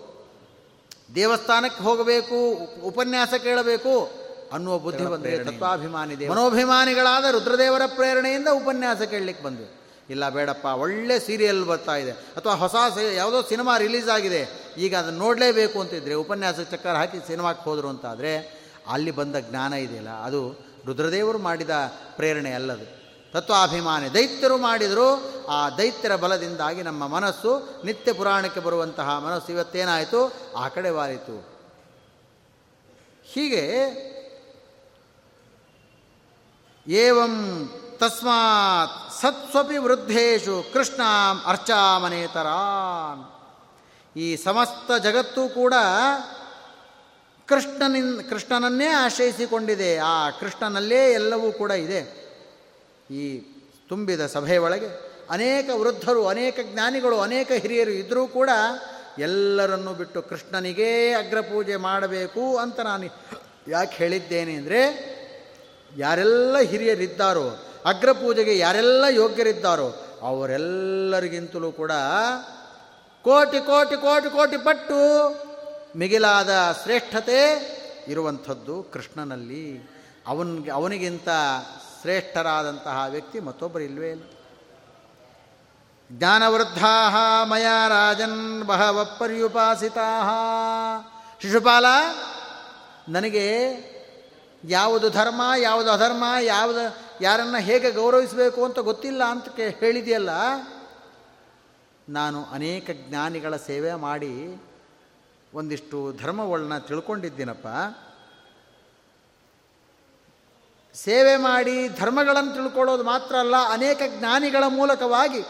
ದೇವಸ್ಥಾನಕ್ಕೆ ಹೋಗಬೇಕು ಉಪನ್ಯಾಸ ಕೇಳಬೇಕು ಅನ್ನುವ ಬುದ್ಧಿ ಬಂದರೆ ತತ್ವಾಭಿಮಾನಿ ದೇವ ಮನೋಭಿಮಾನಿಗಳಾದ ರುದ್ರದೇವರ ಪ್ರೇರಣೆಯಿಂದ ಉಪನ್ಯಾಸ ಕೇಳಲಿಕ್ಕೆ ಬಂದ್ವಿ. ಇಲ್ಲ ಬೇಡಪ್ಪ ಒಳ್ಳೆ ಸೀರಿಯಲ್ ಬರ್ತಾ ಇದೆ. ಅಥವಾ ಹೊಸ ಯಾವುದೋ ಸಿನಿಮಾ ರಿಲೀಸ್ ಆಗಿದೆ ಈಗ ಅದನ್ನು ನೋಡಲೇಬೇಕು ಅಂತಿದ್ರೆ ಉಪನ್ಯಾಸ ಚಕ್ಕರ್ ಹಾಕಿ ಸಿನಿಮಾಕ್ಕೆ ಹೋದರು ಅಂತಾದರೆ ಅಲ್ಲಿ ಬಂದ ಜ್ಞಾನ ಇದೆಯಲ್ಲ ಅದು ರುದ್ರದೇವರು ಮಾಡಿದ ಪ್ರೇರಣೆ ಅಲ್ಲದು. ತತ್ವಾಭಿಮಾನಿ ದೈತ್ಯರು ಮಾಡಿದರು. ಆ ದೈತ್ಯರ ಬಲದಿಂದಾಗಿ ನಮ್ಮ ಮನಸ್ಸು ನಿತ್ಯ ಪುರಾಣಕ್ಕೆ ಬರುವಂತಹ ಮನಸ್ಸು ಇವತ್ತೇನಾಯಿತು? ಆ ಕಡೆ ವಾರಿತು ಹೀಗೆ ಏವಂ ತಸ್ಮಾತ್ ಸತ್ಸ್ವಪಿ ವೃದ್ಧೇಶು ಕೃಷ್ಣ ಅರ್ಚಾಮನೇತರಾನ್. ಈ ಸಮಸ್ತ ಜಗತ್ತು ಕೂಡ ಕೃಷ್ಣನಿಂದ ಕೃಷ್ಣನನ್ನೇ ಆಶ್ರಯಿಸಿಕೊಂಡಿದೆ. ಆ ಕೃಷ್ಣನಲ್ಲೇ ಎಲ್ಲವೂ ಕೂಡ ಇದೆ. ಈ ತುಂಬಿದ ಸಭೆಯ ಒಳಗೆ ಅನೇಕ ವೃದ್ಧರು, ಅನೇಕ ಜ್ಞಾನಿಗಳು, ಅನೇಕ ಹಿರಿಯರು ಇದ್ದರೂ ಕೂಡ ಎಲ್ಲರನ್ನು ಬಿಟ್ಟು ಕೃಷ್ಣನಿಗೇ ಅಗ್ರಪೂಜೆ ಮಾಡಬೇಕು ಅಂತ ನಾನು ಯಾಕೆ ಹೇಳಿದ್ದೇನೆ ಅಂದರೆ ಯಾರೆಲ್ಲ ಹಿರಿಯರಿದ್ದಾರೋ ಅಗ್ರಪೂಜೆಗೆ ಯಾರೆಲ್ಲ ಯೋಗ್ಯರಿದ್ದಾರೋ, ಅವರೆಲ್ಲರಿಗಿಂತಲೂ ಕೂಡ ಕೋಟಿ ಕೋಟಿ ಕೋಟಿ ಕೋಟಿ ಪಟ್ಟು ಮಿಗಿಲಾದ ಶ್ರೇಷ್ಠತೆ ಇರುವಂಥದ್ದು ಕೃಷ್ಣನಲ್ಲಿ. ಅವನಿಗೆ, ಅವನಿಗಿಂತ ಶ್ರೇಷ್ಠರಾದಂತಹ ವ್ಯಕ್ತಿ ಮತ್ತೊಬ್ಬರು ಇಲ್ಲವೇ ಇಲ್ಲ. ಜ್ಞಾನವೃದ್ಧಾ ಮಯ ರಾಜನ್ ಬಹವ ಶಿಶುಪಾಲ, ನನಗೆ ಯಾವುದು ಧರ್ಮ, ಯಾವುದು ಅಧರ್ಮ, ಯಾವುದು, ಯಾರನ್ನು ಹೇಗೆ ಗೌರವಿಸಬೇಕು ಅಂತ ಗೊತ್ತಿಲ್ಲ ಅಂತ ಕೇ ಹೇಳಿದೆಯಲ್ಲ, ನಾನು ಅನೇಕ ಜ್ಞಾನಿಗಳ ಸೇವೆ ಮಾಡಿ ಒಂದಿಷ್ಟು ಧರ್ಮಗಳನ್ನ ತಿಳ್ಕೊಂಡಿದ್ದೀನಪ್ಪ. ಸೇವೆ ಮಾಡಿ ಧರ್ಮಗಳನ್ನು ತಿಳ್ಕೊಳ್ಳೋದು ಮಾತ್ರ ಅಲ್ಲ, ಅನೇಕ ಜ್ಞಾನಿಗಳ ಮೂಲಕವಾಗಿ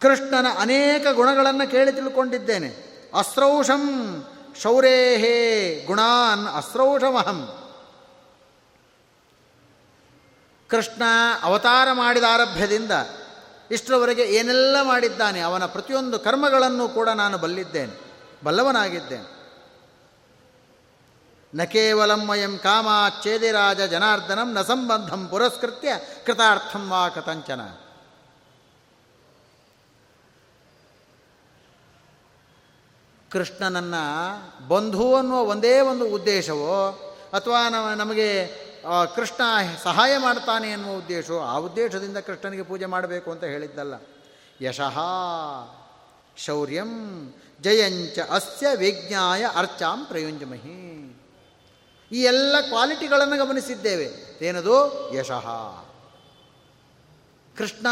ಕೃಷ್ಣನ ಅನೇಕ ಗುಣಗಳನ್ನು ಕೇಳಿ ತಿಳ್ಕೊಂಡಿದ್ದೇನೆ. ಅಸ್ರೌಷಂ ಶೌರೇಹೇ ಗುಣಾನ್ ಅಸ್ರೌಷಮಹಂ. ಕೃಷ್ಣ ಅವತಾರ ಮಾಡಿದ ಆರಭ್ಯದಿಂದ ಇಷ್ಟರವರೆಗೆ ಏನೆಲ್ಲ ಮಾಡಿದ್ದಾನೆ, ಅವನ ಪ್ರತಿಯೊಂದು ಕರ್ಮಗಳನ್ನು ಕೂಡ ನಾನು ಬಲ್ಲಿದ್ದೇನೆ, ಬಲ್ಲವನಾಗಿದ್ದೇನೆ. ನ ಕೇವಲಂ ವಯಂ ಕಾಮಾಚ್ಛೇದಿರಾಜ ಜನಾರ್ದನಂ ನ ಸಂಬಂಧಂ ಪುರಸ್ಕೃತ್ಯ ಕೃತಾರ್ಥಂ ವಾ ಕಥಂಚನ. ಕೃಷ್ಣನನ್ನು ಬಂಧು ಅನ್ನುವ ಒಂದೇ ಒಂದು ಉದ್ದೇಶವೋ, ಅಥವಾ ನಮಗೆ ಕೃಷ್ಣ ಸಹಾಯ ಮಾಡ್ತಾನೆ ಎನ್ನುವ ಉದ್ದೇಶವೋ, ಆ ಉದ್ದೇಶದಿಂದ ಕೃಷ್ಣನಿಗೆ ಪೂಜೆ ಮಾಡಬೇಕು ಅಂತ ಹೇಳಿದ್ದಲ್ಲ. ಯಶಃ ಶೌರ್ಯಂ ಜಯಂಚ ಅಸ್ಯ ವಿಜ್ಞಾಯ ಅರ್ಚಾಂ ಪ್ರಯುಂಜಮಹಿ. ಈ ಎಲ್ಲ ಕ್ವಾಲಿಟಿಗಳನ್ನು ಗಮನಿಸಿದ್ದೇವೆ. ಏನದು? ಯಶಃ. ಕೃಷ್ಣ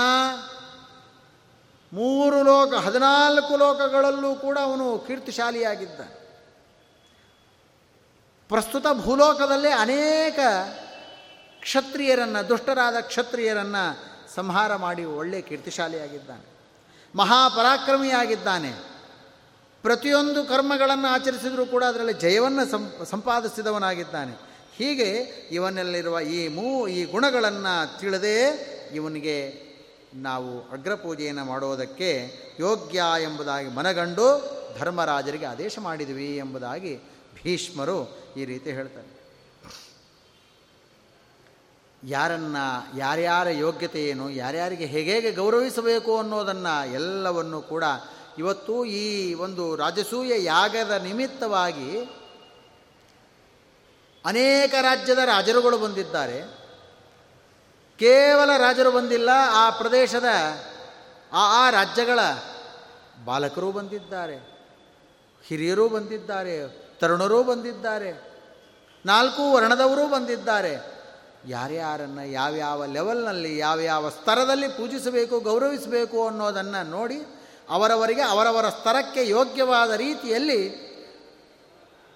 ಮೂರು ಲೋಕ, ಹದಿನಾಲ್ಕು ಲೋಕಗಳಲ್ಲೂ ಕೂಡ ಅವನು ಕೀರ್ತಿಶಾಲಿಯಾಗಿದ್ದ. ಪ್ರಸ್ತುತ ಭೂಲೋಕದಲ್ಲೇ ಅನೇಕ ಕ್ಷತ್ರಿಯರನ್ನು, ದುಷ್ಟರಾದ ಕ್ಷತ್ರಿಯರನ್ನು ಸಂಹಾರ ಮಾಡಿ ಒಳ್ಳೆ ಕೀರ್ತಿಶಾಲಿಯಾಗಿದ್ದಾನೆ. ಮಹಾಪರಾಕ್ರಮಿಯಾಗಿದ್ದಾನೆ. ಪ್ರತಿಯೊಂದು ಕರ್ಮಗಳನ್ನು ಆಚರಿಸಿದರೂ ಕೂಡ ಅದರಲ್ಲಿ ಜಯವನ್ನು ಸಂಪಾದಿಸಿದವನಾಗಿದ್ದಾನೆ. ಹೀಗೆ ಇವನಲ್ಲಿರುವ ಈ ಮೂ, ಈ ಗುಣಗಳನ್ನು ತಿಳಿದೇ ಇವನಿಗೆ ನಾವು ಅಗ್ರಪೂಜೆಯನ್ನು ಮಾಡೋದಕ್ಕೆ ಯೋಗ್ಯ ಎಂಬುದಾಗಿ ಮನಗಂಡು ಧರ್ಮರಾಜರಿಗೆ ಆದೇಶ ಮಾಡಿದ್ವಿ ಎಂಬುದಾಗಿ ಭೀಷ್ಮರು ಈ ರೀತಿ ಹೇಳ್ತಾರೆ. ಯಾರನ್ನ, ಯಾರ್ಯಾರ ಯೋಗ್ಯತೆ ಏನು, ಯಾರ್ಯಾರಿಗೆ ಹೇಗೆ ಗೌರವಿಸಬೇಕು ಅನ್ನೋದನ್ನು ಎಲ್ಲವನ್ನು ಕೂಡ ಇವತ್ತು ಈ ಒಂದು ರಾಜಸೂಯ ಯಾಗದ ನಿಮಿತ್ತವಾಗಿ ಅನೇಕ ರಾಜ್ಯದ ರಾಜರುಗಳು ಬಂದಿದ್ದಾರೆ. ಕೇವಲ ರಾಜರು ಬಂದಿಲ್ಲ, ಆ ಪ್ರದೇಶದ ಆ ಆ ರಾಜ್ಯಗಳ ಬಾಲಕರು ಬಂದಿದ್ದಾರೆ, ಹಿರಿಯರೂ ಬಂದಿದ್ದಾರೆ, ತರುಣರೂ ಬಂದಿದ್ದಾರೆ, ನಾಲ್ಕು ವರ್ಣದವರೂ ಬಂದಿದ್ದಾರೆ. ಯಾರ್ಯಾರನ್ನು ಯಾವ್ಯಾವ ಲೆವೆಲ್ನಲ್ಲಿ ಯಾವ್ಯಾವ ಸ್ತರದಲ್ಲಿ ಪೂಜಿಸಬೇಕು, ಗೌರವಿಸಬೇಕು ಅನ್ನೋದನ್ನು ನೋಡಿ ಅವರವರಿಗೆ ಅವರವರ ಸ್ತರಕ್ಕೆ ಯೋಗ್ಯವಾದ ರೀತಿಯಲ್ಲಿ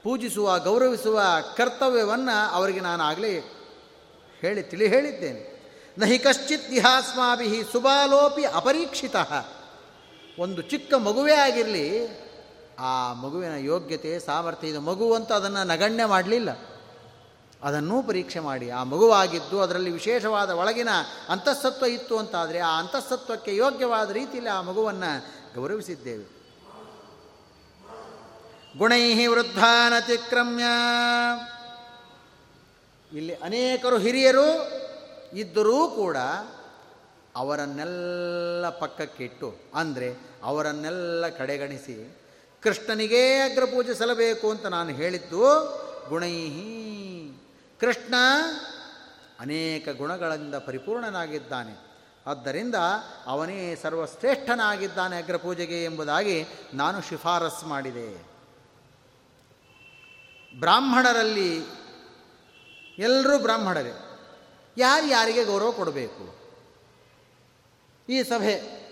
ಪೂಜಿಸುವ, ಗೌರವಿಸುವ ಕರ್ತವ್ಯವನ್ನು ಅವರಿಗೆ ನಾನು ಆಗಲೇ ಹೇಳಿ, ತಿಳಿ ಹೇಳಿದ್ದೇನೆ. ನಹಿ ಕಶ್ಚಿತ್ ಇಹಾಸ್ಮಾಭಿ ಸುಬಾಲೋಪಿ ಅಪರೀಕ್ಷಿತ. ಒಂದು ಚಿಕ್ಕ ಮಗುವೇ ಆಗಿರಲಿ, ಆ ಮಗುವಿನ ಯೋಗ್ಯತೆ, ಸಾಮರ್ಥ್ಯ, ಇದು ಮಗು ಅಂತ ಅದನ್ನು ನಗಣ್ಯ ಮಾಡಲಿಲ್ಲ. ಅದನ್ನೂ ಪರೀಕ್ಷೆ ಮಾಡಿ. ಆ ಮಗುವಾಗಿದ್ದು ಅದರಲ್ಲಿ ವಿಶೇಷವಾದ ಒಳಗಿನ ಅಂತಸ್ತತ್ವ ಇತ್ತು ಅಂತಾದರೆ ಆ ಅಂತಸ್ತತ್ವಕ್ಕೆ ಯೋಗ್ಯವಾದ ರೀತಿಯಲ್ಲಿ ಆ ಮಗುವನ್ನು ಗೌರವಿಸಿದ್ದೇವೆ. ಗುಣೈ ವೃದ್ಧಾನತಿಕ್ರಮ್ಯ. ಇಲ್ಲಿ ಅನೇಕರು ಹಿರಿಯರು ಇದ್ದರೂ ಕೂಡ ಅವರನ್ನೆಲ್ಲ ಪಕ್ಕಕ್ಕಿಟ್ಟು, ಅಂದರೆ ಅವರನ್ನೆಲ್ಲ ಕಡೆಗಣಿಸಿ, ಕೃಷ್ಣನಿಗೇ ಅಗ್ರಪೂಜೆ ಸಲ್ಲಬೇಕು ಅಂತ ನಾನು ಹೇಳಿದ್ದು, ಗುಣೈಹಿ. ಕೃಷ್ಣ ಅನೇಕ ಗುಣಗಳಿಂದ ಪರಿಪೂರ್ಣನಾಗಿದ್ದಾನೆ. ಆದ್ದರಿಂದ ಅವನೇ ಸರ್ವಶ್ರೇಷ್ಠನಾಗಿದ್ದಾನೆ ಅಗ್ರಪೂಜೆಗೆ ಎಂಬುದಾಗಿ ನಾನು ಶಿಫಾರಸ್ ಮಾಡಿದೆ. ಬ್ರಾಹ್ಮಣರಲ್ಲಿ ಎಲ್ಲರೂ ಬ್ರಾಹ್ಮಣರೇ. ಯಾರು ಯಾರಿಗೆ ಗೌರವ ಕೊಡಬೇಕು? ಈ ಸಭೆ,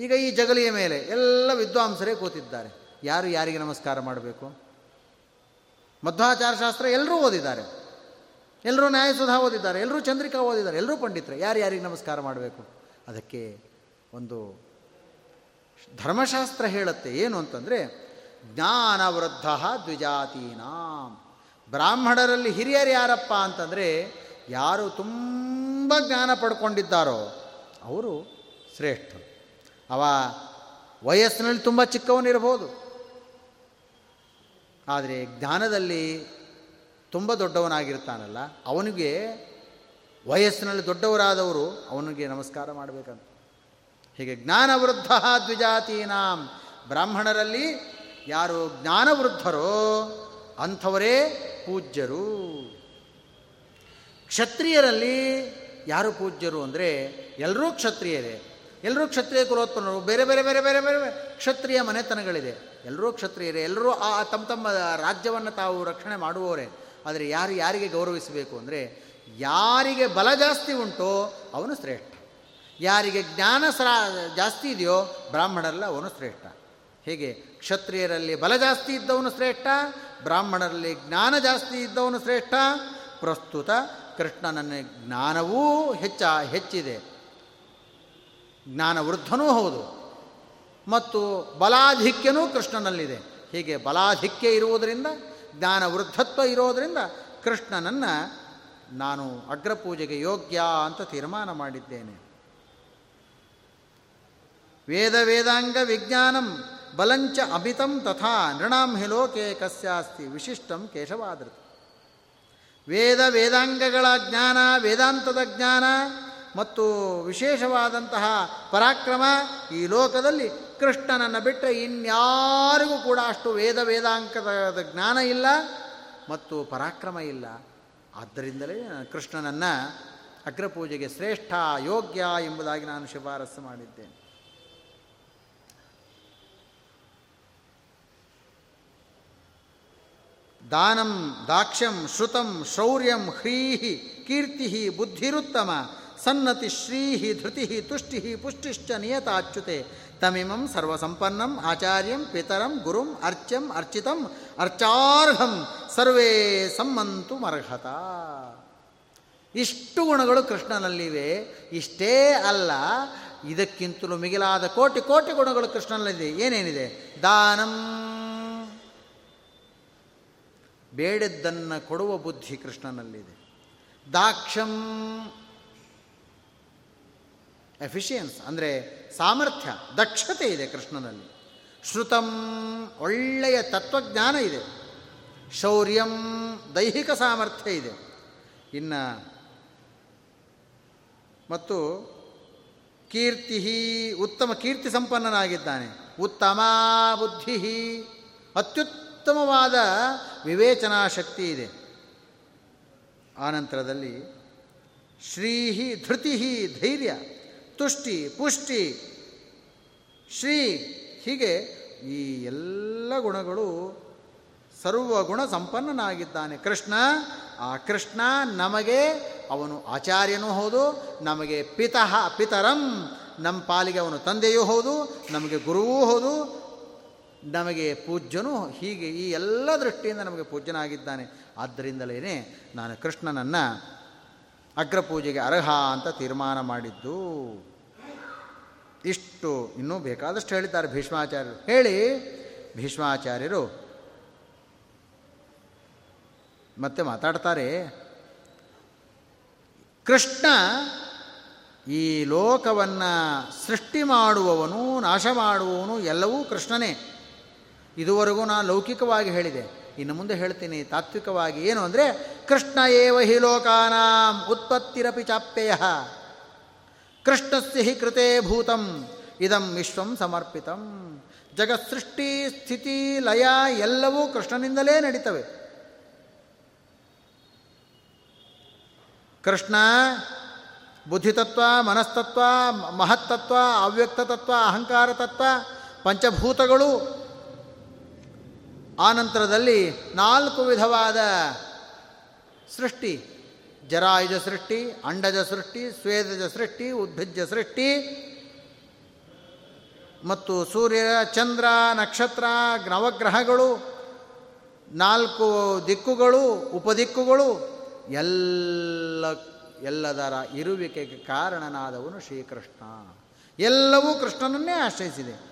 ಈಗ ಈ ಜಗಲಿಯ ಮೇಲೆ ಎಲ್ಲ ವಿದ್ವಾಂಸರೇ ಕೂತಿದ್ದಾರೆ. ಯಾರು ಯಾರಿಗೆ ನಮಸ್ಕಾರ ಮಾಡಬೇಕು? ಮಧ್ವಾಚಾರ ಶಾಸ್ತ್ರ ಎಲ್ಲರೂ ಓದಿದ್ದಾರೆ. ಎಲ್ಲರೂ ನ್ಯಾಯಸುಧ ಓದಿದ್ದಾರೆ. ಎಲ್ಲರೂ ಚಂದ್ರಿಕಾ ಓದಿದ್ದಾರೆ. ಎಲ್ಲರೂ ಪಂಡಿತರು. ಯಾರು ಯಾರಿಗೆ ನಮಸ್ಕಾರ ಮಾಡಬೇಕು? ಅದಕ್ಕೆ ಒಂದು ಧರ್ಮಶಾಸ್ತ್ರ ಹೇಳುತ್ತೆ. ಏನು ಅಂತಂದರೆ, ಜ್ಞಾನವೃದ್ಧ ದ್ವಿಜಾತೀನಾಂ. ಬ್ರಾಹ್ಮಣರಲ್ಲಿ ಹಿರಿಯರು ಯಾರಪ್ಪ ಅಂತಂದರೆ, ಯಾರು ತುಂಬ ಜ್ಞಾನ ಪಡ್ಕೊಂಡಿದ್ದಾರೋ ಅವರು ಶ್ರೇಷ್ಠರು. ಅವ ವಯಸ್ಸಿನಲ್ಲಿ ತುಂಬ ಚಿಕ್ಕವನಿರ್ಬೋದು ಆದರೆ ಜ್ಞಾನದಲ್ಲಿ ತುಂಬ ದೊಡ್ಡವನಾಗಿರ್ತಾನಲ್ಲ, ಅವನಿಗೆ ವಯಸ್ಸಿನಲ್ಲಿ ದೊಡ್ಡವರಾದವರು ಅವನಿಗೆ ನಮಸ್ಕಾರ ಮಾಡಬೇಕಂತ. ಹೀಗೆ ಜ್ಞಾನವೃದ್ಧ ದ್ವಿಜಾತೀನಾಂ. ಬ್ರಾಹ್ಮಣರಲ್ಲಿ ಯಾರು ಜ್ಞಾನವೃದ್ಧರೋ ಅಂಥವರೇ ಪೂಜ್ಯರು. ಕ್ಷತ್ರಿಯರಲ್ಲಿ ಯಾರು ಪೂಜ್ಯರು ಅಂದರೆ ಎಲ್ಲರೂ ಕ್ಷತ್ರಿಯರೇ. ಎಲ್ಲರೂ ಕ್ಷತ್ರಿಯ ಕುಲೋತ್ಪನ್ನರು, ಬೇರೆ ಬೇರೆ ಬೇರೆ ಬೇರೆ ಬೇರೆ ಕ್ಷತ್ರಿಯ ಮನೆತನಗಳಿದೆ. ಎಲ್ಲರೂ ಕ್ಷತ್ರಿಯರೇ, ಎಲ್ಲರೂ ಆ ತಮ್ಮ ತಮ್ಮ ರಾಜ್ಯವನ್ನು ತಾವು ರಕ್ಷಣೆ ಮಾಡುವವರೇ. ಆದರೆ ಯಾರು ಯಾರಿಗೆ ಗೌರವಿಸಬೇಕು ಅಂದರೆ ಯಾರಿಗೆ ಬಲ ಜಾಸ್ತಿ ಉಂಟೋ ಅವನು ಶ್ರೇಷ್ಠ. ಯಾರಿಗೆ ಜ್ಞಾನ ಸ್ರಾ ಜಾಸ್ತಿ ಇದೆಯೋ ಬ್ರಾಹ್ಮಣರಲ್ಲಿ ಅವನು ಶ್ರೇಷ್ಠ. ಹೇಗೆ? ಕ್ಷತ್ರಿಯರಲ್ಲಿ ಬಲ ಜಾಸ್ತಿ ಇದ್ದವನು ಶ್ರೇಷ್ಠ, ಬ್ರಾಹ್ಮಣರಲ್ಲಿ ಜ್ಞಾನ ಜಾಸ್ತಿ ಇದ್ದವನು ಶ್ರೇಷ್ಠ, ಪ್ರಸ್ತುತ ಕೃಷ್ಣನನ್ನ ಜ್ಞಾನವೂ ಹೆಚ್ಚ, ಹೆಚ್ಚಿದೆ. ಜ್ಞಾನ ವೃದ್ಧನೂ ಹೌದು. ಮತ್ತು ಬಲಾಧಿಕ್ಯನೂ ಕೃಷ್ಣನಲ್ಲಿದೆ. ಹೀಗೆ ಬಲಾಧಿಕ್ಯ ಇರುವುದರಿಂದ, ಜ್ಞಾನ ವೃದ್ಧತ್ವ ಇರೋದರಿಂದ ಕೃಷ್ಣನನ್ನು ನಾನು ಅಗ್ರಪೂಜೆಗೆ ಯೋಗ್ಯ ಅಂತ ತೀರ್ಮಾನ ಮಾಡಿದ್ದೇನೆ. ವೇದ ವೇದಾಂಗ ವಿಜ್ಞಾನಂ ಬಲಂಚ ಅಮಿತಂ ತಥಾ ನೃಣಾಂ ಲೋಕೆ ಕಸ್ಯಾಸ್ತಿ ವಿಶಿಷ್ಟಂ ಕೇಶವಾದೃತ. ವೇದ ವೇದಾಂಗಗಳ ಜ್ಞಾನ, ವೇದಾಂತದ ಜ್ಞಾನ ಮತ್ತು ವಿಶೇಷವಾದಂತಹ ಪರಾಕ್ರಮ ಈ ಲೋಕದಲ್ಲಿ ಕೃಷ್ಣನನ್ನು ಬಿಟ್ಟರೆ ಇನ್ಯಾರಿಗೂ ಕೂಡ ಅಷ್ಟು ವೇದ ವೇದಾಂಕದ ಜ್ಞಾನ ಇಲ್ಲ ಮತ್ತು ಪರಾಕ್ರಮ ಇಲ್ಲ. ಆದ್ದರಿಂದಲೇ ಕೃಷ್ಣನನ್ನು ಅಗ್ರಪೂಜೆಗೆ ಶ್ರೇಷ್ಠ ಯೋಗ್ಯ ಎಂಬುದಾಗಿ ನಾನು ಶಿಫಾರಸು ಮಾಡಿದ್ದೇನೆ. ದಾನಂ, ದಾಕ್ಷ್ಯಂ, ಶ್ರುತಂ, ಶೌರ್ಯಂ, ಹ್ರೀಹಿ ಕೀರ್ತಿ ಬುದ್ಧಿರುತ್ತಮ, ಸನ್ನತಿ, ಶ್ರೀಹಿ ಧೃತಿ ತುಷ್ಟಿ ಪುಷ್ಟಿಶ್ಚ ನಿಯತಾಚ್ಯುತೆ ತಮಿಮಂ ಸರ್ವಸಂಪನ್ನಂ ಆಚಾರ್ಯಂ ಪಿತರಂ ಗುರುಂ ಅರ್ಚ್ಯಂ ಅರ್ಚಿತಂ ಅರ್ಚಾರ್ಹಂ ಸರ್ವೇ ಸಮ್ಮಂತು ಮರ್ಹತ ಇಷ್ಟು ಗುಣಗಳು ಕೃಷ್ಣನಲ್ಲಿವೆ. ಇಷ್ಟೇ ಅಲ್ಲ, ಇದಕ್ಕಿಂತಲೂ ಮಿಗಿಲಾದ ಕೋಟಿ ಕೋಟಿ ಗುಣಗಳು ಕೃಷ್ಣನಲ್ಲಿದೆ. ಏನೇನಿದೆ? ದಾನಂ. ಬೇಡದ್ದನ್ನು ಕೊಡುವ ಬುದ್ಧಿ ಕೃಷ್ಣನಲ್ಲಿದೆ. ದಾಕ್ಷಂ. ಎಫಿಷಿಯನ್ಸ್, ಅಂದರೆ ಸಾಮರ್ಥ್ಯ, ದಕ್ಷತೆ ಇದೆ ಕೃಷ್ಣನಲ್ಲಿ. ಶ್ರುತಂ ಒಳ್ಳೆಯ ತತ್ವಜ್ಞಾನ ಇದೆ. ಶೌರ್ಯಂ ದೈಹಿಕ ಸಾಮರ್ಥ್ಯ ಇದೆ. ಇನ್ನು ಮತ್ತು ಕೀರ್ತಿ ಉತ್ತಮ ಕೀರ್ತಿ ಸಂಪನ್ನನಾಗಿದ್ದಾನೆ. ಉತ್ತಮ ಬುದ್ಧಿ ಅತ್ಯುತ್ತಮವಾದ ವಿವೇಚನಾ ಶಕ್ತಿ ಇದೆ ಆನಂತರದಲ್ಲಿ ಶ್ರೀಹಿ ಧೃತಿ ಧೈರ್ಯ. ತುಷ್ಟಿ, ಪುಷ್ಟಿ, ಶ್ರೀ, ಹೀಗೆ ಈ ಎಲ್ಲ ಗುಣಗಳು ಸರ್ವಗುಣ ಸಂಪನ್ನನಾಗಿದ್ದಾನೆ ಕೃಷ್ಣ. ಆ ಕೃಷ್ಣ ನಮಗೆ ಅವನು ಆಚಾರ್ಯನೂ ಹೌದು, ನಮಗೆ ಪಿತಃ ಪಿತರಂ ನಮ್ಮ ಪಾಲಿಗೆ ಅವನು ತಂದೆಯೂ ಹೌದು, ನಮಗೆ ಗುರುವೂ ಹೌದು, ನಮಗೆ ಪೂಜ್ಯನೂ ಹೀಗೆ ಈ ಎಲ್ಲ ದೃಷ್ಟಿಯಿಂದ ನಮಗೆ ಪೂಜ್ಯನಾಗಿದ್ದಾನೆ. ಆದ್ದರಿಂದಲೇ ನಾನು ಕೃಷ್ಣನನ್ನು ಅಗ್ರಪೂಜೆಗೆ ಅರ್ಹ ಅಂತ ತೀರ್ಮಾನ ಮಾಡಿದ್ದು. ಇಷ್ಟು ಇನ್ನೂ ಬೇಕಾದಷ್ಟು ಹೇಳಿದ್ದಾರೆ ಭೀಷ್ಮಾಚಾರ್ಯರು. ಹೇಳಿ, ಭೀಷ್ಮಾಚಾರ್ಯರು. ಮತ್ತೆ ಮಾತಾಡ್ತಾರೆ. ಕೃಷ್ಣ ಈ ಲೋಕವನ್ನು ಸೃಷ್ಟಿ ಮಾಡುವವನು, ನಾಶ ಮಾಡುವವನು ಎಲ್ಲವೂ ಕೃಷ್ಣನೇ. ಇದುವರೆಗೂ ನಾನು ಲೌಕಿಕವಾಗಿ ಹೇಳಿದೆ. ಇನ್ನು ಮುಂದೆ ಹೇಳ್ತೀನಿ ತಾತ್ವಿಕವಾಗಿ. ಏನು ಅಂದರೆ ಕೃಷ್ಣ ಏವ ಹಿ ಲೋಕಾನಾಂ ಉತ್ಪತ್ತಿರಪಿ ಚಾಪ್ಯಯ. ಕೃಷ್ಣಸ್ಯ ಹಿ ಕೃತೇ ಭೂತಂ, ಇದಂ ವಿಶ್ವಂ ಸಮರ್ಪಿತಂ. ಜಗತ್ಸೃಷ್ಟಿ ಸ್ಥಿತಿ ಲಯ ಎಲ್ಲವೂ ಕೃಷ್ಣನಿಂದಲೇ ನಡೀತವೆ. ಕೃಷ್ಣ ಬುದ್ಧಿತತ್ವ, ಮನಸ್ತತ್ವ, ಮಹತ್ತತ್ವ, ಅವ್ಯಕ್ತತತ್ವ ಅಹಂಕಾರ ತತ್ವ ಪಂಚಭೂತಗಳು ಆನಂತರದಲ್ಲಿ ನಾಲ್ಕು ವಿಧವಾದ ಸೃಷ್ಟಿ ಜರಾಯುಜ ಸೃಷ್ಟಿ, ಅಂಡಜ ಸೃಷ್ಟಿ, ಸ್ವೇದಜ ಸೃಷ್ಟಿ ಉದ್ಭಿಜ ಸೃಷ್ಟಿ ಮತ್ತು ಸೂರ್ಯ, ಚಂದ್ರ, ನಕ್ಷತ್ರ, ನವಗ್ರಹಗಳು, ನಾಲ್ಕು ದಿಕ್ಕುಗಳು, ಉಪದಿಕ್ಕುಗಳು, ಎಲ್ಲ, ಎಲ್ಲದರ ಇರುವಿಕೆಗೆ ಕಾರಣನಾದವನು ಶ್ರೀಕೃಷ್ಣ. ಎಲ್ಲವೂ ಕೃಷ್ಣನನ್ನೇ ಆಶ್ರಯಿಸಿದೆ.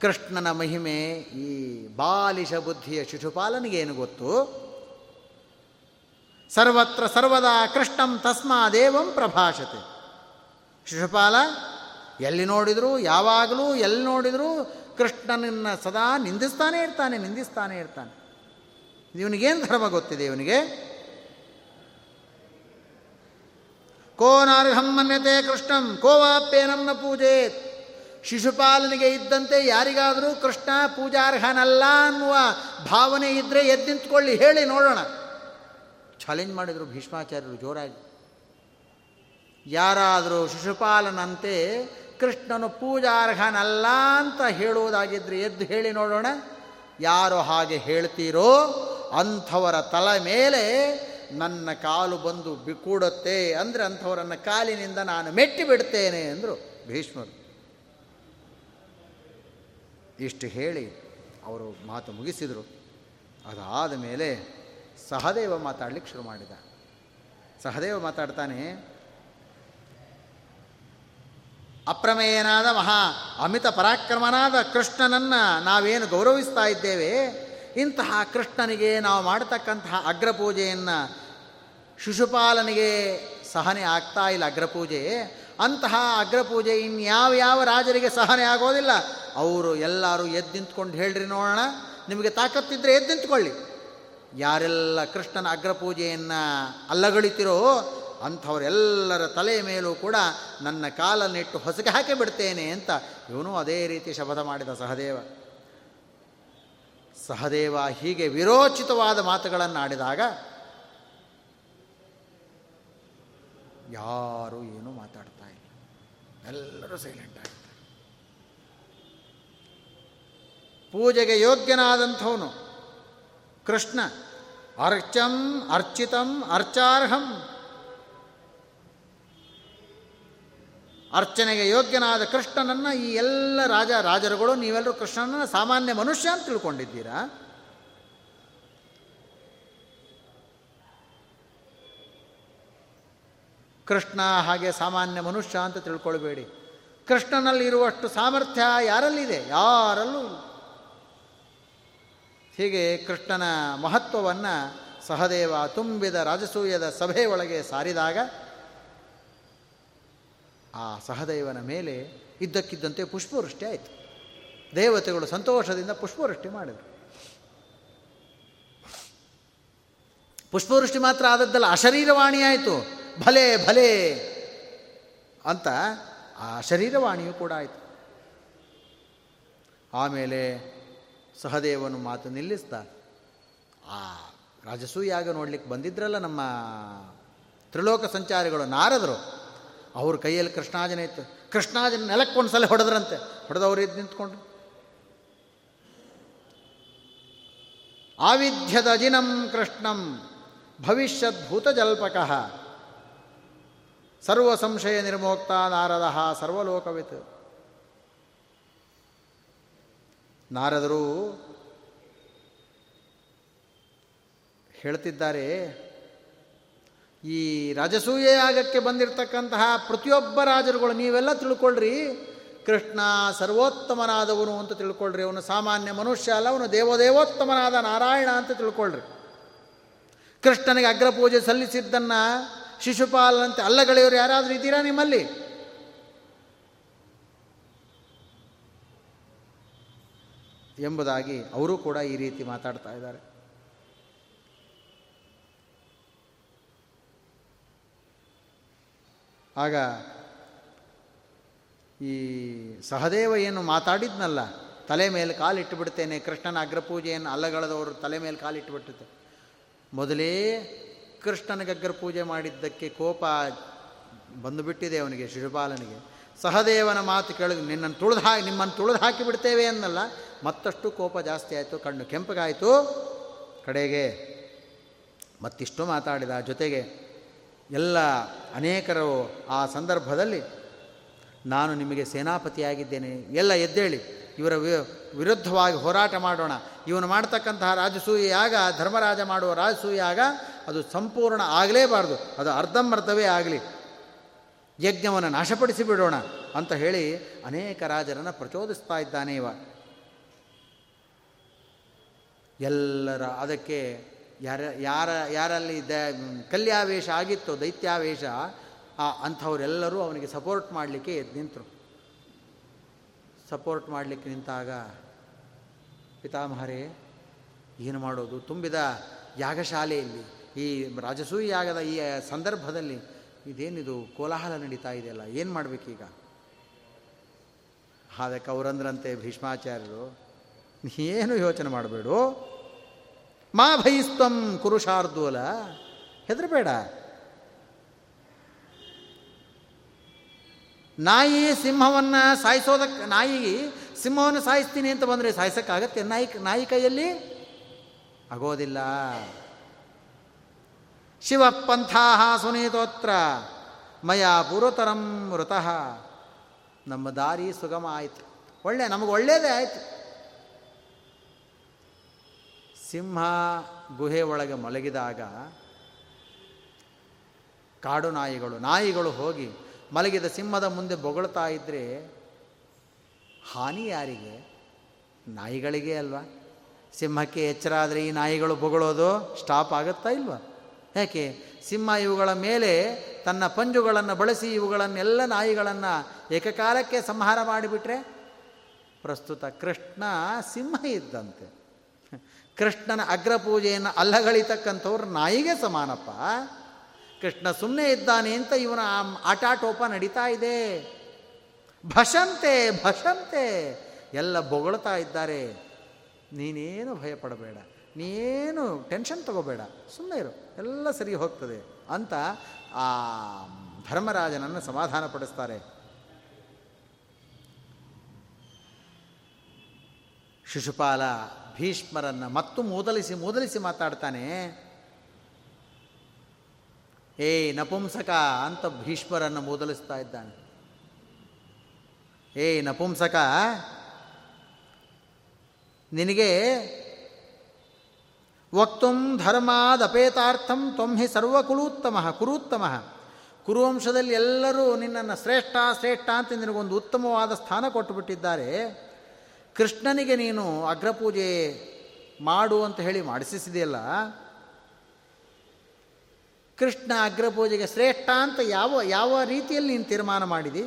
ಕೃಷ್ಣನ ಮಹಿಮೆ ಈ ಬಾಲಿಶ ಬುದ್ಧಿಯ ಶಿಶುಪಾಲನಿಗೇನು ಗೊತ್ತು? ಸರ್ವತ್ರ ಸರ್ವದಾ ಕೃಷ್ಣಂ ತಸ್ಮಾದೇವಂ ಪ್ರಭಾಷತೆ. ಶಿಶುಪಾಲ, ಎಲ್ಲಿ ನೋಡಿದರೂ, ಯಾವಾಗಲೂ ಎಲ್ಲಿ ನೋಡಿದರೂ ಕೃಷ್ಣನನ್ನು ಸದಾ ನಿಂದಿಸ್ತಾನೆ ಇರ್ತಾನೆ ನಿಂದಿಸ್ತಾನೆ ಇರ್ತಾನೆ. ಇವನಿಗೇನು ಧರ್ಮ ಗೊತ್ತಿದೆ ಇವನಿಗೆ? ಕೋನಾರ್ಹಂ ಮನ್ಯತೆ ಕೃಷ್ಣಂ ಕೋವಾಪ್ಯೇನಂನ ಪೂಜೆ ಶಿಶುಪಾಲನಿಗೆ ಇದ್ದಂತೆ ಯಾರಿಗಾದರೂ ಕೃಷ್ಣ ಪೂಜಾರ್ಹನಲ್ಲ ಅನ್ನುವ ಭಾವನೆ ಇದ್ದರೆ ಎದ್ದು ನಿಂತ್ಕೊಳ್ಳಿ ಹೇಳಿ ನೋಡೋಣ. ಚಾಲೆಂಜ್ ಮಾಡಿದರು ಭೀಷ್ಮಾಚಾರ್ಯರು ಜೋರಾಗಿ. ಯಾರಾದರೂ ಶಿಶುಪಾಲನಂತೆ ಕೃಷ್ಣನು ಪೂಜಾರ್ಹನಲ್ಲ ಅಂತ ಹೇಳುವುದಾಗಿದ್ದರೆ ಎದ್ದು ಹೇಳಿ ನೋಡೋಣ. ಯಾರು ಹಾಗೆ ಹೇಳ್ತೀರೋ ಅಂಥವರ ತಲೆ ಮೇಲೆ ನನ್ನ ಕಾಲು ಬಂದು ಬಿಕ್ಕೂಡುತ್ತೆ ಅಂದರೆ ಅಂಥವರನ್ನು ಕಾಲಿನಿಂದ ನಾನು ಮೆಟ್ಟಿ ಬಿಡ್ತೇನೆ ಅಂದರು ಭೀಷ್ಮರು. ಇಷ್ಟು ಹೇಳಿ ಅವರು ಮಾತು ಮುಗಿಸಿದರು. ಅದಾದ ಮೇಲೆ ಸಹದೇವ ಮಾತಾಡ್ಲಿಕ್ಕೆ ಶುರು ಮಾಡಿದ. ಸಹದೇವ ಮಾತಾಡ್ತಾನೆ, ಅಪ್ರಮೇಯನಾದ ಮಹಾ ಅಮಿತ ಪರಾಕ್ರಮನಾದ ಕೃಷ್ಣನನ್ನು ನಾವೇನು ಗೌರವಿಸ್ತಾ ಇದ್ದೇವೆ, ಇಂತಹ ಕೃಷ್ಣನಿಗೆ ನಾವು ಮಾಡತಕ್ಕಂತಹ ಅಗ್ರಪೂಜೆಯನ್ನು ಶಿಶುಪಾಲನಿಗೆ ಸಹನೆ ಆಗ್ತಾ ಇಲ್ಲ ಅಗ್ರಪೂಜೆ. ಅಂತಹ ಅಗ್ರಪೂಜೆ ಇನ್ಯಾವ ಯಾವ ರಾಜರಿಗೆ ಸಹನೆ ಆಗೋದಿಲ್ಲ. ಅವರು ಎಲ್ಲರೂ ಎದ್ದು ನಿಂತ್ಕೊಂಡು ಹೇಳ್ರಿ ನೋಡೋಣ, ನಿಮಗೆ ತಾಕತ್ತಿದ್ದರೆ ಎದ್ದು ನಿಂತ್ಕೊಳ್ಳಿ. ಯಾರೆಲ್ಲ ಕೃಷ್ಣನ ಅಗ್ರಪೂಜೆಯನ್ನು ಅಲ್ಲಗಳಿತಿರೋ ಅಂಥವರೆಲ್ಲರ ತಲೆಯ ಮೇಲೂ ಕೂಡ ನನ್ನ ಕಾಲನ್ನಿಟ್ಟು ಹೊಸಗೆ ಹಾಕಿ ಬಿಡ್ತೇನೆ ಅಂತ ಇವನು ಅದೇ ರೀತಿ ಶಪಥ ಮಾಡಿದ ಸಹದೇವ. ಸಹದೇವ ಹೀಗೆ ವಿರೋಚಿತವಾದ ಮಾತುಗಳನ್ನು ಆಡಿದಾಗ ಯಾರೂ ಏನೂ ಮಾತಾಡ್ತಾ ಇಲ್ಲ. ಎಲ್ಲರೂ ಸೈಲೆಂಟ್ ಆಗ್ತಾರೆ ಪೂಜೆಗೆ ಯೋಗ್ಯನಾದಂಥವನು ಕೃಷ್ಣ, ಅರ್ಚಂ, ಅರ್ಚಿತಂ, ಅರ್ಚಾರ್ಹಂ. ಅರ್ಚನೆಗೆ ಯೋಗ್ಯನಾದ ಕೃಷ್ಣನನ್ನು ಈ ಎಲ್ಲ ರಾಜ, ರಾಜರುಗಳು, ನೀವೆಲ್ಲರೂ ಕೃಷ್ಣನನ್ನು ಸಾಮಾನ್ಯ ಮನುಷ್ಯ ಅಂತ ತಿಳ್ಕೊಂಡಿದ್ದೀರಾ? ಕೃಷ್ಣ ಹಾಗೆ ಸಾಮಾನ್ಯ ಮನುಷ್ಯ ಅಂತ ತಿಳ್ಕೊಳ್ಬೇಡಿ. ಕೃಷ್ಣನಲ್ಲಿ ಇರುವಷ್ಟು ಸಾಮರ್ಥ್ಯ ಯಾರಲ್ಲಿದೆ? ಯಾರಲ್ಲೂ ಹೀಗೆ ಕೃಷ್ಣನ ಮಹತ್ವವನ್ನು ಸಹದೇವ ತುಂಬಿದ ರಾಜಸೂಯದ ಸಭೆಯೊಳಗೆ ಸಾರಿದಾಗ ಆ ಸಹದೇವನ ಮೇಲೆ ಇದ್ದಕ್ಕಿದ್ದಂತೆ ಪುಷ್ಪವೃಷ್ಟಿ ಆಯಿತು. ದೇವತೆಗಳು ಸಂತೋಷದಿಂದ ಪುಷ್ಪವೃಷ್ಟಿ ಮಾಡಿದರು. ಪುಷ್ಪವೃಷ್ಟಿ ಮಾತ್ರ ಆದದ್ದಲ್ಲ, ಅಶರೀರವಾಣಿ ಆಯಿತು. ಭಲೆ ಭಲೆ ಅಂತ ಆ ಶರೀರವಾಣಿಯೂ ಕೂಡ ಆಯಿತು. ಆಮೇಲೆ ಸಹದೇವನು ಮಾತು ನಿಲ್ಲಿಸ್ತಾ, ಆ ರಾಜಸೂಯಾಗ ನೋಡ್ಲಿಕ್ಕೆ ಬಂದಿದ್ರಲ್ಲ ನಮ್ಮ ತ್ರಿಲೋಕ ಸಂಚಾರಿಗಳು ನಾರದರು, ಅವ್ರ ಕೈಯಲ್ಲಿ ಕೃಷ್ಣಾಜನ ಇತ್ತು. ಕೃಷ್ಣಾಜನ ನೆಲಕ್ಕೆ ಒಂದು ಸಲ ಹೊಡೆದ್ರಂತೆ. ಹೊಡೆದವ್ರು ಇದ್ದು ನಿಂತ್ಕೊಂಡು ಆವಿಧ್ಯದ ಅಜಿನಂ ಕೃಷ್ಣಂ ಭವಿಷ್ಯದ್ಭೂತ ಜಲ್ಪಕಃ. ಸರ್ವ ಸಂಶಯ ನಿರ್ಮೋಕ್ತ ನಾರದ ಸರ್ವಲೋಕವಿತ್. ನಾರದರು ಹೇಳ್ತಿದ್ದಾರೆ, ಈ ರಾಜಸೂಯ ಯಾಗಕ್ಕೆ ಬಂದಿರತಕ್ಕಂತಹ ಪ್ರತಿಯೊಬ್ಬ ರಾಜರುಗಳು ನೀವೆಲ್ಲ ತಿಳ್ಕೊಳ್ರಿ, ಕೃಷ್ಣ ಸರ್ವೋತ್ತಮನಾದವನು ಅಂತ ತಿಳ್ಕೊಳ್ರಿ, ಅವನು ಸಾಮಾನ್ಯ ಮನುಷ್ಯ ಅಲ್ಲ, ಅವನು ದೇವದೇವೋತ್ತಮನಾದ ನಾರಾಯಣ ಅಂತ ತಿಳ್ಕೊಳ್ರಿ. ಕೃಷ್ಣನಿಗೆ ಅಗ್ರಪೂಜೆ ಸಲ್ಲಿಸಿದ್ದನ್ನು ಶಿಶುಪಾಲನಂತೆ ಅಲ್ಲಗಳೆಯವರು ಯಾರಾದರೂ ಇದ್ದೀರಾ ನಿಮ್ಮಲ್ಲಿ? ಎಂಬುದಾಗಿ ಅವರು ಕೂಡ ಈ ರೀತಿ ಮಾತಾಡ್ತಾ ಇದ್ದಾರೆ. ಆಗ ಈ ಸಹದೇವ ಏನು ಮಾತಾಡಿದ್ನಲ್ಲ, ತಲೆ ಮೇಲೆ ಕಾಲು ಇಟ್ಟುಬಿಡ್ತೇನೆ, ಕೃಷ್ಣನ ಅಗ್ರಪೂಜೆಯನ್ನು ಅಲ್ಲಗಳದವರು ತಲೆ ಮೇಲೆ ಕಾಲು ಬಿಟ್ಟುತ್ತೆ ಮೊದಲೇ ಕೃಷ್ಣನಿಗೆ ಅಗ್ರಪೂಜೆ ಮಾಡಿದ್ದಕ್ಕೆ ಕೋಪ ಬಂದುಬಿಟ್ಟಿದೆ ಅವನಿಗೆ, ಶಿಶುಪಾಲನಿಗೆ. ಸಹದೇವನ ಮಾತು ಕೇಳಿದ್ರು ನಿನ್ನನ್ನು ತುಳಿದು ಹಾಕಿ, ನಿಮ್ಮನ್ನು ತುಳಿದು ಹಾಕಿಬಿಡ್ತೇವೆ ಅನ್ನಲ್ಲ ಮತ್ತಷ್ಟು ಕೋಪ ಜಾಸ್ತಿ ಆಯಿತು, ಕಣ್ಣು ಕೆಂಪಗಾಯಿತು. ಕಡೆಗೆ ಮತ್ತಿಷ್ಟು ಮಾತಾಡಿದ ಜೊತೆಗೆ, ಎಲ್ಲ ಅನೇಕರು ಆ ಸಂದರ್ಭದಲ್ಲಿ, ನಾನು ನಿಮಗೆ ಸೇನಾಪತಿಯಾಗಿದ್ದೇನೆ. ಎಲ್ಲ ಎದ್ದೇಳಿ, ಇವರ ವಿರುದ್ಧವಾಗಿ ಹೋರಾಟ ಮಾಡೋಣ. ಇವನು ಮಾಡ್ತಕ್ಕಂತಹ ರಾಜಸೂಯಾಗ ಧರ್ಮರಾಜ ಮಾಡುವ ರಾಜಸೂಯಾಗ ಅದು ಸಂಪೂರ್ಣ ಆಗಲೇಬಾರ್ದು. ಅದು ಅರ್ಧಂಬರ್ಧವೇ ಆಗಲಿ. ಯಜ್ಞವನ್ನು ನಾಶಪಡಿಸಿ ಬಿಡೋಣ ಅಂತ ಹೇಳಿ ಅನೇಕ ರಾಜರನ್ನು ಪ್ರಚೋದಿಸ್ತಾ ಇದ್ದಾನೆ ಇವ. ಎಲ್ಲರ ಅದಕ್ಕೆ ಯಾರ ಯಾರ, ಯಾರಲ್ಲಿ ದ, ಕಲ್ಯಾವೇಶ ಆಗಿತ್ತು, ದೈತ್ಯಾವೇಶ, ಆ ಅಂಥವರೆಲ್ಲರೂ ಅವನಿಗೆ ಸಪೋರ್ಟ್ ಮಾಡಲಿಕ್ಕೆ ನಿಂತರು. ಸಪೋರ್ಟ್ ಮಾಡಲಿಕ್ಕೆ ನಿಂತಾಗ ಪಿತಾಮಹರೇ, ಏನು ಮಾಡೋದು? ತುಂಬಿದ ಯಾಗಶಾಲೆಯಲ್ಲಿ, ಈ ರಾಜಸೂಯ ಯಾಗದ ಈ ಸಂದರ್ಭದಲ್ಲಿ ಇದೇನಿದು ಕೋಲಾಹಲ ನಡೀತಾ ಇದೆಯಲ್ಲ ಏನು ಮಾಡಬೇಕೀಗ ಅದಕ್ಕೆ ಅವರಂದ್ರಂತೆ ಭೀಷ್ಮಾಚಾರ್ಯರು ಏನು ಯೋಚನೆ ಮಾಡಬೇಡು? ಮಾ ಭಯಿಸ್ತಂ ಕುರುಷಾರ್ದೋಲ ಹೆದರಬೇಡ. ನಾಯಿ ಸಿಂಹವನ್ನು ಸಾಯಿಸೋದಕ್ಕೆ ನಾಯಿ ಸಿಂಹವನ್ನು ಸಾಯಿಸ್ತೀನಿ ಅಂತ ಬಂದರೆ ಸಾಯಿಸೋಕ್ಕಾಗತ್ತೆ? ನಾಯಿ ನಾಯಿ ಕೈಯಲ್ಲಿ ಆಗೋದಿಲ್ಲ. ಶಿವಪಂಥಾ ಸುನೀತೋತ್ರ, ಮಯ ಪೂರ್ವತರಂ ಮೃತಃ. ನಮ್ಮ ದಾರಿ ಸುಗಮ ಆಯಿತು. ಒಳ್ಳೆ, ನಮಗೆ ಒಳ್ಳೆಯದೇ ಆಯಿತು. ಸಿಂಹ ಗುಹೆ ಒಳಗೆ ಮಲಗಿದಾಗ ಕಾಡು ನಾಯಿಗಳು ನಾಯಿಗಳು ಹೋಗಿ ಮಲಗಿದ ಸಿಂಹದ ಮುಂದೆ ಬೊಗಳ್ತಾ ಇದ್ದರೆ ಹಾನಿ ಯಾರಿಗೆ? ನಾಯಿಗಳಿಗೆ ಅಲ್ವಾ? ಸಿಂಹಕ್ಕೆ ಎಚ್ಚರ ಆದರೆ ಈ ನಾಯಿಗಳು ಬೊಗಳೋದು ಸ್ಟಾಪ್ ಆಗುತ್ತಾ ಇಲ್ವಾ? ಯಾಕೆ? ಸಿಂಹ ಇವುಗಳ ಮೇಲೆ ತನ್ನ ಪಂಜುಗಳನ್ನು ಬಳಸಿ ಇವುಗಳನ್ನೆಲ್ಲ ನಾಯಿಗಳನ್ನು ಏಕಕಾಲಕ್ಕೆ ಸಂಹಾರ ಮಾಡಿಬಿಟ್ರೆ ಪ್ರಸ್ತುತ ಕೃಷ್ಣ ಸಿಂಹ ಇದ್ದಂತೆ. ಕೃಷ್ಣನ ಅಗ್ರಪೂಜೆಯನ್ನು ಅಲ್ಲಗಳಿತಕ್ಕಂಥವ್ರು ನಾಯಿಗೆ ಸಮಾನಪ್ಪ. ಕೃಷ್ಣ ಸುಮ್ಮನೆ ಇದ್ದಾನೆ ಅಂತ ಇವನ ಆಟಾಟೋಪ ನಡೀತಾ ಇದೆ. ಭಷಂತೆ ಭಷಂತೆ, ಎಲ್ಲ ಬೊಗಳ್ತಾ ಇದ್ದಾರೆ. ನೀನೇನು ಭಯಪಡಬೇಡ ನೀನು ಟೆನ್ಷನ್ ತಗೋಬೇಡ ಸುಮ್ಮನೆ ಇರು, ಎಲ್ಲ ಸರಿ ಹೋಗ್ತದೆ ಅಂತ ಆ ಧರ್ಮರಾಜನನ್ನು ಸಮಾಧಾನ ಪಡಿಸ್ತಾರೆ. ಶಿಶುಪಾಲ ಭೀಷ್ಮರನ್ನು ಮತ್ತು ಮೂದಲಿಸಿ ಮೂದಲಿಸಿ ಮಾತಾಡ್ತಾನೆ. ಏ, ನಪುಂಸಕ ಅಂತ ಭೀಷ್ಮರನ್ನು ಮೂದಲಿಸ್ತಾ ಇದ್ದಾನೆ. ಏ, ನಪುಂಸಕ, ನಿನಗೆ ವಕ್ತುಂ ಧರ್ಮಾದಪೇತಾರ್ಥಂ ತ್ವಂ ಸರ್ವ ಕುಲೂತ್ತಮ ಕುರುತ್ತಮ. ಕುರುವಂಶದಲ್ಲಿ ಎಲ್ಲರೂ ನಿನ್ನನ್ನು ಶ್ರೇಷ್ಠ ಶ್ರೇಷ್ಠ ಅಂತ ನಿನಗೊಂದು ಉತ್ತಮವಾದ ಸ್ಥಾನ ಕೊಟ್ಟುಬಿಟ್ಟಿದ್ದಾರೆ. ಕೃಷ್ಣನಿಗೆ ನೀನು ಅಗ್ರಪೂಜೆ ಮಾಡು ಅಂತ ಹೇಳಿ ಮಾಡಿಸಿದೆಯಲ್ಲ ಕೃಷ್ಣ ಅಗ್ರಪೂಜೆಗೆ ಶ್ರೇಷ್ಠ ಅಂತ ಯಾವ ಯಾವ ರೀತಿಯಲ್ಲಿ ನೀನು ತೀರ್ಮಾನ ಮಾಡಿದಿ?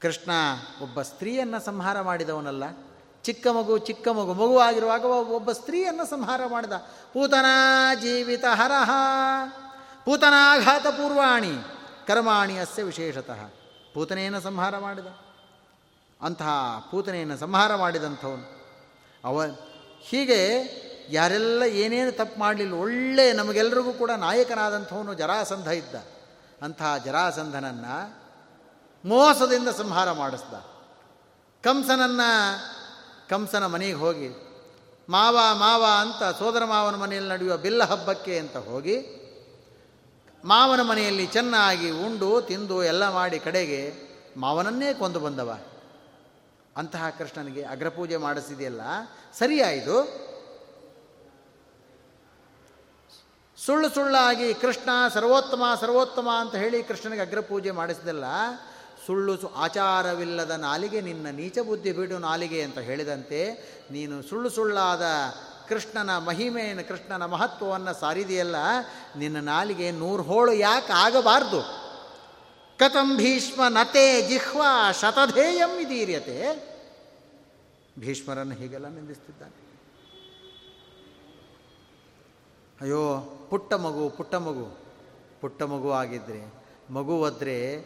ಕೃಷ್ಣ ಒಬ್ಬ ಸ್ತ್ರೀಯನ್ನು ಸಂಹಾರ ಮಾಡಿದವನಲ್ಲ, ಚಿಕ್ಕ ಮಗು ಚಿಕ್ಕ ಮಗು ಮಗು ಆಗಿರುವಾಗ ಒಬ್ಬ ಸ್ತ್ರೀಯನ್ನು ಸಂಹಾರ ಮಾಡಿದ. ಪೂತನಾ ಜೀವಿತ ಹರಹ ಪೂತನಾಘಾತ ಪೂರ್ವಾಣಿ, ಕರ್ಮಾಣಿ ಅಸ್ಯ ವಿಶೇಷತಃ. ಪೂತನೆಯನ್ನು ಸಂಹಾರ ಮಾಡಿದ? ಅಂತಹ ಪೂತನೆಯನ್ನು ಸಂಹಾರ ಮಾಡಿದಂಥವನು. ಅವ ಹೀಗೆ ಯಾರೆಲ್ಲ ಏನೇನು ತಪ್ಪು ಮಾಡಲಿಲ್ಲ, ಒಳ್ಳೆ ನಮಗೆಲ್ಲರಿಗೂ ಕೂಡ ನಾಯಕನಾದಂಥವನು ಜರಾಸಂಧ ಇದ್ದ. ಅಂತಹ ಜರಾಸಂಧನನ್ನು ಮೋಸದಿಂದ ಸಂಹಾರ ಮಾಡಿಸ್ದ. ಕಂಸನನ್ನು, ಕಂಸನ ಮನೆಗೆ ಹೋಗಿ, ಮಾವ ಮಾವ ಅಂತ ಸೋದರ ಮಾವನ ಮನೆಯಲ್ಲಿ ನಡೆಯುವ ಬಿಲ್ಲ ಹಬ್ಬಕ್ಕೆ ಅಂತ ಹೋಗಿ, ಮಾವನ ಮನೆಯಲ್ಲಿ ಚೆನ್ನಾಗಿ ಉಂಡು, ತಿಂದು, ಎಲ್ಲ ಮಾಡಿ ಕಡೆಗೆ ಮಾವನನ್ನೇ ಕೊಂದು ಬಂದವ. ಅಂತಹ ಕೃಷ್ಣನಿಗೆ ಅಗ್ರಪೂಜೆ ಮಾಡಿಸಿದೆಯಲ್ಲ, ಸರಿಯಾಯಿತು. ಸುಳ್ಳು ಸುಳ್ಳಾಗಿ ಕೃಷ್ಣ ಸರ್ವೋತ್ತಮ ಸರ್ವೋತ್ತಮ ಅಂತ ಹೇಳಿ ಕೃಷ್ಣನಿಗೆ ಅಗ್ರಪೂಜೆ ಮಾಡಿಸಿದಲ್ಲ, ಸುಳ್ಳು ಆಚಾರವಿಲ್ಲದ ನಾಲಿಗೆ, ನಿನ್ನ ನೀಚ ಬುದ್ಧಿ ಬಿಡು ನಾಲಿಗೆ ಅಂತ ಹೇಳಿದಂತೆ, ನೀನು ಸುಳ್ಳು ಸುಳ್ಳಾದ ಕೃಷ್ಣನ ಮಹಿಮೆಯನ್ನು, ಕೃಷ್ಣನ ಮಹತ್ವವನ್ನು ಸಾರಿದೆಯಲ್ಲ, ನಿನ್ನ ನಾಲಿಗೆ ನೂರು ಹೋಳು ಯಾಕೆ ಆಗಬಾರ್ದು? ಕಥಂ ಭೀಷ್ಮ ನತೆ ಜಿಹ್ವಾ ಶತಧೇಯಂ ಇದೀರ್ಯತೆ ಭೀಷ್ಮರನ್ನು ಹೀಗೆಲ್ಲ ನಿಂದಿಸ್ತಿದ್ದಾನೆ. ಅಯ್ಯೋ, ಪುಟ್ಟ ಮಗು ಪುಟ್ಟ ಮಗು ಪುಟ್ಟ ಮಗು ಆಗಿದ್ದರೆ ಮಗು ಒದ್ರೆ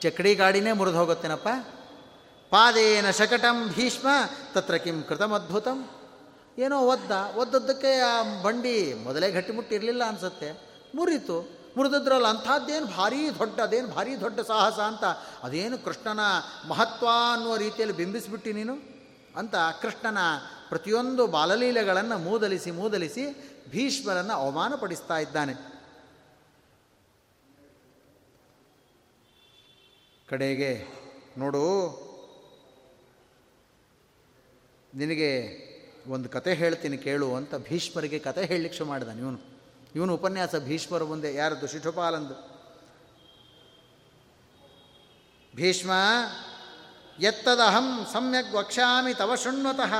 ಚಕಡಿ ಗಾಡಿನೇ ಮುರಿದು ಹೋಗುತ್ತೇನಪ್ಪ? ಪಾದೇನ ಶಕಟಂ ಭೀಷ್ಮ, ತತ್ರ ಕಿಂ ಕೃತಮದ್ಭುತಂ. ಏನೋ ಒದ್ದ, ಒದ್ದದ್ದಕ್ಕೆ ಆ ಬಂಡಿ ಮೊದಲೇ ಗಟ್ಟಿಮುಟ್ಟಿರಲಿಲ್ಲ ಅನಿಸುತ್ತೆ. ಮುರಿತು, ಮುರಿದಿದ್ರಲ್ಲ ಅಂಥದ್ದೇನು ಭಾರೀ ದೊಡ್ಡ, ಅದೇನು ಭಾರೀ ದೊಡ್ಡ ಸಾಹಸ ಅಂತ, ಅದೇನು ಕೃಷ್ಣನ ಮಹತ್ವ ಅನ್ನುವ ರೀತಿಯಲ್ಲಿ ಬಿಂಬಿಸಿಬಿಟ್ಟು ನೀನು? ಅಂತ ಕೃಷ್ಣನ ಪ್ರತಿಯೊಂದು ಬಾಲಲೀಲೆಗಳನ್ನು ಮೂದಲಿಸಿ ಮೂದಲಿಸಿ ಭೀಷ್ಮರನ್ನು ಅವಮಾನಪಡಿಸ್ತಾ ಇದ್ದಾನೆ. ಕಡೆಗೆ ನೋಡು, ನಿನಗೆ ಒಂದು ಕತೆ ಹೇಳ್ತೀನಿ ಕೇಳು ಅಂತ ಭೀಷ್ಮರಿಗೆ ಕತೆ ಹೇಳಲಿಕ್ಕೆ ಶು ಮಾಡಿದ ಇವನು. ಇವನು ಉಪನ್ಯಾಸ ಭೀಷ್ಮರ ಮುಂದೆ, ಯಾರದ್ದು ಶಿಶುಪಾಲಂದು. ಭೀಷ್ಮ ಎತ್ತದಹಂ ಸಮ್ಯಕ್ ವಕ್ಷಾಮಿ ತವ ಶೃಣ್ವತಃ.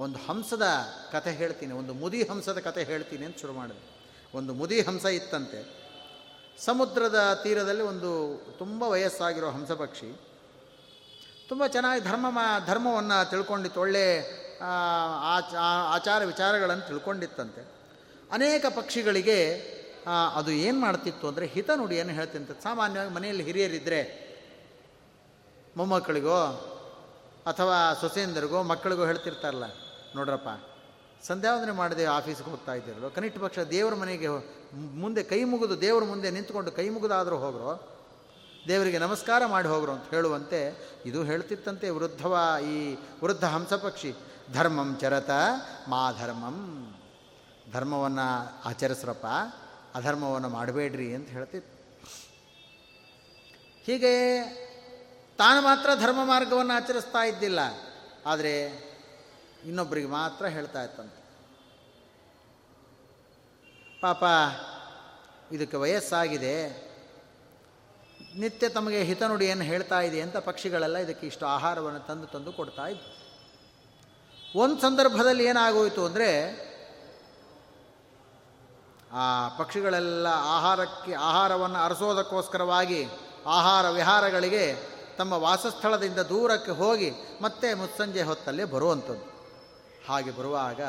ಒಂದು ಹಂಸದ ಕತೆ ಹೇಳ್ತೀನಿ, ಒಂದು ಮುದಿ ಹಂಸದ ಕತೆ ಹೇಳ್ತೀನಿ ಅಂತ ಶುರು ಮಾಡಿದೆ. ಒಂದು ಮುದಿ ಹಂಸ ಇತ್ತಂತೆ. ಸಮುದ್ರದ ತೀರದಲ್ಲಿ ಒಂದು ತುಂಬ ವಯಸ್ಸಾಗಿರೋ ಹಂಸ ಪಕ್ಷಿ. ತುಂಬ ಚೆನ್ನಾಗಿ ಧರ್ಮ ಧರ್ಮವನ್ನು ತಿಳ್ಕೊಂಡಿತ್ತು, ಒಳ್ಳೆ ಆಚಾರ ವಿಚಾರಗಳನ್ನು ತಿಳ್ಕೊಂಡಿತ್ತಂತೆ. ಅನೇಕ ಪಕ್ಷಿಗಳಿಗೆ ಅದು ಏನು ಮಾಡ್ತಿತ್ತು ಅಂದರೆ ಹಿತ ನುಡಿಯನ್ನು ಹೇಳ್ತಿಂತ ಸಾಮಾನ್ಯವಾಗಿ ಮನೆಯಲ್ಲಿ ಹಿರಿಯರಿದ್ದರೆ ಮೊಮ್ಮಕ್ಕಳಿಗೋ ಅಥವಾ ಸೊಸೆಯಂದರಿಗೋ ಮಕ್ಕಳಿಗೋ ಹೇಳ್ತಿರ್ತಾರಲ್ಲ, ನೋಡ್ರಪ್ಪ. ಸಂಧ್ಯಾವಂದನೆ ಮಾಡದೆ ಆಫೀಸ್ಗೆ ಹೋಗ್ತಾ ಇದ್ದೀರಲ್ಲ ಕನಿಷ್ಠ ಪಕ್ಷ ದೇವರ ಮನೆಗೆ ಮುಂದೆ ಕೈ ಮುಗಿದು ದೇವರ ಮುಂದೆ ನಿಂತ್ಕೊಂಡು ಕೈ ಮುಗಿದಾದರೂ ಹೋಗ್ರೋ, ದೇವರಿಗೆ ನಮಸ್ಕಾರ ಮಾಡಿ ಹೋಗ್ರು ಅಂತ ಹೇಳುವಂತೆ ಇದು ಹೇಳ್ತಿತ್ತಂತೆ ವೃದ್ಧವ ಈ ವೃದ್ಧ ಹಂಸಪಕ್ಷಿ ಧರ್ಮಂ ಚರತ ಮಾಧರ್ಮಂ ಧರ್ಮವನ್ನು ಆಚರಿಸ್ರಪ್ಪ, ಅಧರ್ಮವನ್ನು ಮಾಡಬೇಡ್ರಿ ಅಂತ ಹೇಳ್ತಿತ್ತು. ಹೀಗೆ ತಾನು ಮಾತ್ರ ಧರ್ಮ ಮಾರ್ಗವನ್ನು ಆಚರಿಸ್ತಾ ಇದ್ದಿಲ್ಲ. ಆದರೆ ಇನ್ನೊಬ್ಬರಿಗೆ ಮಾತ್ರ ಹೇಳ್ತಾ ಇತ್ತಂತೆ. ಪಾಪ, ಇದಕ್ಕೆ ವಯಸ್ಸಾಗಿದೆ. ನಿತ್ಯ ತಮಗೆ ಹಿತನುಡಿಯನ್ನು ಹೇಳ್ತಾ ಇದೆ ಅಂತ ಪಕ್ಷಿಗಳೆಲ್ಲ ಇದಕ್ಕೆ ಇಷ್ಟು ಆಹಾರವನ್ನು ತಂದು ತಂದು ಕೊಡ್ತಾ ಇದ್ವು. ಒಂದು ಸಂದರ್ಭದಲ್ಲಿ ಏನಾಗೋಯಿತು ಅಂದರೆ ಆ ಪಕ್ಷಿಗಳೆಲ್ಲ ಆಹಾರಕ್ಕೆ, ಆಹಾರವನ್ನು ಅರಸೋದಕ್ಕೋಸ್ಕರವಾಗಿ, ಆಹಾರ ವಿಹಾರಗಳಿಗೆ ತಮ್ಮ ವಾಸಸ್ಥಳದಿಂದ ದೂರಕ್ಕೆ ಹೋಗಿ ಮತ್ತೆ ಮುಸ್ಸಂಜೆ ಹೊತ್ತಲ್ಲೇ ಬರುವಂಥದ್ದು. ಹಾಗೆ ಬರುವಾಗ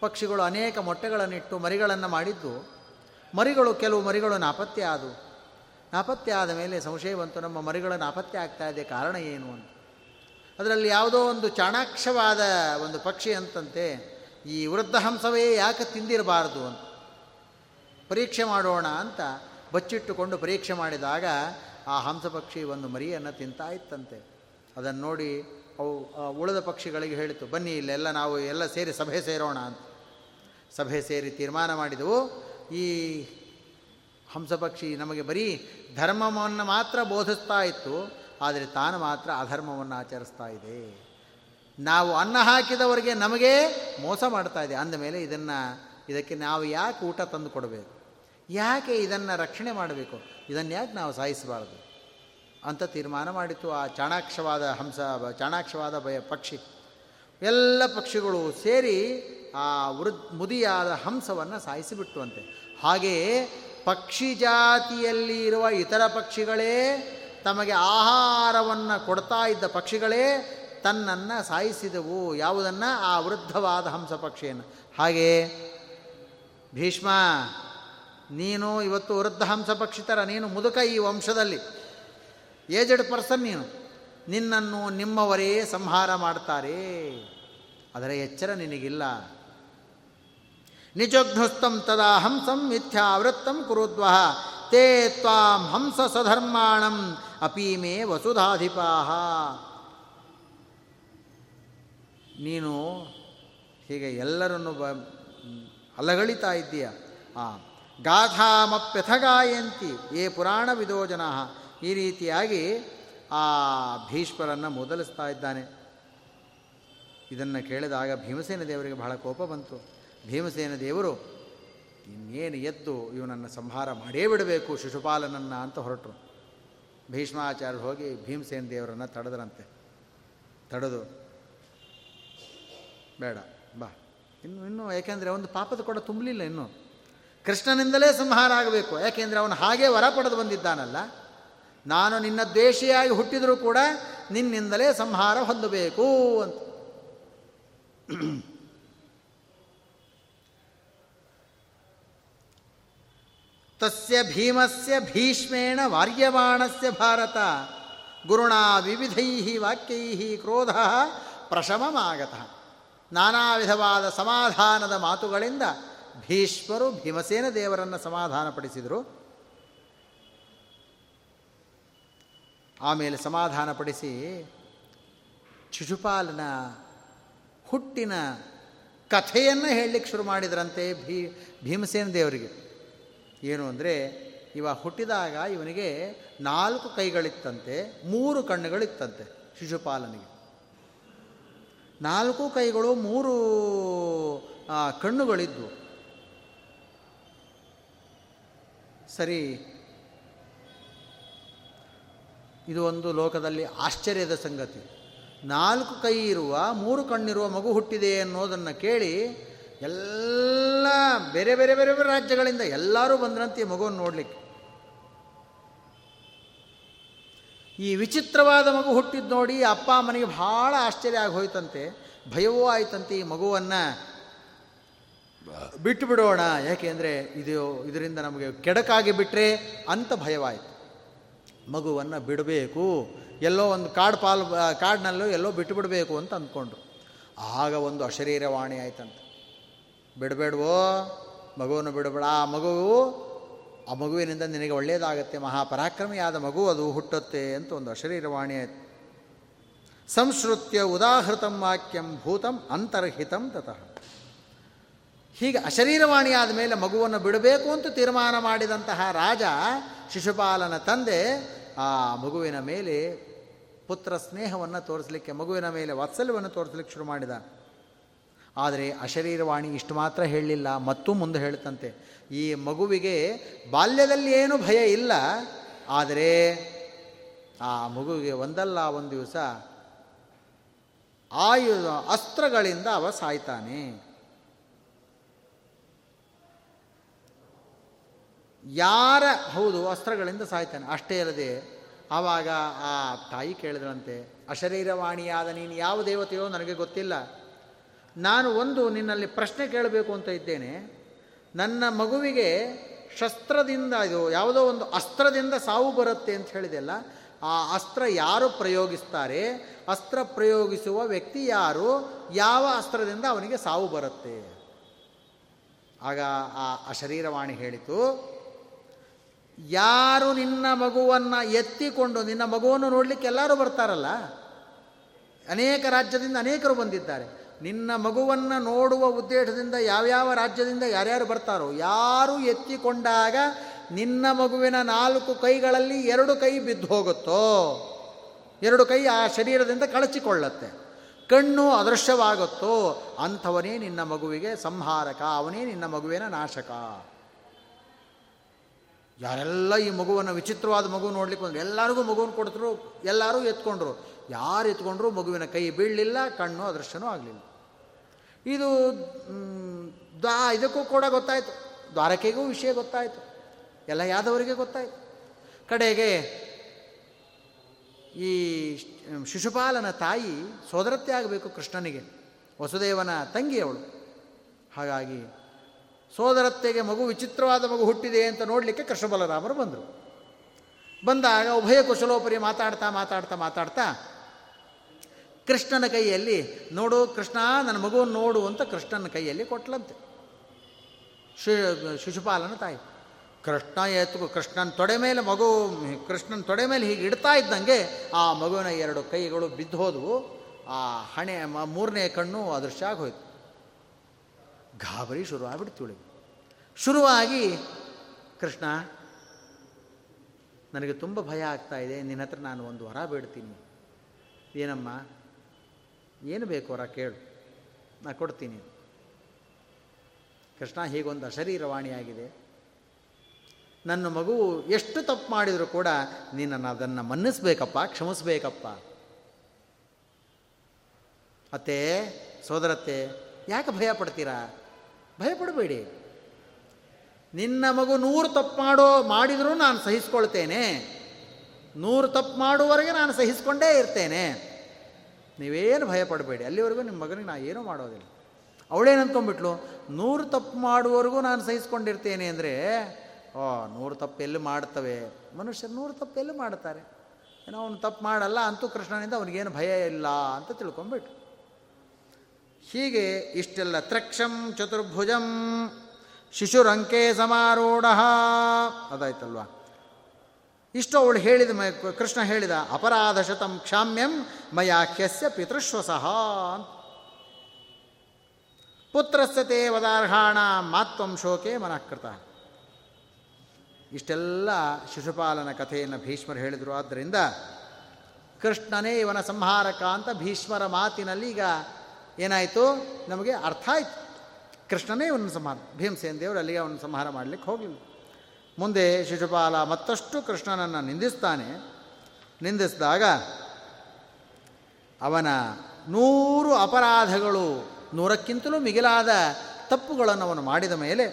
ಪಕ್ಷಿಗಳು ಅನೇಕ ಮೊಟ್ಟೆಗಳನ್ನಿಟ್ಟು ಮರಿಗಳನ್ನು ಮಾಡಿದ್ದು. ಮರಿಗಳು ಕೆಲವು ಮರಿಗಳು ನಾಪತ್ತೆ ಆದವು. ನಾಪತ್ತೆ ಆದ ಮೇಲೆ ಸಂಶಯ ಬಂತು, ನಮ್ಮ ಮರಿಗಳು ನಾಪತ್ತೆ ಆಗ್ತಾ ಇದೆ, ಕಾರಣ ಏನು ಅಂತ. ಅದರಲ್ಲಿ ಯಾವುದೋ ಒಂದು ಚಾಣಾಕ್ಷವಾದ ಒಂದು ಪಕ್ಷಿ ಅಂತಂತೆ, ಈ ವೃದ್ಧಹಂಸವೇ ಯಾಕೆ ತಿಂದಿರಬಾರ್ದು ಅಂತ. ಪರೀಕ್ಷೆ ಮಾಡೋಣ ಅಂತ ಬಚ್ಚಿಟ್ಟುಕೊಂಡು ಪರೀಕ್ಷೆ ಮಾಡಿದಾಗ ಆ ಹಂಸ ಪಕ್ಷಿ ಒಂದು ಮರಿಯನ್ನು ತಿಂತಾ ಇತ್ತಂತೆ ಅದನ್ನು ನೋಡಿ ಅವು ಉಳಿದ ಪಕ್ಷಿಗಳಿಗೆ ಹೇಳಿತು, ಬನ್ನಿ ಇಲ್ಲೆಲ್ಲ ನಾವು ಎಲ್ಲ ಸೇರಿ ಸಭೆ ಸೇರೋಣ ಅಂತ. ಸಭೆ ಸೇರಿ ತೀರ್ಮಾನ ಮಾಡಿದವು. ಈ ಹಂಸಪಕ್ಷಿ ನಮಗೆ ಬರೀ ಧರ್ಮವನ್ನು ಮಾತ್ರ ಬೋಧಿಸ್ತಾ ಇತ್ತು, ಆದರೆ ತಾನು ಮಾತ್ರ ಅಧರ್ಮವನ್ನು ಆಚರಿಸ್ತಾ ಇದೆ. ನಾವು ಅನ್ನ ಹಾಕಿದವರಿಗೆ ನಮಗೆ ಮೋಸ ಮಾಡ್ತಾ ಇದೆ. ಅಂದಮೇಲೆ ಇದನ್ನು, ಇದಕ್ಕೆ ನಾವು ಯಾಕೆ ಊಟ ತಂದು ಕೊಡಬೇಕು? ಯಾಕೆ ಇದನ್ನು ರಕ್ಷಣೆ ಮಾಡಬೇಕು? ಇದನ್ನು ಯಾಕೆ ನಾವು ಸಾಯಿಸಬಾರದು? ಅಂತ ತೀರ್ಮಾನ ಮಾಡಿತು ಆ ಚಾಣಾಕ್ಷವಾದ ಹಂಸ ಚಾಣಾಕ್ಷವಾದ ಭಯ, ಪಕ್ಷಿ. ಎಲ್ಲ ಪಕ್ಷಿಗಳು ಸೇರಿ ಆ ವೃದ್, ಮುದಿಯಾದ ಹಂಸವನ್ನು ಸಾಯಿಸಿಬಿಟ್ಟುವಂತೆ. ಹಾಗೆಯೇ ಪಕ್ಷಿ ಜಾತಿಯಲ್ಲಿ ಇರುವ ಇತರ ಪಕ್ಷಿಗಳೇ ತಮಗೆ ಆಹಾರವನ್ನು ಕೊಡ್ತಾ ಇದ್ದ ಪಕ್ಷಿಗಳೇ ತನ್ನನ್ನು ಸಾಯಿಸಿದವು. ಯಾವುದನ್ನು? ಆ ವೃದ್ಧವಾದ ಹಂಸ ಪಕ್ಷಿಯನ್ನು. ಹಾಗೆ ಭೀಷ್ಮ ನೀನು ಇವತ್ತು ವೃದ್ಧ ಪಕ್ಷಿತರ ಪಕ್ಷಿ ನೀನು ಮುದುಕ ಈ ವಂಶದಲ್ಲಿ. ಏಜಡ್ ಪರ್ಸನ್ ನೀನು. ನಿನ್ನನ್ನು ನಿಮ್ಮವರೇ ಸಂಹಾರ ಮಾಡ್ತಾರೆ. ಅದರ ಎಚ್ಚರ ನಿನಗಿಲ್ಲ. ನಿಜಘ್ನುಸ್ತಂ ತದಾ ಹಂಸಂ ಮಿಥ್ಯಾವೃತ್ತಂ ಕುರುದ್ವಹ. ತೇ ತ್ವಾಂ ಹಂಸ ಸಧರ್ಮಾಣಂ ಅಪೀಮೇ ವಸುಧಾಧಿಪಾಹ. ನೀನು ಹೀಗೆ ಎಲ್ಲರನ್ನು ಬ ಅಲಗಳಿತಾ ಇದ್ದೀಯ. ಆ ಗಾಥಾಮಪ್ಯಥಗಾಯಂತಿ ಏ ಪುರಾಣ ವಿದೋಜನ ಈ ರೀತಿಯಾಗಿ ಆ ಭೀಷ್ಮರನ್ನು ಮೊದಲಿಸ್ತಾ ಇದ್ದಾನೆ. ಇದನ್ನು ಕೇಳಿದಾಗ ಭೀಮಸೇನ ದೇವರಿಗೆ ಬಹಳ ಕೋಪ ಬಂತು. ಭೀಮಸೇನ ದೇವರು, ಇನ್ನೇನು ಎದ್ದು ಇವನನ್ನು ಸಂಹಾರ ಮಾಡೇ ಬಿಡಬೇಕು ಶಿಶುಪಾಲನನ್ನು ಅಂತ ಹೊರಟರು. ಭೀಷ್ಮಾಚಾರ್ಯ ಹೋಗಿ ಭೀಮಸೇನ ದೇವರನ್ನು ತಡೆದ್ರಂತೆ. ತಡೆದು, ಬೇಡ, ಬಾ. ಇನ್ನು, ಇನ್ನೂ ಯಾಕೆಂದರೆ ಒಂದು ಪಾಪದ ಕೂಡ ತುಂಬಲಿಲ್ಲ ಇನ್ನು. ಕೃಷ್ಣನಿಂದಲೇ ಸಂಹಾರ ಆಗಬೇಕು. ಯಾಕೆಂದರೆ ಅವನು ಹಾಗೇ ವರ ಪಡೆದು ಬಂದಿದ್ದಾನಲ್ಲ. ನಾನು ನಿನ್ನ ದ್ವೇಷಿಯಾಗಿ ಹುಟ್ಟಿದರೂ ಕೂಡ ನಿನ್ನಿಂದಲೇ ಸಂಹಾರ ಹೊಂದಬೇಕು ಅಂತ. ತಸ್ಯ ಭೀಮಸ್ಯ ಭೀಷ್ಮೇಣ ವಾರ್ಯಮಾಣಸ್ಯ ಭಾರತ. ಗುರುಣ ವಿವಿಧೈ ವಾಕ್ಯೈ ಕ್ರೋಧ ಪ್ರಶಮಮಾಗತಃ. ನಾನಾ ವಿಧವಾದ ಸಮಾಧಾನದ ಮಾತುಗಳಿಂದ ಭೀಷ್ಮರು ಭೀಮಸೇನ ದೇವರನ್ನು ಸಮಾಧಾನಪಡಿಸಿದರು. ಆಮೇಲೆ ಸಮಾಧಾನಪಡಿಸಿ ಶಿಶುಪಾಲನ ಹುಟ್ಟಿನ ಕಥೆಯನ್ನು ಹೇಳಲಿಕ್ಕೆ ಶುರು ಮಾಡಿದ್ರಂತೆ ಭೀ, ಭೀಮಸೇನ ದೇವರಿಗೆ. ಏನು ಅಂದರೆ, ಇವ ಹುಟ್ಟಿದಾಗ ಇವನಿಗೆ ನಾಲ್ಕು ಕೈಗಳಿತ್ತಂತೆ, ಮೂರು ಕಣ್ಣುಗಳಿತ್ತಂತೆ ಶಿಶುಪಾಲನಿಗೆ. ನಾಲ್ಕು ಕೈಗಳು, ಮೂರು ಕಣ್ಣುಗಳಿದ್ವು. ಸರಿ. ಇದು ಒಂದು ಲೋಕದಲ್ಲಿ ಆಶ್ಚರ್ಯದ ಸಂಗತಿ. ನಾಲ್ಕು ಕೈ ಇರುವ, ಮೂರು ಕಣ್ಣಿರುವ ಮಗು ಹುಟ್ಟಿದೆ ಅನ್ನೋದನ್ನು ಕೇಳಿ ಎಲ್ಲ ಬೇರೆ ಬೇರೆ ಬೇರೆ ಬೇರೆ ರಾಜ್ಯಗಳಿಂದ ಎಲ್ಲರೂ ಬಂದ್ರಂತೆ ಮಗುವನ್ನು ನೋಡಲಿಕ್ಕೆ. ಈ ವಿಚಿತ್ರವಾದ ಮಗು ಹುಟ್ಟಿದ್ದು ನೋಡಿ ಅಪ್ಪ ಮನೆಗೆ ಭಾಳ ಆಶ್ಚರ್ಯ ಆಗಿ ಹೋಯ್ತಂತೆ. ಭಯವೂ ಆಯ್ತಂತೆ ಈ ಮಗುವನ್ನು. ಬಿಟ್ಟು ಬಿಡೋಣ ಯಾಕೆಂದರೆ ಇದು ಇದರಿಂದ ನಮಗೆ ಕೆಡಕಾಗಿ ಬಿಟ್ಟರೆ ಅಂತ ಭಯವಾಯಿತು. ಮಗುವನ್ನು ಬಿಡಬೇಕು. ಎಲ್ಲೋ ಒಂದು ಕಾಡು ಪಾಲು, ಕಾಡಿನಲ್ಲೋ ಎಲ್ಲೋ ಬಿಟ್ಟು ಬಿಡಬೇಕು ಅಂತ ಅಂದ್ಕೊಂಡ್ರು. ಆಗ ಒಂದು ಅಶರೀರವಾಣಿ ಆಯ್ತಂತೆ. ಬಿಡಬೇಡವೋ, ಮಗುವನ್ನು ಬಿಡಬೇಡ. ಆ ಮಗುವು ಆ ಮಗುವಿನಿಂದ ನಿನಗೆ ಒಳ್ಳೆಯದಾಗತ್ತೆ ಮಹಾಪರಾಕ್ರಮಿಯಾದ ಮಗು ಅದು ಹುಟ್ಟುತ್ತೆ ಅಂತ ಒಂದು ಅಶರೀರವಾಣಿ ಆಯಿತು. ಸಂಶ್ರುತ್ಯ ಉದಾಹೃತಂ ವಾಕ್ಯಂ ಭೂತಂ ಅಂತರ್ಹಿತಂ ತತಃ. ಹೀಗೆ ಅಶರೀರವಾಣಿಯಾದ ಮೇಲೆ ಮಗುವನ್ನು ಬಿಡಬೇಕು ಅಂತ ತೀರ್ಮಾನ ಮಾಡಿದಂತಹ ರಾಜ ಶಿಶುಪಾಲನ ತಂದೆ, ಆ ಮಗುವಿನ ಮೇಲೆ ಪುತ್ರ ಸ್ನೇಹವನ್ನು ತೋರಿಸಲಿಕ್ಕೆ, ಮಗುವಿನ ಮೇಲೆ ವಾತ್ಸಲ್ಯವನ್ನು ತೋರಿಸಲಿಕ್ಕೆ ಶುರು ಮಾಡಿದ ಆದರೆ ಅಶರೀರವಾಣಿ ಇಷ್ಟು ಮಾತ್ರ ಹೇಳಲಿಲ್ಲ, ಮತ್ತೂ ಮುಂದೆ ಹೇಳುತ್ತಂತೆ. ಈ ಮಗುವಿಗೆ ಬಾಲ್ಯದಲ್ಲಿ ಏನು ಭಯ ಇಲ್ಲ, ಆದರೆ ಆ ಮಗುವಿಗೆ ಒಂದಲ್ಲ ಒಂದು ದಿವಸ ಆಯು ಅಸ್ತ್ರಗಳಿಂದ ಅವ ಸಾಯ್ತಾನೆ. ಯಾರ, ಹೌದು, ಅಸ್ತ್ರಗಳಿಂದ ಸಾಯ್ತಾನೆ. ಅಷ್ಟೇ ಅಲ್ಲದೆ, ಆವಾಗ ಆ ತಾಯಿ ಕೇಳಿದ್ರಂತೆ ಅಶರೀರವಾಣಿಯಾದ ನೀನು ಯಾವ ದೇವತೆಯೋ ನನಗೆ ಗೊತ್ತಿಲ್ಲ. ನಾನು ಒಂದು ನಿನ್ನಲ್ಲಿ ಪ್ರಶ್ನೆ ಕೇಳಬೇಕು ಅಂತ ಇದ್ದೇನೆ. ನನ್ನ ಮಗುವಿಗೆ ಶಸ್ತ್ರದಿಂದ, ಇದು ಯಾವುದೋ ಒಂದು ಅಸ್ತ್ರದಿಂದ ಸಾವು ಬರುತ್ತೆ ಅಂತ ಹೇಳಿದೆಲ್ಲ. ಆ ಅಸ್ತ್ರ ಯಾರು ಪ್ರಯೋಗಿಸ್ತಾರೆ? ಅಸ್ತ್ರ ಪ್ರಯೋಗಿಸುವ ವ್ಯಕ್ತಿ ಯಾರು? ಯಾವ ಅಸ್ತ್ರದಿಂದ ಅವನಿಗೆ ಸಾವು ಬರುತ್ತೆ? ಆಗ ಆ ಅಶರೀರವಾಣಿ ಹೇಳಿತು ಯಾರು ನಿನ್ನ ಮಗುವನ್ನು ಎತ್ತಿಕೊಂಡು ನಿನ್ನ ಮಗುವನ್ನು ನೋಡಲಿಕ್ಕೆ ಎಲ್ಲರೂ ಬರ್ತಾರಲ್ಲ? ಅನೇಕ ರಾಜ್ಯದಿಂದ ಅನೇಕರು ಬಂದಿದ್ದಾರೆ. ನಿನ್ನ ಮಗುವನ್ನು ನೋಡುವ ಉದ್ದೇಶದಿಂದ ಯಾವ್ಯಾವ ರಾಜ್ಯದಿಂದ ಯಾರ್ಯಾರು ಬರ್ತಾರೋ, ಯಾರು ಎತ್ತಿಕೊಂಡಾಗ ನಿನ್ನ ಮಗುವಿನ ನಾಲ್ಕು ಕೈಗಳಲ್ಲಿ ಎರಡು ಕೈ ಬಿದ್ದು ಹೋಗುತ್ತೋ? ಎರಡು ಕೈ ಆ ಶರೀರದಿಂದ ಕಳಚಿಕೊಳ್ಳುತ್ತೆ. ಕಣ್ಣು ಅದೃಶ್ಯವಾಗುತ್ತೋ? ಅಂಥವನೇ ನಿನ್ನ ಮಗುವಿಗೆ ಸಂಹಾರಕ, ಅವನೇ ನಿನ್ನ ಮಗುವಿನ ನಾಶಕ. ಯಾರೆಲ್ಲ ಈ ಮಗುವನ್ನು ವಿಚಿತ್ರವಾದ ಮಗು ನೋಡ್ಲಿಕ್ಕೆ ಬಂದರು, ಎಲ್ಲರಿಗೂ ಮಗುವನ್ನು ಕೊಡ್ತರು ಎಲ್ಲರೂ ಎತ್ಕೊಂಡ್ರು. ಯಾರು ಎತ್ಕೊಂಡ್ರು ಮಗುವಿನ ಕೈ ಬೀಳಲಿಲ್ಲ, ಕಣ್ಣು ಅದೃಷ್ಟನೂ ಆಗಲಿಲ್ಲ. ಇದು ದ್ವಾ, ಇದಕ್ಕೂ ಕೂಡ ಗೊತ್ತಾಯಿತು. ದ್ವಾರಕೆಗೂ ವಿಷಯ ಗೊತ್ತಾಯಿತು. ಎಲ್ಲ ಯಾದವರಿಗೆ ಗೊತ್ತಾಯಿತು. ಕಡೆಗೆ ಈ ಶಿಶುಪಾಲನ ತಾಯಿ ಸೋದರತ್ತೆ ಆಗಬೇಕು ಕೃಷ್ಣನಿಗೆ. ವಸುದೇವನ ತಂಗಿ ಅವಳು ಹಾಗಾಗಿ ಸೋದರತ್ತೆಗೆ ಮಗು ವಿಚಿತ್ರವಾದ ಮಗು ಹುಟ್ಟಿದೆ ಅಂತ ನೋಡಲಿಕ್ಕೆ ಕೃಷ್ಣಬಲರಾಮರು ಬಂದರು. ಬಂದಾಗ ಉಭಯ ಕುಶಲೋಪರಿ ಮಾತಾಡ್ತಾ ಮಾತಾಡ್ತಾ ಮಾತಾಡ್ತಾ ಕೃಷ್ಣನ ಕೈಯಲ್ಲಿ ನೋಡು ಕೃಷ್ಣ, ನನ್ನ ಮಗುವನ್ನು ನೋಡು ಅಂತ ಕೃಷ್ಣನ ಕೈಯಲ್ಲಿ ಕೊಟ್ಲಂತೆ. ಶಿಶುಪಾಲನ ತಾಯಿ, ಕೃಷ್ಣ ಎತ್ತು, ಕೃಷ್ಣನ ತೊಡೆ ಮೇಲೆ ಮಗು, ಕೃಷ್ಣನ ತೊಡೆ ಮೇಲೆ ಹೀಗೆ ಇಡ್ತಾ ಇದ್ದಂಗೆ ಆ ಮಗುವಿನ ಎರಡು ಕೈಗಳು ಬಿದ್ದು ಹೋದವು. ಆ ಹಣೆ, ಮೂರನೇ ಕಣ್ಣು ಅದೃಶ್ಯ ಆಗೋಯ್ತು ಗಾಬರಿ ಶುರುವಾಗ್ಬಿಡ್ತು ಇವಳಿಗೆ. ಶುರುವಾಗಿ, ಕೃಷ್ಣ, ನನಗೆ ತುಂಬ ಭಯ ಆಗ್ತಾ ಇದೆ, ನಿನ್ನ ಹತ್ರ ನಾನು ಒಂದು ವರ ಬೇಡ್ತೀನಿ. ಏನಮ್ಮ? ಏನು ಬೇಕು ವರ ಕೇಳು. ನಾ ಕೊಡ್ತೀನಿ. ಕೃಷ್ಣ ಹೀಗೊಂದು ಅಶರೀರವಾಣಿಯಾಗಿದೆ. ನನ್ನ ಮಗು ಎಷ್ಟು ತಪ್ಪು ಮಾಡಿದರೂ ಕೂಡ ನೀನನ್ನು ಅದನ್ನು ಮನ್ನಿಸ್ಬೇಕಪ್ಪ, ಕ್ಷಮಿಸ್ಬೇಕಪ್ಪ. ಅತ್ತೆ, ಸೋದರತ್ತೆ, ಯಾಕೆ ಭಯ ಪಡ್ತೀರಾ? ಭಯಪಡಬೇಡಿ. ನಿನ್ನ ಮಗು ನೂರು ತಪ್ಪು ಮಾಡೋ ಮಾಡಿದರೂ ನಾನು ಸಹಿಸ್ಕೊಳ್ತೇನೆ. ನೂರು ತಪ್ಪು ಮಾಡುವವರೆಗೆ ನಾನು ಸಹಿಸ್ಕೊಂಡೇ ಇರ್ತೇನೆ. ನೀವೇನು ಭಯಪಡಬೇಡಿ. ಅಲ್ಲಿವರೆಗೂ ನಿಮ್ಮ ಮಗನಿಗೆ ನಾನು ಏನೂ ಮಾಡೋದಿಲ್ಲ. ಅವಳೇನು ಅಂದ್ಕೊಂಡ್ಬಿಟ್ಲು? ನೂರು ತಪ್ಪು ಮಾಡುವವರೆಗೂ ನಾನು ಸಹಿಸ್ಕೊಂಡಿರ್ತೇನೆ ಅಂದರೆ, ಓ, ನೂರು ತಪ್ಪು ಎಲ್ಲಿ ಮಾಡ್ತವೆ? ಮನುಷ್ಯರು ನೂರು ತಪ್ಪು ಎಲ್ಲಿ ಮಾಡ್ತಾರೆ? ಏನೋ ಅವನು ತಪ್ಪು ಮಾಡಲ್ಲ ಅಂತೂ ಕೃಷ್ಣನಿಂದ ಅವನಿಗೇನು ಭಯ ಇಲ್ಲ ಅಂತ ತಿಳ್ಕೊಂಬಿಟ್ಟು ಹೀಗೆ ಇಷ್ಟೆಲ್ಲ ತ್ರಕ್ಷಂ ಚತುರ್ಭುಜಂ ಶಿಶುರಂಕೆ ಸಮಾರೂಢ. ಅದಾಯ್ತಲ್ವಾ? ಇಷ್ಟು ಅವಳು ಹೇಳಿದ ಮ, ಕೃಷ್ಣ ಹೇಳಿದ ಅಪರಾಧ ಶತಂ ಕ್ಷಾಮ್ಯಂ ಮಯಾಖ್ಯಸ್ಯ ಪಿತೃಶ್ವಸಃ ಪುತ್ರಸ್ಯ ತೇ ವದಾರ್ಹಾಣ ಮಾತ್ವಂ ಶೋಕೆ ಮನಃಕೃತ. ಇಷ್ಟೆಲ್ಲ ಶಿಶುಪಾಲನ ಕಥೆಯನ್ನು ಭೀಷ್ಮರು ಹೇಳಿದರು. ಆದ್ದರಿಂದ ಕೃಷ್ಣನೇ ಇವನ ಸಂಹಾರಕ ಅಂತ ಭೀಷ್ಮರ ಮಾತಿನಲ್ಲಿ ಈಗ ಏನಾಯಿತು? ನಮಗೆ ಅರ್ಥ ಆಯಿತು. ಕೃಷ್ಣನೇ ಇವನ ಸಂಹಾರ. ಭೀಮಸೇನ ದೇವರು ಅಲ್ಲಿಗೆ ಅವನ ಸಂಹಾರ ಮಾಡಲಿಕ್ಕೆ ಹೋಗಲಿಲ್ಲ ಮುಂದೆ ಶಿಶುಪಾಲ ಮತ್ತಷ್ಟು ಕೃಷ್ಣನನ್ನು ನಿಂದಿಸ್ತಾನೆ. ನಿಂದಿಸಿದಾಗ ಅವನ ನೂರು ಅಪರಾಧಗಳು ನೂರಕ್ಕಿಂತಲೂ ಮಿಗಿಲಾದ ತಪ್ಪುಗಳನ್ನು ಅವನು ಮಾಡಿದ ಮೇಲೆ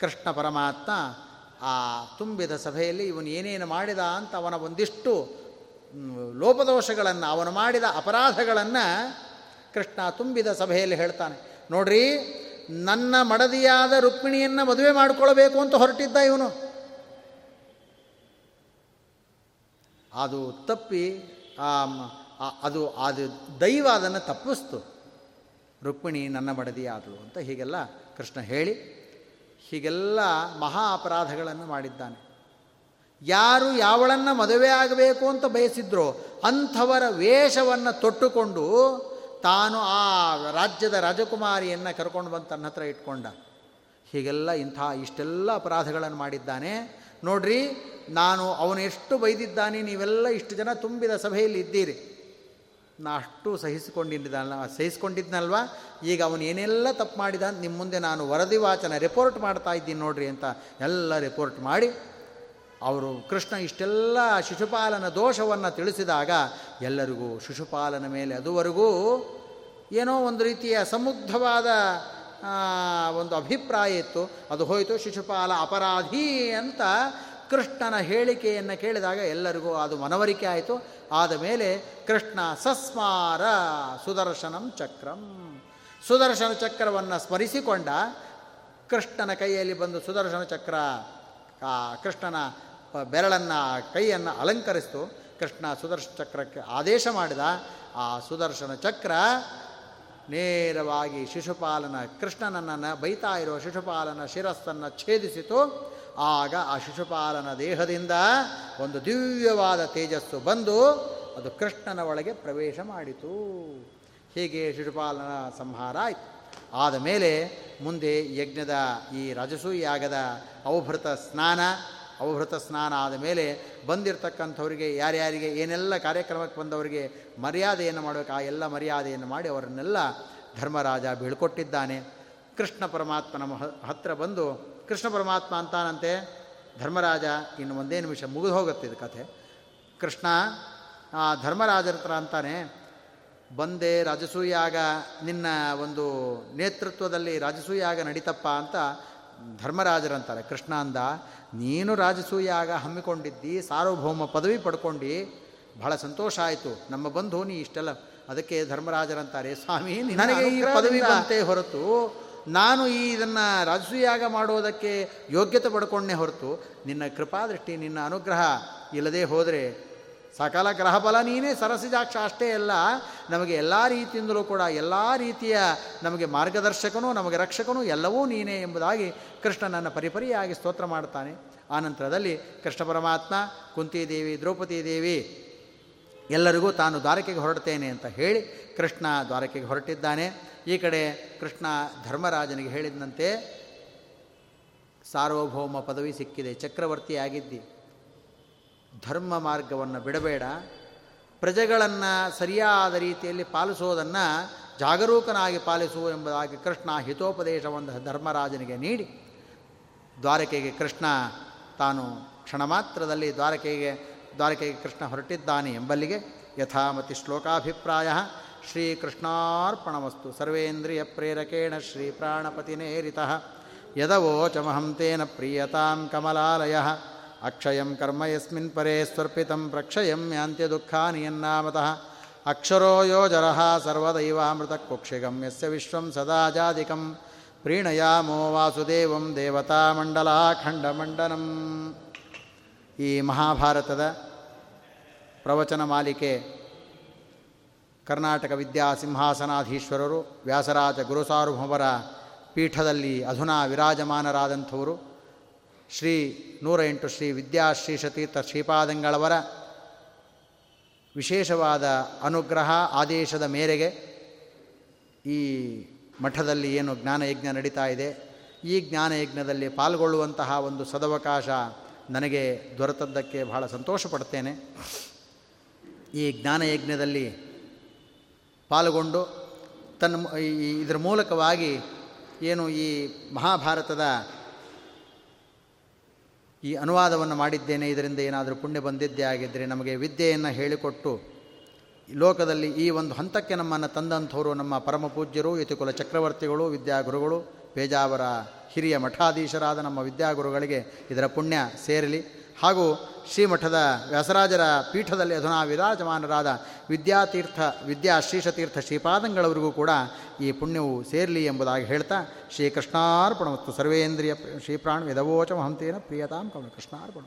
ಕೃಷ್ಣ ಪರಮಾತ್ಮ ಆ ತುಂಬಿದ ಸಭೆಯಲ್ಲಿ ಇವನು ಏನೇನು ಮಾಡಿದ ಅಂತ ಅವನ ಒಂದಿಷ್ಟು ಲೋಪದೋಷಗಳನ್ನು, ಅವನು ಮಾಡಿದ ಅಪರಾಧಗಳನ್ನು ಕೃಷ್ಣ ತುಂಬಿದ ಸಭೆಯಲ್ಲಿ ಹೇಳ್ತಾನೆ, ನೋಡ್ರಿ, ನನ್ನ ಮಡದಿಯಾದ ರುಕ್ಮಿಣಿಯನ್ನು ಮದುವೆ ಮಾಡಿಕೊಳ್ಳಬೇಕು ಅಂತ ಹೊರಟಿದ್ದ ಇವನು. ಅದು ತಪ್ಪಿ ಅದು ಅದು ದೈವ ಅದನ್ನು ತಪ್ಪಿಸ್ತು. ರುಕ್ಮಿಣಿ ನನ್ನ ಮಡದಿಯಾದಳು ಅಂತ ಹೀಗೆಲ್ಲ ಕೃಷ್ಣ ಹೇಳಿ, ಹೀಗೆಲ್ಲ ಮಹಾ ಅಪರಾಧಗಳನ್ನು ಮಾಡಿದ್ದಾನೆ. ಯಾರು ಯಾವಳನ್ನು ಮದುವೆ ಆಗಬೇಕು ಅಂತ ಬಯಸಿದ್ರೋ ಅಂಥವರ ವೇಷವನ್ನು ತೊಟ್ಟುಕೊಂಡು ತಾನು ಆ ರಾಜ್ಯದ ರಾಜಕುಮಾರಿಯನ್ನು ಕರ್ಕೊಂಡು ಬಂದು ತನ್ನ ಹತ್ರ ಇಟ್ಕೊಂಡ. ಹೀಗೆಲ್ಲ ಇಂಥ ಇಷ್ಟೆಲ್ಲ ಅಪರಾಧಗಳನ್ನು ಮಾಡಿದ್ದಾನೆ. ನೋಡ್ರಿ, ನಾನು ಅವನು ಎಷ್ಟು ಬೈದಿದ್ದಾನೆ, ನೀವೆಲ್ಲ ಇಷ್ಟು ಜನ ತುಂಬಿದ ಸಭೆಯಲ್ಲಿ ಇದ್ದೀರಿ. ನಾ ಅಷ್ಟು ಸಹಿಸಿಕೊಂಡಿದ್ದಲ್ಲ ಸಹಿಸ್ಕೊಂಡಿದ್ನಲ್ವ? ಈಗ ಅವನು ಏನೆಲ್ಲ ತಪ್ಪು ಮಾಡಿದ ನಿಮ್ಮ ಮುಂದೆ ನಾನು ವರದಿ ವಾಚನ ರಿಪೋರ್ಟ್ ಮಾಡ್ತಾ ಇದ್ದೀನಿ ನೋಡ್ರಿ ಅಂತ ಎಲ್ಲ ರಿಪೋರ್ಟ್ ಮಾಡಿ, ಅವರು ಕೃಷ್ಣ ಇಷ್ಟೆಲ್ಲ ಶಿಶುಪಾಲನ ದೋಷವನ್ನು ತಿಳಿಸಿದಾಗ ಎಲ್ಲರಿಗೂ, ಶಿಶುಪಾಲನ ಮೇಲೆ ಅದುವರೆಗೂ ಏನೋ ಒಂದು ರೀತಿಯ ಸಮುದ್ಧವಾದ ಒಂದು ಅಭಿಪ್ರಾಯ ಇತ್ತು. ಅದು ಹೋಯಿತು, ಶಿಶುಪಾಲ ಅಪರಾಧಿ ಅಂತ ಕೃಷ್ಣನ ಹೇಳಿಕೆಯನ್ನು ಕೇಳಿದಾಗ ಎಲ್ಲರಿಗೂ ಅದು ಮನವರಿಕೆ ಆಯಿತು. ಆದ ಮೇಲೆ ಕೃಷ್ಣ ಸಸ್ಮಾರ ಸುದರ್ಶನಂ ಚಕ್ರಂ. ಸುದರ್ಶನ ಚಕ್ರವನ್ನು ಸ್ಮರಿಸಿಕೊಂಡ ಕೃಷ್ಣನ ಕೈಯಲ್ಲಿ ಬಂದು ಸುದರ್ಶನ ಚಕ್ರ ಕೃಷ್ಣನ ಬೆರಳನ್ನು, ಕೈಯನ್ನು ಅಲಂಕರಿಸಿತು. ಕೃಷ್ಣ ಸುದರ್ಶನ ಚಕ್ರಕ್ಕೆ ಆದೇಶ ಮಾಡಿದ, ಆ ಸುದರ್ಶನ ಚಕ್ರ ನೇರವಾಗಿ ಶಿಶುಪಾಲನ ಕೃಷ್ಣನನ್ನು ಬೈತಾ ಇರುವ ಶಿಶುಪಾಲನ ಶಿರಸ್ಸನ್ನು ಛೇದಿಸಿತು. ಆಗ ಆ ಶಿಶುಪಾಲನ ದೇಹದಿಂದ ಒಂದು ದಿವ್ಯವಾದ ತೇಜಸ್ಸು ಬಂದು ಅದು ಕೃಷ್ಣನ ಒಳಗೆ ಪ್ರವೇಶ ಮಾಡಿತು. ಹೀಗೆ ಶಿಶುಪಾಲನ ಸಂಹಾರ ಆಯಿತು. ಆದ ಮೇಲೆ ಮುಂದೆ ಯಜ್ಞದ ಈ ರಜಸೂಯಾಗದ ಅವಭೃತ ಸ್ನಾನ ಅವಭೃತ ಸ್ನಾನ ಆದ ಮೇಲೆ ಬಂದಿರತಕ್ಕಂಥವರಿಗೆ ಯಾರ್ಯಾರಿಗೆ ಏನೆಲ್ಲ ಕಾರ್ಯಕ್ರಮಕ್ಕೆ ಬಂದವರಿಗೆ ಮರ್ಯಾದೆಯನ್ನು ಮಾಡಬೇಕು, ಆ ಎಲ್ಲ ಮರ್ಯಾದೆಯನ್ನು ಮಾಡಿ ಅವರನ್ನೆಲ್ಲ ಧರ್ಮರಾಜ ಬೀಳ್ಕೊಟ್ಟಿದ್ದಾನೆ. ಕೃಷ್ಣ ಪರಮಾತ್ಮನ ಹತ್ತಿರ ಬಂದು, ಕೃಷ್ಣ ಪರಮಾತ್ಮ ಅಂತಾನಂತೆ, ಧರ್ಮರಾಜ, ಇನ್ನು ಒಂದೇ ನಿಮಿಷ ಮುಗಿದು ಹೋಗುತ್ತೆ ಇದು ಕಥೆ. ಕೃಷ್ಣ, ಆ ಧರ್ಮರಾಜರ ಹತ್ರ ಅಂತಾನೆ, ಬಂದೆ ರಾಜಸೂಯಾಗ, ನಿನ್ನ ಒಂದು ನೇತೃತ್ವದಲ್ಲಿ ರಾಜಸೂಯಾಗ ನಡೀತಪ್ಪ ಅಂತ ಧರ್ಮರಾಜರಂತಾರೆ ಕೃಷ್ಣ ಅಂದ ನೀನು ರಾಜಸೂಯಾಗ ಹಮ್ಮಿಕೊಂಡಿದ್ದಿ ಸಾರ್ವಭೌಮ ಪದವಿ ಪಡ್ಕೊಂಡು ಬಹಳ ಸಂತೋಷ ಆಯಿತು. ನಮ್ಮ ಬಂಧು ನೀ ಇಷ್ಟೆಲ್ಲ. ಅದಕ್ಕೆ ಧರ್ಮರಾಜರಂತಾರೆ ಸ್ವಾಮಿ ನನಗೆ ಈ ಪದವಿ ಬಂತೆ ಹೊರತು. ನಾನು ಈ ಇದನ್ನು ರಾಜಸೂಯಾಗ ಮಾಡೋದಕ್ಕೆ ಯೋಗ್ಯತೆ ಪಡ್ಕೊಂಡೇ ಹೊರತು. ನಿನ್ನ ಕೃಪಾದೃಷ್ಟಿ ನಿನ್ನ ಅನುಗ್ರಹ ಇಲ್ಲದೆ ಹೋದರೆ ಸಕಲ ಗ್ರಹಫಲ ನೀನೇ ಸರಸಿಜಾಕ್ಷ ಅಷ್ಟೇ ಅಲ್ಲ, ನಮಗೆ ಎಲ್ಲ ರೀತಿಯಿಂದಲೂ ಕೂಡ ಎಲ್ಲ ರೀತಿಯ ನಮಗೆ ಮಾರ್ಗದರ್ಶಕನೂ, ನಮಗೆ ರಕ್ಷಕನೂ ಎಲ್ಲವೂ ನೀನೇ ಎಂಬುದಾಗಿ ಕೃಷ್ಣನನ್ನು ಪರಿಪರಿಯಾಗಿ ಸ್ತೋತ್ರ ಮಾಡ್ತಾನೆ ಆನಂತರದಲ್ಲಿ ಕೃಷ್ಣ ಪರಮಾತ್ಮ ಕುಂತಿದೇವಿ ದ್ರೌಪದಿ ದೇವಿ, ಎಲ್ಲರಿಗೂ ತಾನು ದ್ವಾರಕೆಗೆ ಹೊರಡ್ತೇನೆ ಅಂತ ಹೇಳಿ ಕೃಷ್ಣ ದ್ವಾರಕೆಗೆ ಹೊರಟಿದ್ದಾನೆ. ಈ ಕಡೆ ಕೃಷ್ಣ ಧರ್ಮರಾಜನಿಗೆ ಹೇಳಿದಂತೆ ಸಾರ್ವಭೌಮ ಪದವಿ ಸಿಕ್ಕಿದೆ, ಚಕ್ರವರ್ತಿಯಾಗಿದ್ದಿ. ಧರ್ಮ ಮಾರ್ಗವನ್ನು ಬಿಡಬೇಡ. ಪ್ರಜೆಗಳನ್ನು ಸರಿಯಾದ ರೀತಿಯಲ್ಲಿ ಪಾಲಿಸೋದನ್ನು ಜಾಗರೂಕನಾಗಿ ಪಾಲಿಸು ಎಂಬುದಾಗಿ ಕೃಷ್ಣ ಹಿತೋಪದೇಶವನ್ನು ಧರ್ಮರಾಜನಿಗೆ ನೀಡಿ. ದ್ವಾರಕೆಗೆ ಕೃಷ್ಣ ತಾನು ಕ್ಷಣ ಮಾತ್ರದಲ್ಲಿ ದ್ವಾರಕೆಗೆ ದ್ವಾರಕೆಗೆ ಕೃಷ್ಣ ಹೊರಟಿದ್ದಾನೆ ಎಂಬಲ್ಲಿಗೆ ಯಥಾಮತಿ ಶ್ಲೋಕಾಭಿಪ್ರಾಯ. ಶ್ರೀಕೃಷ್ಣಾರ್ಪಣಮಸ್ತು ಸರ್ವೇಂದ್ರಿಯ ಪ್ರೇರಕೇಣ ಶ್ರೀ ಪ್ರಾಣಪತಿನೇರಿತ ಯದವೋಚಮಹಂ ತೇನ ಪ್ರೀಯತಾಂ ಕಮಲಾಲಯ. ಅಕ್ಷಯಂ ಕರ್ಮ ಯಸ್ಮಿನ್ ಪರೇ ಸ್ವರ್ಪಿತಂ ಪ್ರಕ್ಷಯಂ ಯಾಂತ್ಯ ದುಃಖಾನಿ ಯನ್ನಾಮತಃ ಅಕ್ಷರೋ ಯೋ ಜರಃ ಸರ್ವದೈವಾಮೃತ ಕುಕ್ಷಿಗಂ ಯಸ್ಯ ವಿಶ್ವಂ ಸದಾ ಜಾದಿಕಂ ಪ್ರೀಣಯಾಮೋ ವಾಸುದೇವಂ ದೇವತಾಮಂಡಲಾಖಂಡಮಂಡನಂ ಈ ಮಹಾಭಾರತದ ಪ್ರವಚನ ಮಾಲಿಕೆ ಕರ್ನಾಟಕ ವಿದ್ಯಾ ಸಿಂಹಾಸನಾಧೀಶ್ವರರು ವ್ಯಾಸರಾಜ ಗುರುಸಾರ್ವಭೌಮರ ಪೀಠದಲ್ಲಿ ಅಧುನಾ ವಿರಾಜಮಾನರಾದಂಥವರು. ಶ್ರೀ ನೂರ ಎಂಟು ಶ್ರೀ ವಿದ್ಯಾಶ್ರೀಷತೀರ್ಥ ಶ್ರೀಪಾದಂಗಳವರ ವಿಶೇಷವಾದ ಅನುಗ್ರಹ ಆದೇಶದ ಮೇರೆಗೆ ಈ ಮಠದಲ್ಲಿ ಏನು ಜ್ಞಾನಯಜ್ಞ ನಡೀತಾ ಇದೆ, ಈ ಜ್ಞಾನಯಜ್ಞದಲ್ಲಿ ಪಾಲ್ಗೊಳ್ಳುವಂತಹ ಒಂದು ಸದವಕಾಶ ನನಗೆ ದೊರೆತದ್ದಕ್ಕೆ ಬಹಳ ಸಂತೋಷ ಪಡ್ತೇನೆ ಈ ಜ್ಞಾನಯಜ್ಞದಲ್ಲಿ ಪಾಲ್ಗೊಂಡು ತನ್ನ ಇದರ ಮೂಲಕವಾಗಿ ಏನು ಈ ಮಹಾಭಾರತದ ಈ ಅನುವಾದವನ್ನು ಮಾಡಿದ್ದೇನೆ. ಇದರಿಂದ ಏನಾದರೂ ಪುಣ್ಯ ಬಂದಿದ್ದೇ ಆಗಿದ್ದರೆ ನಮಗೆ ವಿದ್ಯೆಯನ್ನು ಹೇಳಿಕೊಟ್ಟು ಲೋಕದಲ್ಲಿ ಈ ಒಂದು ಹಂತಕ್ಕೆ ನಮ್ಮನ್ನು ತಂದಂಥವರು ನಮ್ಮ ಪರಮ ಪೂಜ್ಯರು ಯತಿಕುಲ ಚಕ್ರವರ್ತಿಗಳು, ವಿದ್ಯಾಗುರುಗಳು, ಪೇಜಾವರ ಹಿರಿಯ ಮಠಾಧೀಶರಾದ ನಮ್ಮ ವಿದ್ಯಾಗುರುಗಳಿಗೆ ಇದರ ಪುಣ್ಯ ಸೇರಲಿ. ಹಾಗೂ ಶ್ರೀಮಠದ ವ್ಯಾಸರಾಜರ ಪೀಠದಲ್ಲಿ ಅಧುನಾ ವಿರಾಜಮಾನರಾದ ವಿದ್ಯಾತೀರ್ಥ ವಿದ್ಯಾ ಶ್ರೀಶತೀರ್ಥ ಶ್ರೀಪಾದಂಗಳವರಿಗೂ ಕೂಡ ಈ ಪುಣ್ಯವು ಸೇರಲಿ ಎಂಬುದಾಗಿ ಹೇಳ್ತಾ ಶ್ರೀಕೃಷ್ಣಾರ್ಪಣ ಮತ್ತು ಸರ್ವೇಂದ್ರಿಯ ಶ್ರೀಪ್ರಾಣ ವಿಧವೋಚ ಮಹಂತೇನ ಪ್ರಿಯತಾಂ ಕೃಷ್ಣಾರ್ಪಣ